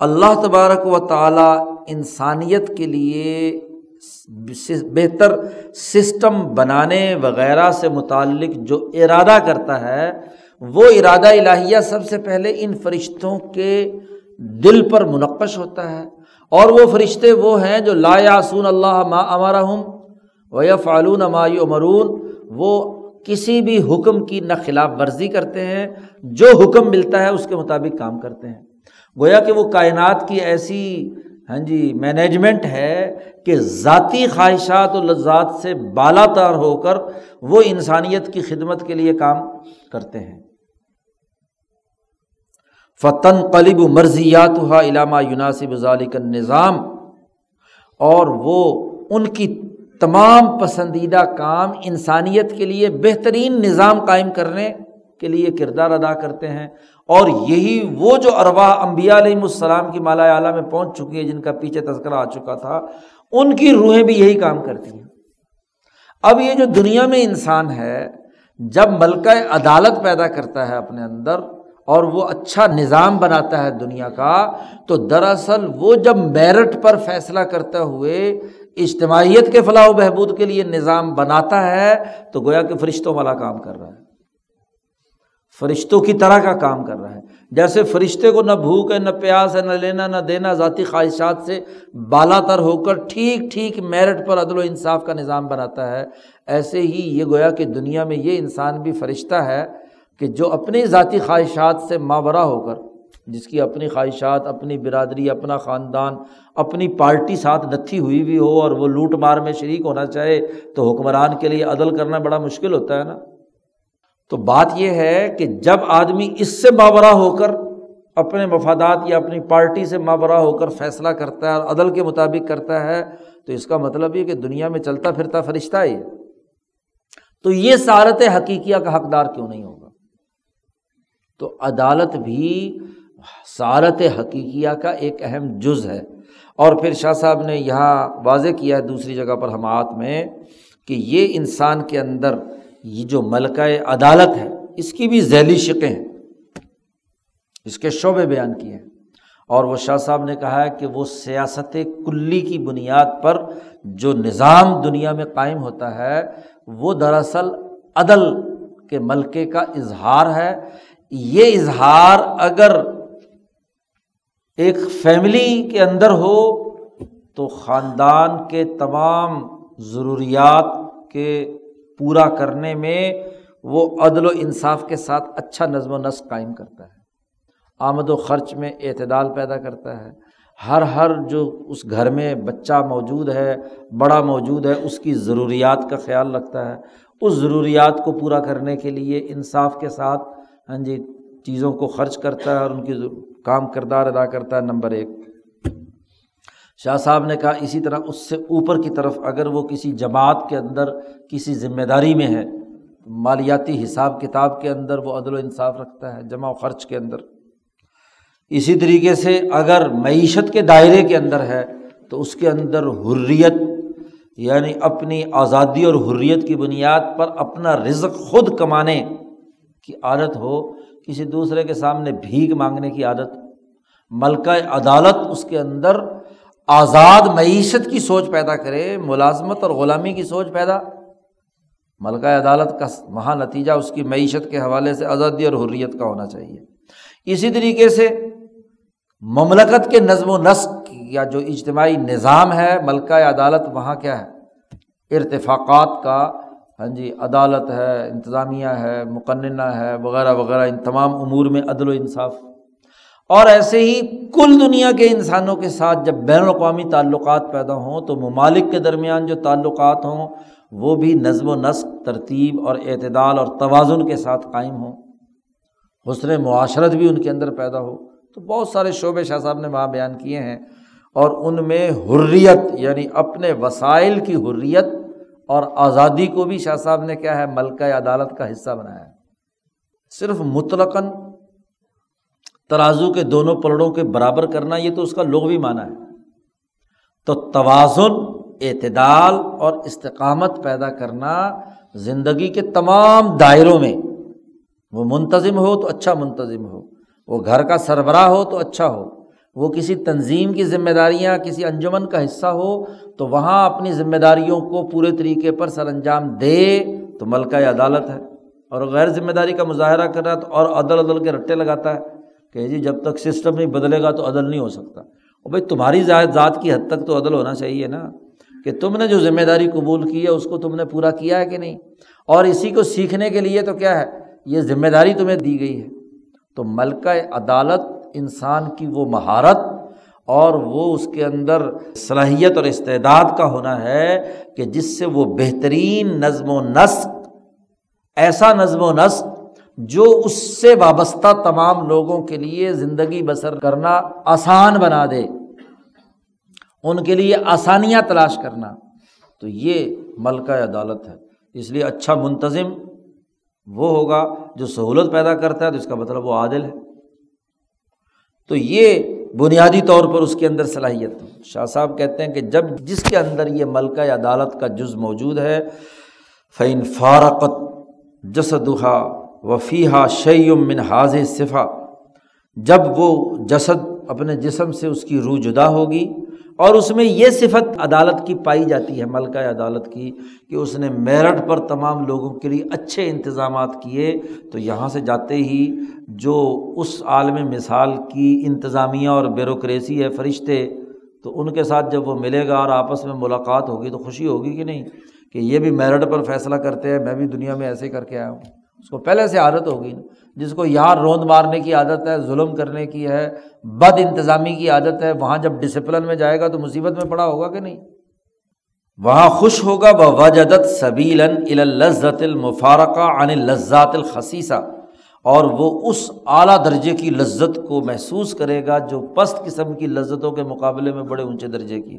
اللہ تبارک و تعالیٰ انسانیت کے لیے بہتر سسٹم بنانے وغیرہ سے متعلق جو ارادہ کرتا ہے، وہ ارادہ الہیہ سب سے پہلے ان فرشتوں کے دل پر منقش ہوتا ہے۔ اور وہ فرشتے وہ ہیں جو لا یاسون اللہ ما امارا ہوں و یا فعلون مایو امرون وہ کسی بھی حکم کی نہ خلاف ورزی کرتے ہیں، جو حکم ملتا ہے اس کے مطابق کام کرتے ہیں۔ گویا کہ وہ کائنات کی ایسی ہاں جی مینجمنٹ ہے کہ ذاتی خواہشات و لذات سے بالا تار ہو کر وہ انسانیت کی خدمت کے لیے کام کرتے ہیں۔ فتن قلب مرضیات ہوا علامہ یوناسب ذالک نظام اور وہ ان کی تمام پسندیدہ کام انسانیت کے لیے بہترین نظام قائم کرنے کے لیے کردار ادا کرتے ہیں۔ اور یہی وہ جو اروا امبیا علیہ السلام کی مالا اعلیٰ میں پہنچ چکی ہے جن کا پیچھے تذکرہ آ چکا تھا، ان کی روحیں بھی یہی کام کرتی ہیں۔ اب یہ جو دنیا میں انسان ہے، جب ملکہ عدالت پیدا کرتا ہے اپنے اندر اور وہ اچھا نظام بناتا ہے دنیا کا، تو دراصل وہ جب میرٹ پر فیصلہ کرتے ہوئے اجتماعیت کے فلاح و بہبود کے لیے نظام بناتا ہے، تو گویا کہ فرشتوں والا کام کر رہا ہے۔ فرشتوں کی طرح کا کام کر رہا ہے۔ جیسے فرشتے کو نہ بھوک ہے، نہ پیاس ہے، نہ لینا، نہ دینا، ذاتی خواہشات سے بالا تر ہو کر ٹھیک ٹھیک میرٹ پر عدل و انصاف کا نظام بناتا ہے۔ ایسے ہی یہ گویا کہ دنیا میں یہ انسان بھی فرشتہ ہے کہ جو اپنی ذاتی خواہشات سے ماورا ہو کر، جس کی اپنی خواہشات، اپنی برادری، اپنا خاندان، اپنی پارٹی ساتھ نتھی ہوئی بھی ہو اور وہ لوٹ مار میں شریک ہونا چاہے تو حکمران کے لیے عدل کرنا بڑا مشکل ہوتا ہے نا۔ تو بات یہ ہے کہ جب آدمی اس سے ماورا ہو کر اپنے مفادات یا اپنی پارٹی سے ماورا ہو کر فیصلہ کرتا ہے اور عدل کے مطابق کرتا ہے، تو اس کا مطلب یہ کہ دنیا میں چلتا پھرتا فرشتہ ہے۔ تو یہ سارت حقیقیہ کا حقدار کیوں نہیں ہوگا؟ تو عدالت بھی سارت حقیقیہ کا ایک اہم جز ہے۔ اور پھر شاہ صاحب نے یہاں واضح کیا ہے دوسری جگہ پر ہمات میں کہ یہ انسان کے اندر یہ جو ملکہ عدالت ہے، اس کی بھی ذیلی شکیں ہیں۔ اس کے شعبے بیان کیے ہیں۔ اور وہ شاہ صاحب نے کہا ہے کہ وہ سیاست کلی کی بنیاد پر جو نظام دنیا میں قائم ہوتا ہے، وہ دراصل عدل کے ملکے کا اظہار ہے۔ یہ اظہار اگر ایک فیملی کے اندر ہو، تو خاندان کے تمام ضروریات کے پورا کرنے میں وہ عدل و انصاف کے ساتھ اچھا نظم و نسق قائم کرتا ہے۔ آمد و خرچ میں اعتدال پیدا کرتا ہے۔ ہر ہر جو اس گھر میں بچہ موجود ہے، بڑا موجود ہے، اس کی ضروریات کا خیال رکھتا ہے۔ اس ضروریات کو پورا کرنے کے لیے انصاف کے ساتھ ہاں جی چیزوں کو خرچ کرتا ہے اور ان کی کام کردار ادا کرتا ہے، نمبر ایک۔ شاہ صاحب نے کہا، اسی طرح اس سے اوپر کی طرف اگر وہ کسی جماعت کے اندر کسی ذمہ داری میں ہے، مالیاتی حساب کتاب کے اندر وہ عدل و انصاف رکھتا ہے، جمع و خرچ کے اندر۔ اسی طریقے سے اگر معیشت کے دائرے کے اندر ہے، تو اس کے اندر حریت یعنی اپنی آزادی اور حریت کی بنیاد پر اپنا رزق خود کمانے کی عادت ہو، کسی دوسرے کے سامنے بھیگ مانگنے کی عادت۔ ملکہ عدالت اس کے اندر آزاد معیشت کی سوچ پیدا کرے، ملازمت اور غلامی کی سوچ پیدا، ملکہ عدالت کا وہاں نتیجہ اس کی معیشت کے حوالے سے آزادی اور حریت کا ہونا چاہیے۔ اسی طریقے سے مملکت کے نظم و نسق یا جو اجتماعی نظام ہے، ملکہ عدالت وہاں کیا ہے؟ ارتفاقات کا ہاں جی عدالت ہے، انتظامیہ ہے، مقننہ ہے، وغیرہ وغیرہ، ان تمام امور میں عدل و انصاف اور ایسے ہی کل دنیا کے انسانوں کے ساتھ جب بین الاقوامی تعلقات پیدا ہوں تو ممالک کے درمیان جو تعلقات ہوں وہ بھی نظم و نسق، ترتیب اور اعتدال اور توازن کے ساتھ قائم ہوں۔ حسن معاشرت بھی ان کے اندر پیدا ہو۔ تو بہت سارے شعبے شاہ صاحب نے وہاں بیان کیے ہیں۔ اور ان میں حریت یعنی اپنے وسائل کی حریت اور آزادی کو بھی شاہ صاحب نے کیا ہے، ملکہ عدالت کا حصہ بنایا ہے۔ صرف مطلقاً ترازو کے دونوں پلڑوں کے برابر کرنا، یہ تو اس کا لغوی معنی ہے۔ تو توازن، اعتدال اور استقامت پیدا کرنا زندگی کے تمام دائروں میں۔ وہ منتظم ہو تو اچھا منتظم ہو۔ وہ گھر کا سربراہ ہو تو اچھا ہو۔ وہ کسی تنظیم کی ذمہ داریاں، کسی انجمن کا حصہ ہو تو وہاں اپنی ذمہ داریوں کو پورے طریقے پر سر انجام دے تو ملکہ عدالت ہے۔ اور غیر ذمہ داری کا مظاہرہ کر رہا ہے تو اور عدل عدل کے رٹے لگاتا ہے۔ کہ جی جب تک سسٹم نہیں بدلے گا تو عدل نہیں ہو سکتا۔ اور بھائی تمہاری ذات کی حد تک تو عدل ہونا چاہیے نا کہ تم نے جو ذمہ داری قبول کی ہے، اس کو تم نے پورا کیا ہے کہ نہیں؟ اور اسی کو سیکھنے کے لیے تو کیا ہے؟ یہ ذمہ داری تمہیں دی گئی ہے۔ تو ملکہ عدالت انسان کی وہ مہارت اور وہ اس کے اندر صلاحیت اور استعداد کا ہونا ہے کہ جس سے وہ بہترین نظم و نسق، ایسا نظم و نسق جو اس سے وابستہ تمام لوگوں کے لیے زندگی بسر کرنا آسان بنا دے، ان کے لیے آسانیاں تلاش کرنا، تو یہ ملکہ عدالت ہے۔ اس لیے اچھا منتظم وہ ہوگا جو سہولت پیدا کرتا ہے، تو اس کا مطلب وہ عادل ہے۔ تو یہ بنیادی طور پر اس کے اندر صلاحیت شاہ صاحب کہتے ہیں کہ جب جس کے اندر یہ ملکہ عدالت کا جز موجود ہے فعین فارقت جسدہ وفیحہ شعیم من حاض صفا جب وہ جسد اپنے جسم سے اس کی روح جدا ہوگی اور اس میں یہ صفت عدالت کی پائی جاتی ہے، ملکہ عدالت کی، کہ اس نے میرٹھ پر تمام لوگوں کے لیے اچھے انتظامات کیے، تو یہاں سے جاتے ہی جو اس عالم مثال کی انتظامیہ اور بیوروکریسی ہے فرشتے، تو ان کے ساتھ جب وہ ملے گا اور آپس میں ملاقات ہوگی تو خوشی ہوگی کہ نہیں؟ کہ یہ بھی میرٹ پر فیصلہ کرتے ہیں، میں بھی دنیا میں ایسے کر کے آیا ہوں۔ اس کو پہلے سے عادت ہوگی نا۔ جس کو یہاں روند مارنے کی عادت ہے، ظلم کرنے کی ہے، بد انتظامی کی عادت ہے، وہاں جب ڈسپلن میں جائے گا تو مصیبت میں پڑا ہوگا کہ نہیں؟ وہاں خوش ہوگا وہ وجدت سبیل لذت المفارقہ عن لذات الخصیصہ۔ اور وہ اس اعلیٰ درجے کی لذت کو محسوس کرے گا جو پست قسم کی لذتوں کے مقابلے میں بڑے اونچے درجے کی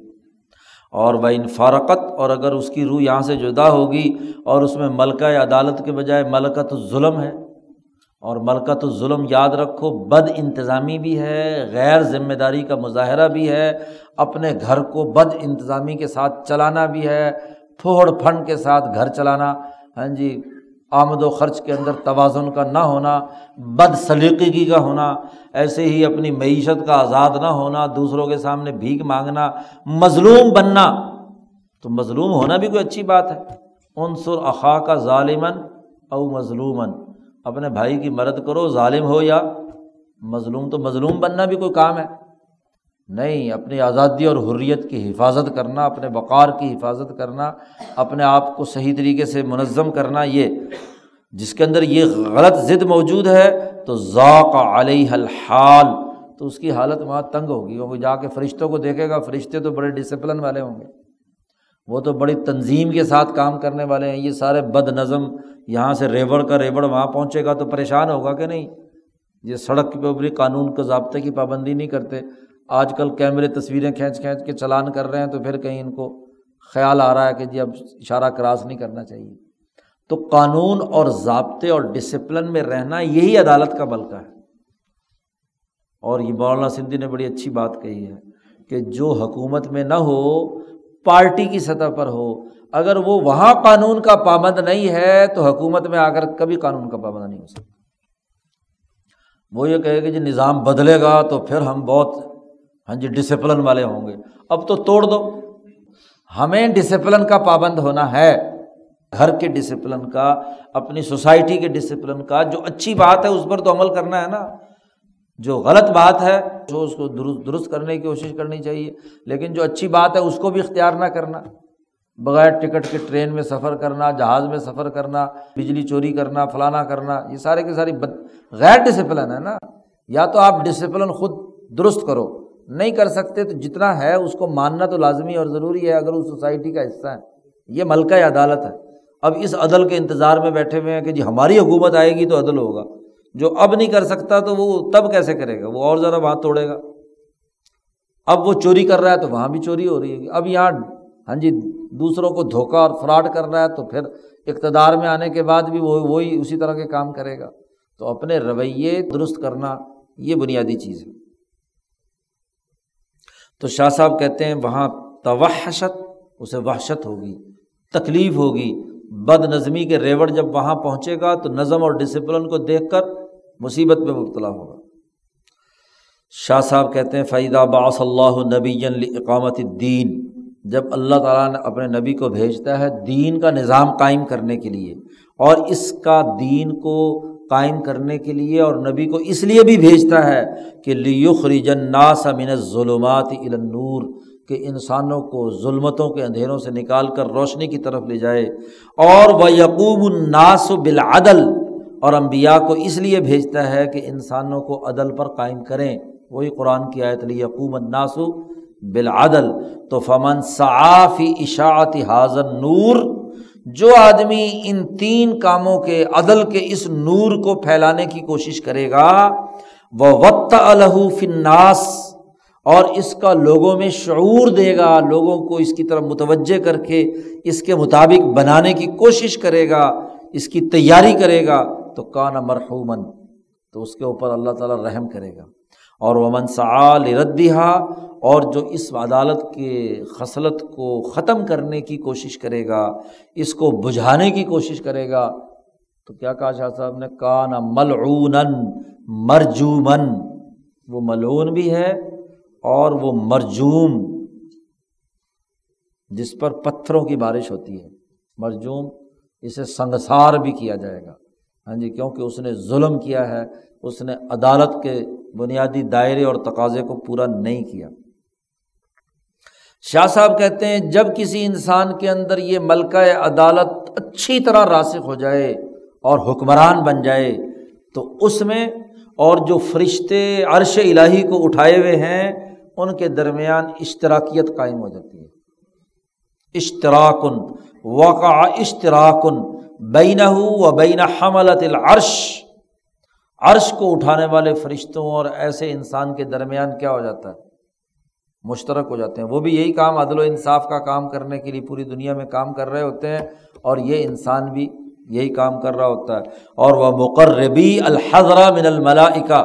اور وہ فارقت اور اگر اس کی روح یہاں سے جدا ہوگی اور اس میں ملکہ عدالت کے بجائے ملکت الظلم ہے اور ملکت الظلم یاد رکھو، بد انتظامی بھی ہے، غیر ذمہ داری کا مظاہرہ بھی ہے، اپنے گھر کو بد انتظامی کے ساتھ چلانا بھی ہے پھوڑ پھنڈ کے ساتھ گھر چلانا۔ ہاں جی آمد و خرچ کے اندر توازن کا نہ ہونا، بد سلیقگی کا ہونا، ایسے ہی اپنی معیشت کا آزاد نہ ہونا، دوسروں کے سامنے بھیک مانگنا، مظلوم بننا، تو مظلوم ہونا بھی کوئی اچھی بات ہے۔ عنصر اخا کا ظالمن او مظلومن اپنے بھائی کی مدد کرو، ظالم ہو یا مظلوم، تو مظلوم بننا بھی کوئی کام ہے۔ نہیں، اپنی آزادی اور حریت کی حفاظت کرنا، اپنے وقار کی حفاظت کرنا، اپنے آپ کو صحیح طریقے سے منظم کرنا، یہ جس کے اندر یہ غلط ضد موجود ہے، تو ذوق علیہ الحال، تو اس کی حالت وہاں تنگ ہوگی وہ جا کے فرشتوں کو دیکھے گا، فرشتے تو بڑے ڈسپلن والے ہوں گے۔ وہ تو بڑی تنظیم کے ساتھ کام کرنے والے ہیں، یہ سارے بد نظم، یہاں سے ریوڑ کا ریوڑ وہاں پہنچے گا تو پریشان ہوگا کہ نہیں؟ یہ سڑک کے اوپر قانون کے ضابطے کی پابندی نہیں کرتے۔ آج کل کیمرے تصویریں کھینچ کھینچ کے چلان کر رہے ہیں تو پھر کہیں ان کو خیال آ رہا ہے کہ جی اب اشارہ کراس نہیں کرنا چاہیے۔ تو قانون اور ضابطے اور ڈسپلن میں رہنا یہی عدالت کا بلکہ ہے۔ اور یہ مولانا سندھی نے بڑی اچھی بات کہی ہے کہ جو حکومت میں نہ ہو، پارٹی کی سطح پر ہو، اگر وہ وہاں قانون کا پابند نہیں ہے تو حکومت میں آ کر کبھی قانون کا پابند نہیں ہو سکتا۔ وہ یہ کہے کہ جی نظام بدلے گا تو پھر ہم بہت ہاں جی ڈسپلن والے ہوں گے۔ اب تو توڑ دو۔ ہمیں ڈسپلن کا پابند ہونا ہے۔ گھر کے ڈسپلن کا، اپنی سوسائٹی کے ڈسپلن کا۔ جو اچھی بات ہے، اس پر تو عمل کرنا ہے نا۔ جو غلط بات ہے، جو اس کو درست درست کرنے کی کوشش کرنی چاہیے۔ لیکن جو اچھی بات ہے، اس کو بھی اختیار نہ کرنا۔ بغیر ٹکٹ کے ٹرین میں سفر کرنا، جہاز میں سفر کرنا، بجلی چوری کرنا، فلانا کرنا، یہ سارے کے ساری بد، غیر ڈسپلن ہے نا۔ یا تو آپ ڈسپلن خود درست کرو۔ نہیں کر سکتے تو جتنا ہے اس کو ماننا تو لازمی اور ضروری ہے اگر اس سوسائٹی کا حصہ ہے۔ یہ ملکہ عدالت ہے۔ اب اس عدل کے انتظار میں بیٹھے ہوئے ہیں کہ جی ہماری حکومت آئے گی تو عدل ہوگا۔ جو اب نہیں کر سکتا تو وہ تب کیسے کرے گا؟ وہ اور ذرا وہاں توڑے گا۔ اب وہ چوری کر رہا ہے تو وہاں بھی چوری ہو رہی ہے اب یہاں ہاں جی دوسروں کو دھوکہ اور فراڈ کر رہا ہے تو پھر اقتدار میں آنے کے بعد بھی وہ وہی اسی طرح کے کام کرے گا۔ تو اپنے رویے درست کرنا یہ بنیادی چیز ہے۔ تو شاہ صاحب کہتے ہیں وہاں توحشت، اسے وحشت ہوگی، تکلیف ہوگی۔ بد نظمی کے ریوڑ جب وہاں پہنچے گا تو نظم اور ڈسپلن کو دیکھ کر مصیبت میں مبتلا ہوگا۔ شاہ صاحب کہتے ہیں فیدہ باص اللہ نبی اقامت دین جب اللہ تعالیٰ نے اپنے نبی کو بھیجتا ہے دین کا نظام قائم کرنے کے لیے، اور اس کا دین کو قائم کرنے کے لیے اور نبی کو اس لیے بھی بھیجتا ہے کہ لیخرجن ناس من ظلمات النور کہ انسانوں کو ظلمتوں کے اندھیروں سے نکال کر روشنی کی طرف لے جائے اور وہ یقوب الناس بالعدل اور امبیا کو اس لیے بھیجتا ہے کہ انسانوں کو عدل پر قائم کریں وہی قرآن کی آیت لی یقوم الناس بالعدل تو فمن صافی اشاعت حاضر نور جو آدمی ان تین کاموں کے عدل کے اس نور کو پھیلانے کی کوشش کرے گا، وہ وط الح فناس اور اس کا لوگوں میں شعور دے گا، لوگوں کو اس کی طرف متوجہ کر کے اس کے مطابق بنانے کی کوشش کرے گا، اس کی تیاری کرے گا، تو کانا مرحومن تو اس کے اوپر اللہ تعالیٰ رحم کرے گا۔ اور وہ منصعال ردیہ اور جو اس عدالت کے خصلت کو ختم کرنے کی کوشش کرے گا، اس کو بجھانے کی کوشش کرے گا، تو کیا کہا شاہ صاحب نے؟ کانا ملعون مرجومن وہ ملعون بھی ہے اور وہ مرجوم، جس پر پتھروں کی بارش ہوتی ہے۔ مرجوم، اسے سنگسار بھی کیا جائے گا۔ ہاں جی کیونکہ اس نے ظلم کیا ہے، اس نے عدالت کے بنیادی دائرے اور تقاضے کو پورا نہیں کیا۔ شاہ صاحب کہتے ہیں، جب کسی انسان کے اندر یہ ملکہ عدالت اچھی طرح راسخ ہو جائے اور حکمران بن جائے، تو اس میں اور جو فرشتے عرش الہی کو اٹھائے ہوئے ہیں، ان کے درمیان اشتراکیت قائم ہو جاتی ہے۔ اشتراکن، وقع اشتراکن بین و بین حملت العرش۔ عرش کو اٹھانے والے فرشتوں اور ایسے انسان کے درمیان کیا ہو جاتا ہے؟ مشترک ہو جاتے ہیں۔ وہ بھی یہی کام عدل و انصاف کا کام کرنے کے لیے پوری دنیا میں کام کر رہے ہوتے ہیں اور یہ انسان بھی یہی کام کر رہا ہوتا ہے۔ اور وہ مقربی الحضرہ من الملائکہ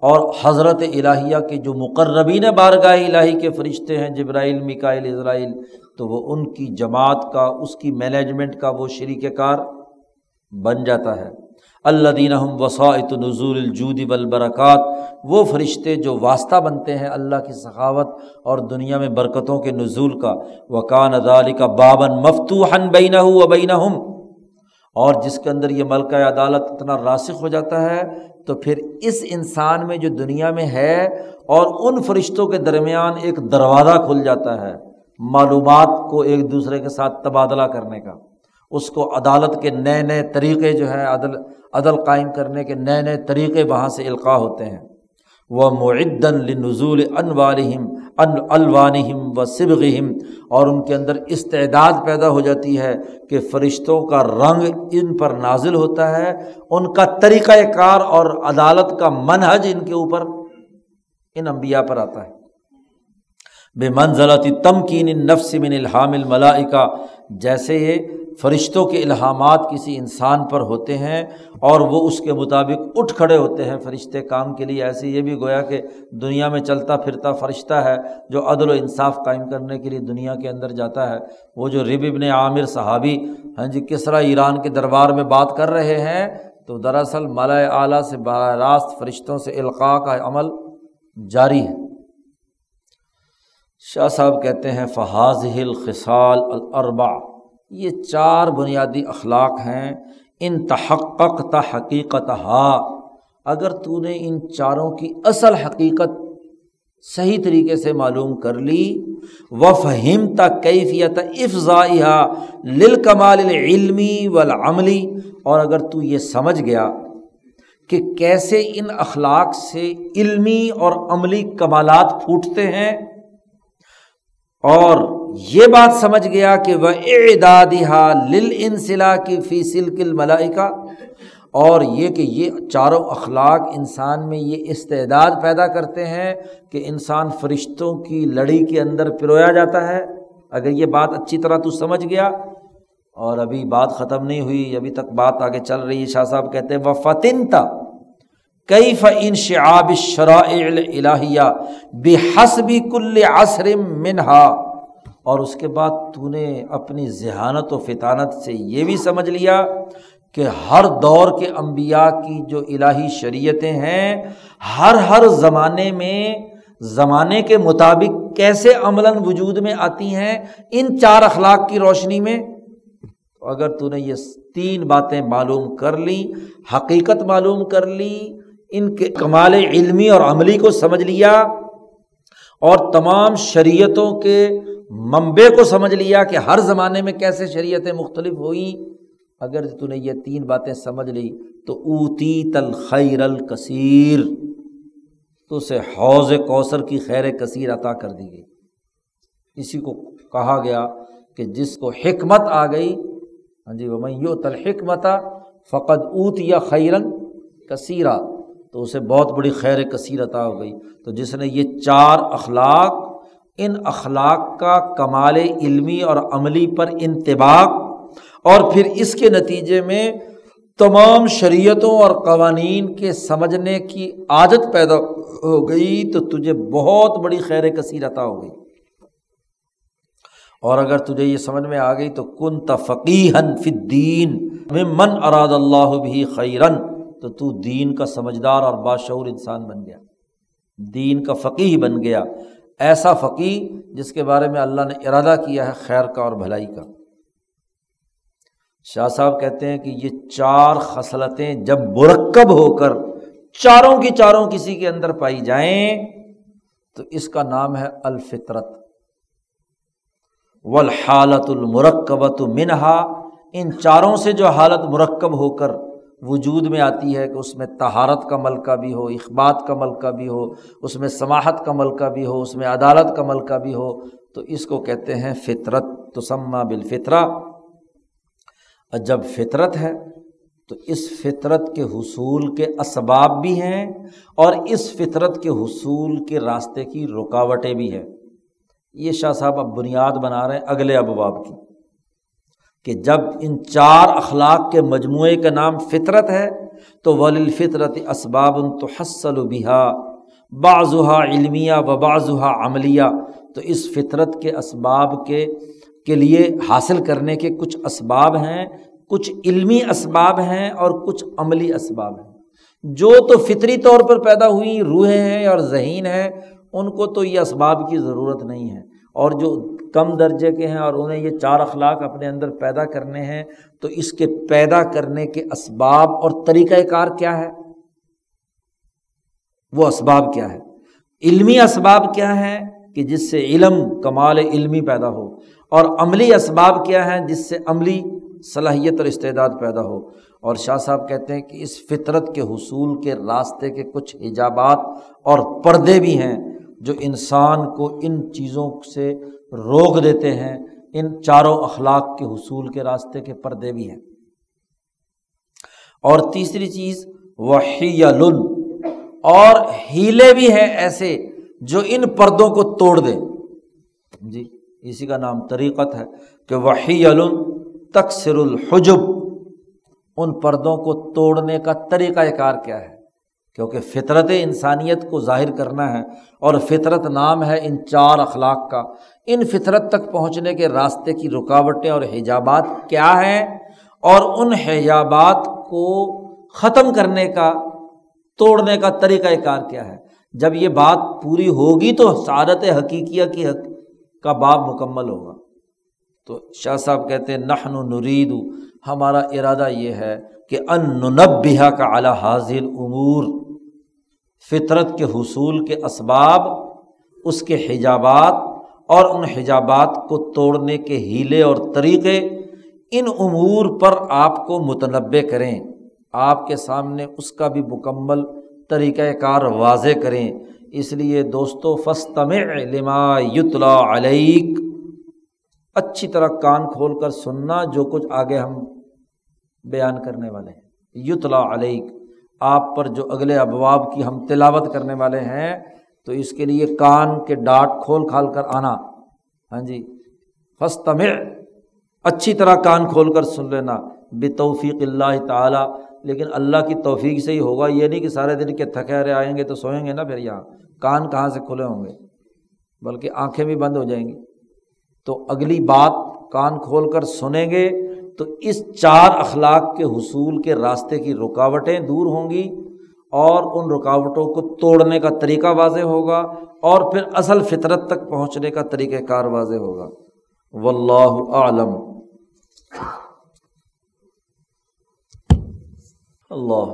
اور حضرت الہیہ کے جو مقربین بارگاہ الہی کے فرشتے ہیں، جبرائیل مکائل اسرائیل، تو وہ ان کی جماعت کا، اس کی مینجمنٹ کا وہ شریک کار بن جاتا ہے۔ اللہ دین وساعت نزول الجود والبرکات، وہ فرشتے جو واسطہ بنتے ہیں اللہ کی ثقافت اور دنیا میں برکتوں کے نزول کا، وکان ادالی کا بابن مفتوحن بین و بین اور جس کے اندر یہ ملکہ عدالت اتنا راسخ ہو جاتا ہے، تو پھر اس انسان میں جو دنیا میں ہے اور ان فرشتوں کے درمیان ایک دروازہ کھل جاتا ہے، معلومات کو ایک دوسرے کے ساتھ تبادلہ کرنے کا۔ اس کو عدالت کے نئے نئے طریقے جو ہے، عدل عدل قائم کرنے کے نئے نئے طریقے وہاں سے القاع ہوتے ہیں۔ وہ معدن لنزول ان والم ان الوانہم و صبغہم اور ان کے اندر استعداد پیدا ہو جاتی ہے کہ فرشتوں کا رنگ ان پر نازل ہوتا ہے، ان کا طریقۂ کار اور عدالت کا منحج ان کے اوپر ان انبیاء پر آتا ہے۔ بے منزلتی تمکین نفس من الحام الملائکہ جیسے یہ فرشتوں کے الہامات کسی انسان پر ہوتے ہیں اور وہ اس کے مطابق اٹھ کھڑے ہوتے ہیں فرشتے کام کے لیے، ایسے یہ بھی گویا کہ دنیا میں چلتا پھرتا فرشتہ ہے جو عدل و انصاف قائم کرنے کے لیے دنیا کے اندر جاتا ہے۔ وہ جو رب ابن عامر صحابی ہاں جی کس طرح ایران کے دربار میں بات کر رہے ہیں، تو دراصل مالا اعلیٰ سے براہ راست فرشتوں سے القاع کا عمل جاری ہے۔ شاہ صاحب کہتے ہیں فحاظ الخصال الربا یہ چار بنیادی اخلاق ہیں۔ ان تحقق تحقیقت ہا اگر تو نے ان چاروں کی اصل حقیقت صحیح طریقے سے معلوم کر لی و فہم کیفیت افزائیہ لل کمال علمی والعملی۔ اور اگر تو یہ سمجھ گیا کہ کیسے ان اخلاق سے علمی اور عملی کمالات پھوٹتے ہیں اور یہ بات سمجھ گیا کہ وہ اعدادہ لل انسلا کی فی سلکل ملائکہ اور یہ کہ یہ چاروں اخلاق انسان میں یہ استعداد پیدا کرتے ہیں کہ انسان فرشتوں کی لڑی کے اندر پرویا جاتا ہے۔ اگر یہ بات اچھی طرح تو سمجھ گیا اور ابھی بات ختم نہیں ہوئی، ابھی تک بات آگے چل رہی ہے، شاہ صاحب کہتے ہیں وہ فتن تھا کئی فن شعاب شرائع بے حسبی کل عصر منہا؟ اور اس کے بعد تو نے اپنی ذہانت و فطانت سے یہ بھی سمجھ لیا کہ ہر دور کے انبیاء کی جو الہی شریعتیں ہیں، ہر ہر زمانے میں، زمانے کے مطابق کیسے عملاً وجود میں آتی ہیں ان چار اخلاق کی روشنی میں؟ اگر تو نے یہ تین باتیں معلوم کر لی حقیقت معلوم کر لی ان کے کمال علمی اور عملی کو سمجھ لیا اور تمام شریعتوں کے منبے کو سمجھ لیا کہ ہر زمانے میں کیسے شریعتیں مختلف ہوئیں۔ اگر تو نے یہ تین باتیں سمجھ لی تو اوتی تل خیر الکثیر، تو اسے حوض کوثر کی خیر کثیر عطا کر دی گئی۔ اسی کو کہا گیا کہ جس کو حکمت آ گئی ہاں جی وہ یو تل حکمت فقط اوت یا خیرن کثیرہ تو اسے بہت بڑی خیر کثیر عطا ہو گئی۔ تو جس نے یہ چار اخلاق، ان اخلاق کا کمال علمی اور عملی پر انتباق اور پھر اس کے نتیجے میں تمام شریعتوں اور قوانین کے سمجھنے کی عادت پیدا ہو گئی، تو تجھے بہت بڑی خیر کثیر عطا ہو گئی۔ اور اگر تجھے یہ سمجھ میں آ گئی تو کن تفقیحن فدین میں من اراد اللہ بھی خیرن تو تو دین کا سمجھدار اور باشعور انسان بن گیا۔ دین کا فقی بن گیا۔ ایسا فقی جس کے بارے میں اللہ نے ارادہ کیا ہے خیر کا اور بھلائی کا۔ شاہ صاحب کہتے ہیں کہ یہ چار خصلتیں جب مرکب ہو کر چاروں کی چاروں کسی کے اندر پائی جائیں تو اس کا نام ہے الفطرت۔ والحالت المرکبت منہا، ان چاروں سے جو حالت مرکب ہو کر وجود میں آتی ہے کہ اس میں تہارت کا ملکہ بھی ہو، اخبات کا ملکہ بھی ہو، اس میں سماہت کا ملکہ بھی ہو، اس میں عدالت کا ملکہ بھی ہو، تو اس کو کہتے ہیں فطرت تو سما بالفطرہ۔ اور جب فطرت ہے، تو اس فطرت کے حصول کے اسباب بھی ہیں اور اس فطرت کے حصول کے راستے کی رکاوٹیں بھی ہیں۔ یہ شاہ صاحب اب بنیاد بنا رہے ہیں اگلے ابواب کی۔ کہ جب ان چار اخلاق کے مجموعے کا نام فطرت ہے، تو ولفطرت اسباب تو حسل و بہا بعضہ علمیہ و بعضہ عملیہ تو اس فطرت کے اسباب کے کے لیے حاصل کرنے کے کچھ اسباب ہیں، کچھ علمی اسباب ہیں اور کچھ عملی اسباب ہیں۔ جو تو فطری طور پر پیدا ہوئی، روحیں ہیں اور ذہین ہیں، ان کو تو یہ اسباب کی ضرورت نہیں ہے۔ اور جو کم درجے کے ہیں اور انہیں یہ چار اخلاق اپنے اندر پیدا کرنے ہیں، تو اس کے پیدا کرنے کے اسباب اور طریقۂ کار کیا ہے؟ وہ اسباب کیا ہے؟ علمی اسباب کیا ہیں کہ جس سے علم، کمال علمی پیدا ہو، اور عملی اسباب کیا ہیں جس سے عملی صلاحیت اور استعداد پیدا ہو؟ اور شاہ صاحب کہتے ہیں کہ اس فطرت کے حصول کے راستے کے کچھ حجابات اور پردے بھی ہیں جو انسان کو ان چیزوں سے روک دیتے ہیں، ان چاروں اخلاق کے حصول کے راستے کے پردے بھی ہیں۔ اور تیسری چیز وحی اور ہیلے بھی ہیں ایسے جو ان پردوں کو توڑ دے جی اسی کا نام طریقت ہے کہ وحی تکسر الحجب، ان پردوں کو توڑنے کا طریقہ کار کیا ہے۔ کیونکہ فطرت انسانیت کو ظاہر کرنا ہے اور فطرت نام ہے ان چار اخلاق کا۔ ان فطرت تک پہنچنے کے راستے کی رکاوٹیں اور حجابات کیا ہیں؟ اور ان حجابات کو ختم کرنے کا، توڑنے کا طریقہ کار کیا ہے؟ جب یہ بات پوری ہوگی تو سعادت حقیقیہ کی حق کا باب مکمل ہوگا۔ تو شاہ صاحب کہتے ہیں، نحن نرید، ہمارا ارادہ یہ ہے کہ ان نبیہ کا اعلیٰ حاضر امور۔ فطرت کے حصول کے اسباب، اس کے حجابات اور ان حجابات کو توڑنے کے ہیلے اور طریقے، ان امور پر آپ کو متنوع کریں۔ آپ کے سامنے اس کا بھی مکمل طریقۂ کار واضح کریں۔ اس لیے دوستوں فستم لما یتلا علیک۔ اچھی طرح کان کھول کر سننا جو کچھ آگے ہم بیان کرنے والے ہیں۔ یتلا علیک۔ آپ پر جو اگلے ابواب کی ہم تلاوت کرنے والے ہیں، تو اس کے لیے کان کے ڈاٹ کھول کھال کر آنا۔ ہاں جی۔ فستم اچھی طرح کان کھول کر سن لینا۔ بے توفیق اللہ تعالیٰ۔ لیکن اللہ کی توفیق سے ہی ہوگا۔ یہ نہیں کہ سارے دن کے تھکے رہے آئیں گے تو سوئیں گے نا پھر یہاں۔ کان کہاں سے کھلے ہوں گے؟ بلکہ آنکھیں بھی بند ہو جائیں گی۔ تو اگلی بات، کان کھول کر سنیں گے۔ تو اس چار اخلاق کے حصول کے راستے کی رکاوٹیں دور ہوں گی اور ان رکاوٹوں کو توڑنے کا طریقہ واضح ہوگا اور پھر اصل فطرت تک پہنچنے کا طریقہ کار واضح ہوگا۔ واللہ عالم اللہ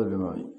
اجمائی